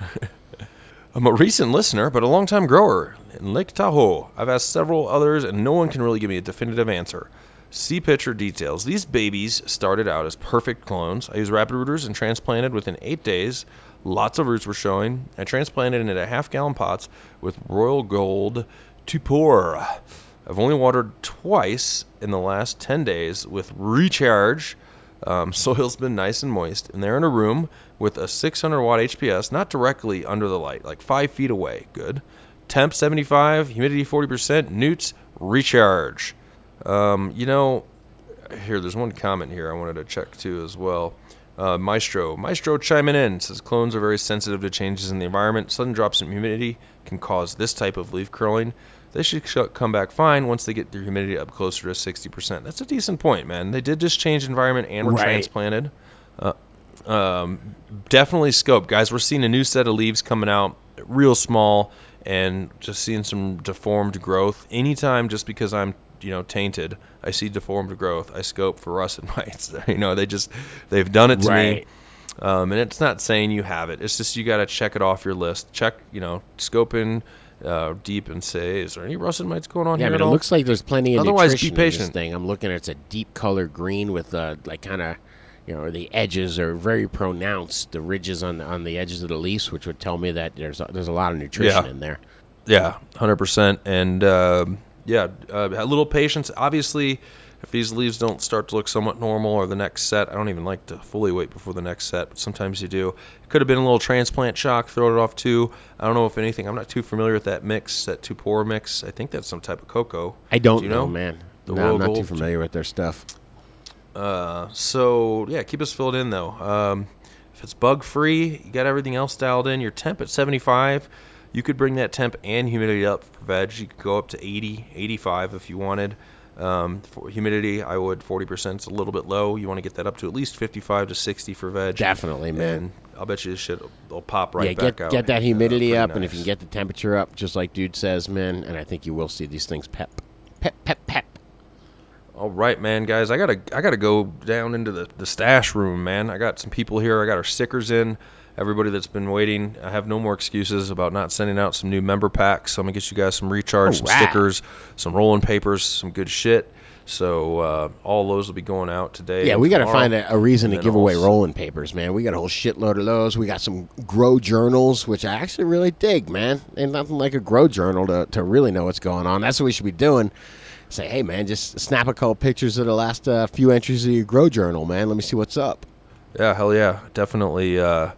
I'm a recent listener, but a long-time grower in Lake Tahoe. I've asked several others, and no one can really give me a definitive answer. See picture details. These babies started out as perfect clones. I used rapid rooters and transplanted within eight days. Lots of roots were showing. I transplanted into half-gallon pots with Royal Gold Tupur. I've only watered twice in the last 10 days with recharge. Um, soil's been nice and moist, and they're in a room with a 600 watt HPS, not directly under the light, like five feet away. Good. Temp 75, humidity 40%, newts, recharge. Um, you know, here, there's one comment here I wanted to check too as well. Uh, Maestro. Maestro chiming in says clones are very sensitive to changes in the environment. Sudden drops in humidity can cause this type of leaf curling. They should come back fine once they get their humidity up closer to 60%. That's a decent point, man. They did just change environment and were Right. transplanted. Uh, um, definitely scope, guys. We're seeing a new set of leaves coming out, real small, and just seeing some deformed growth. Anytime, just because I'm you know tainted, I see deformed growth. I scope for rust and mites. you know, they just they've done it to me. Um, and it's not saying you have it. It's just you got to check it off your list. Check, you know, scope in uh, deep and say, is there any russet mites going on Yeah, here but at it all? looks like there's plenty of Otherwise, be nutrition in this thing. I'm looking at it's a deep color green with uh, like kind of, you know, the edges are very pronounced. The ridges on the, on the edges of the leaves, which would tell me that there's a, there's a lot of nutrition Yeah. in there. Yeah, hundred percent. And um yeah, uh, a little patience. Obviously, if these leaves don't start to look somewhat normal or the next set, I don't even like to fully wait before the next set, but sometimes you do. It could have been a little transplant shock, throw it off too. I don't know if anything. I'm not too familiar with that mix, that Tupur mix. I think that's some type of cocoa. I don't Do you know, know? man. The no, I'm not too familiar with their stuff. Uh, so yeah, keep us filled in though. Um, if it's bug free, you got everything else dialed in. Your temp at 75. You could bring that temp and humidity up for veg. You could go up to 80, 85 if you wanted. Um, for humidity, I would 40% is a little bit low. You want to get that up to at least 55 to 60 for veg. Definitely, man. And I'll bet you this shit will pop right yeah, back get out. get that uh, humidity pretty up, and if you can get the temperature up, just like dude says, man, and I think you will see these things pep, pep, pep, pep. All right, man, guys. I gotta I gotta go down into the, the stash room, man. I got some people here. I got our stickers in. Everybody that's been waiting, I have no more excuses about not sending out some new member packs. So I'm gonna get you guys some recharge, some Alright. stickers, some rolling papers, some good shit. So uh, all those will be going out today. Yeah, we got to find a, a reason to give away also- rolling papers, man. We got a whole shitload of those. We got some grow journals, which I actually really dig, man. Ain't nothing like a grow journal to, to really know what's going on. That's what we should be doing. Say, hey, man, just snap a couple pictures of the last uh, few entries of your grow journal, man. Let me see what's up. Yeah, hell yeah, definitely. Uh,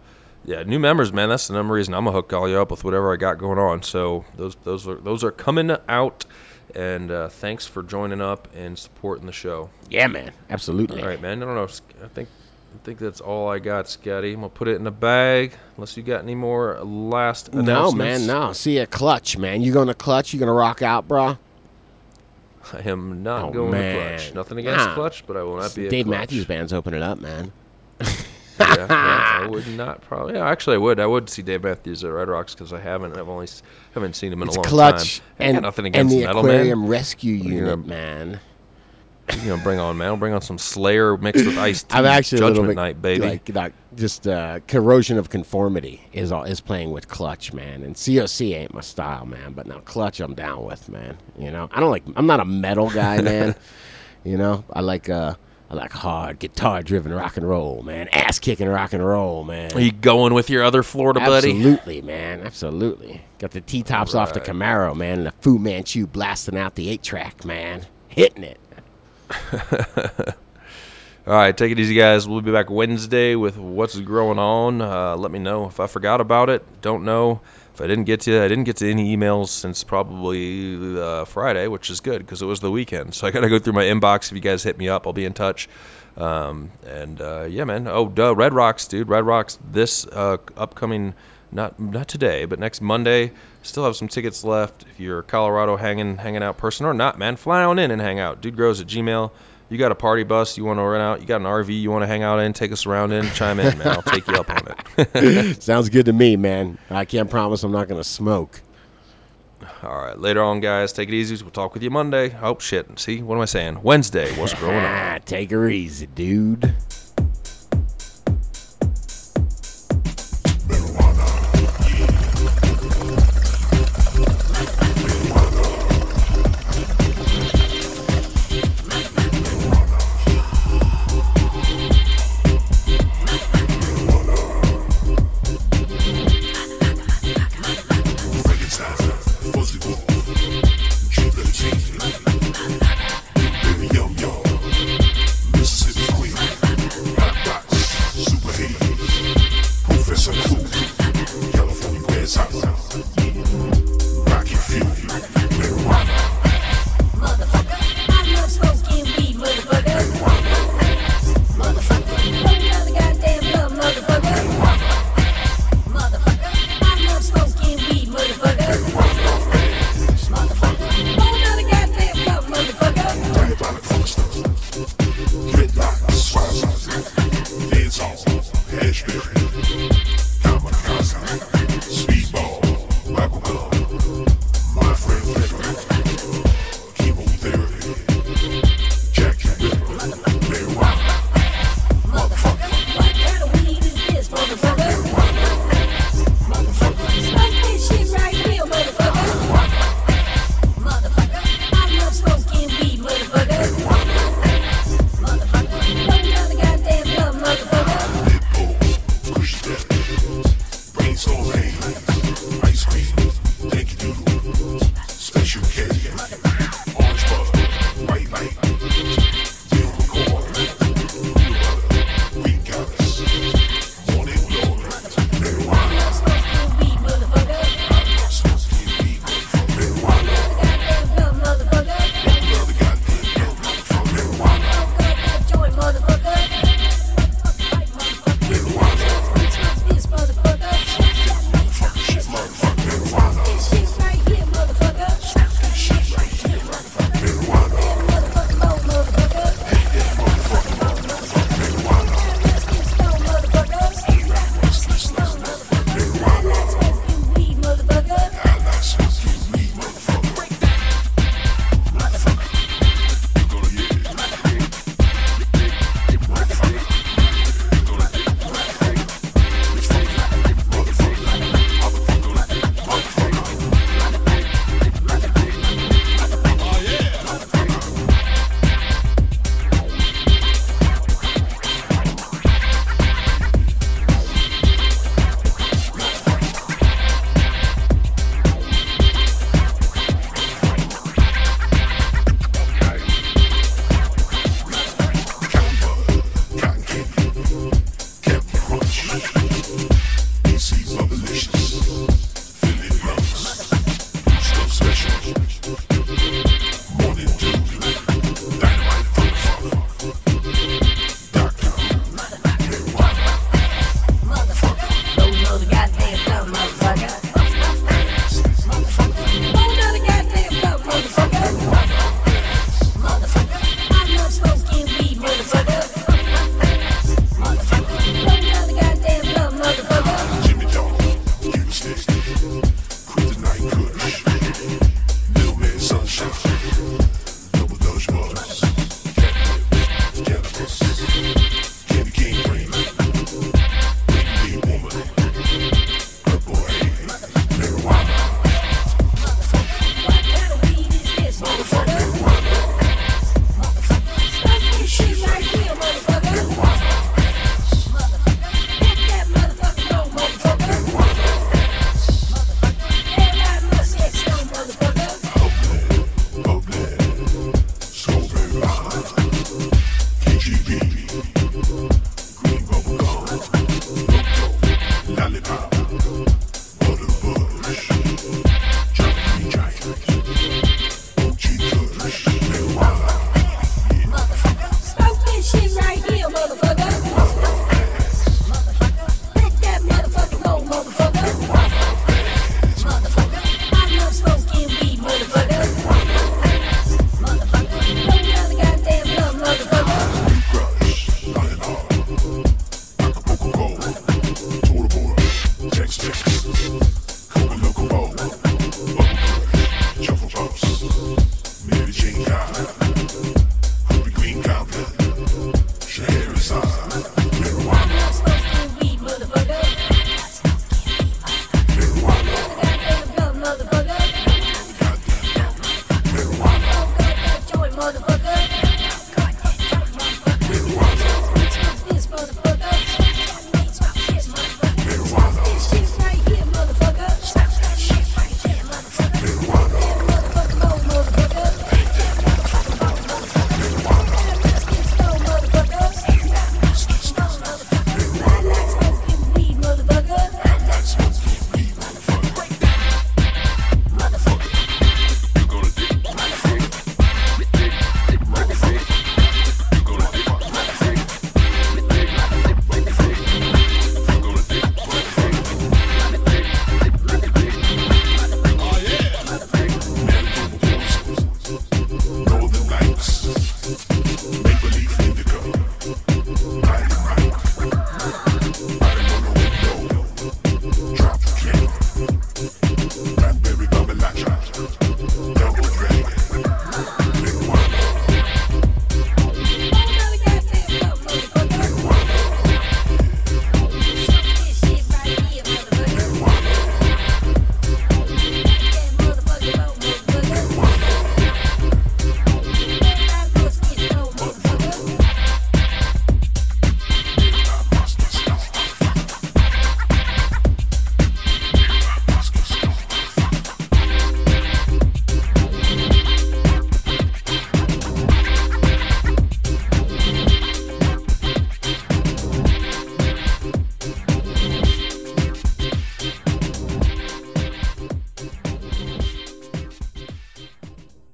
yeah, new members, man. That's the number reason I'm gonna hook all you up with whatever I got going on. So those those are those are coming out. And uh, thanks for joining up and supporting the show. Yeah, man. Absolutely. All right, man. I don't know. I think I think that's all I got, Scotty. I'm gonna put it in the bag. Unless you got any more last No, man, no. See a clutch, man. You going to clutch? You going to rock out, bro? I am not Oh, going man. to clutch. Nothing against Nah. clutch, but I will not be a Dave clutch. Matthews Band's opening up, man. yeah, yeah, I would not probably. Yeah, actually, I would. I would see Dave Matthews at Red Rocks because I haven't. I've only haven't seen him in It's a long clutch time. Got and, nothing and against the metal aquarium man. rescue unit, gonna- man. You know, bring on man. Bring on some Slayer mixed with Ice I'm actually a Judgment little bit Night, baby. like, like just uh, corrosion of conformity is all, is playing with clutch, man. And COC ain't my style, man. But now clutch, I'm down with, man. You know, I don't like. I'm not a metal guy, man. you know, I like uh, I like hard guitar driven rock and roll, man. Ass kicking rock and roll, man. Are you going with your other Florida buddy? Absolutely, man. Absolutely. Got the T tops off the Camaro, man, and the Fu Manchu blasting out the eight track, man. Hitting it. All right, take it easy, guys. We'll be back Wednesday with what's growing on. Uh, let me know if I forgot about it. Don't know I didn't get to. I didn't get to any emails since probably uh, Friday, which is good because it was the weekend. So I got to go through my inbox. If you guys hit me up, I'll be in touch. Um, and uh, yeah, man. Oh, duh, Red Rocks, dude. Red Rocks this uh, upcoming. Not not today, but next Monday. Still have some tickets left. If you're a Colorado hanging hanging out person or not, man, fly on in and hang out. Dude grows at Gmail. You got a party bus you want to rent out? You got an RV you want to hang out in? Take us around in, chime in, man. I'll take you up on it. Sounds good to me, man. I can't promise I'm not going to smoke. All right, later on, guys. Take it easy. We'll talk with you Monday. Oh shit. See, what am I saying? Wednesday. What's growing on? Ah, take her easy, dude.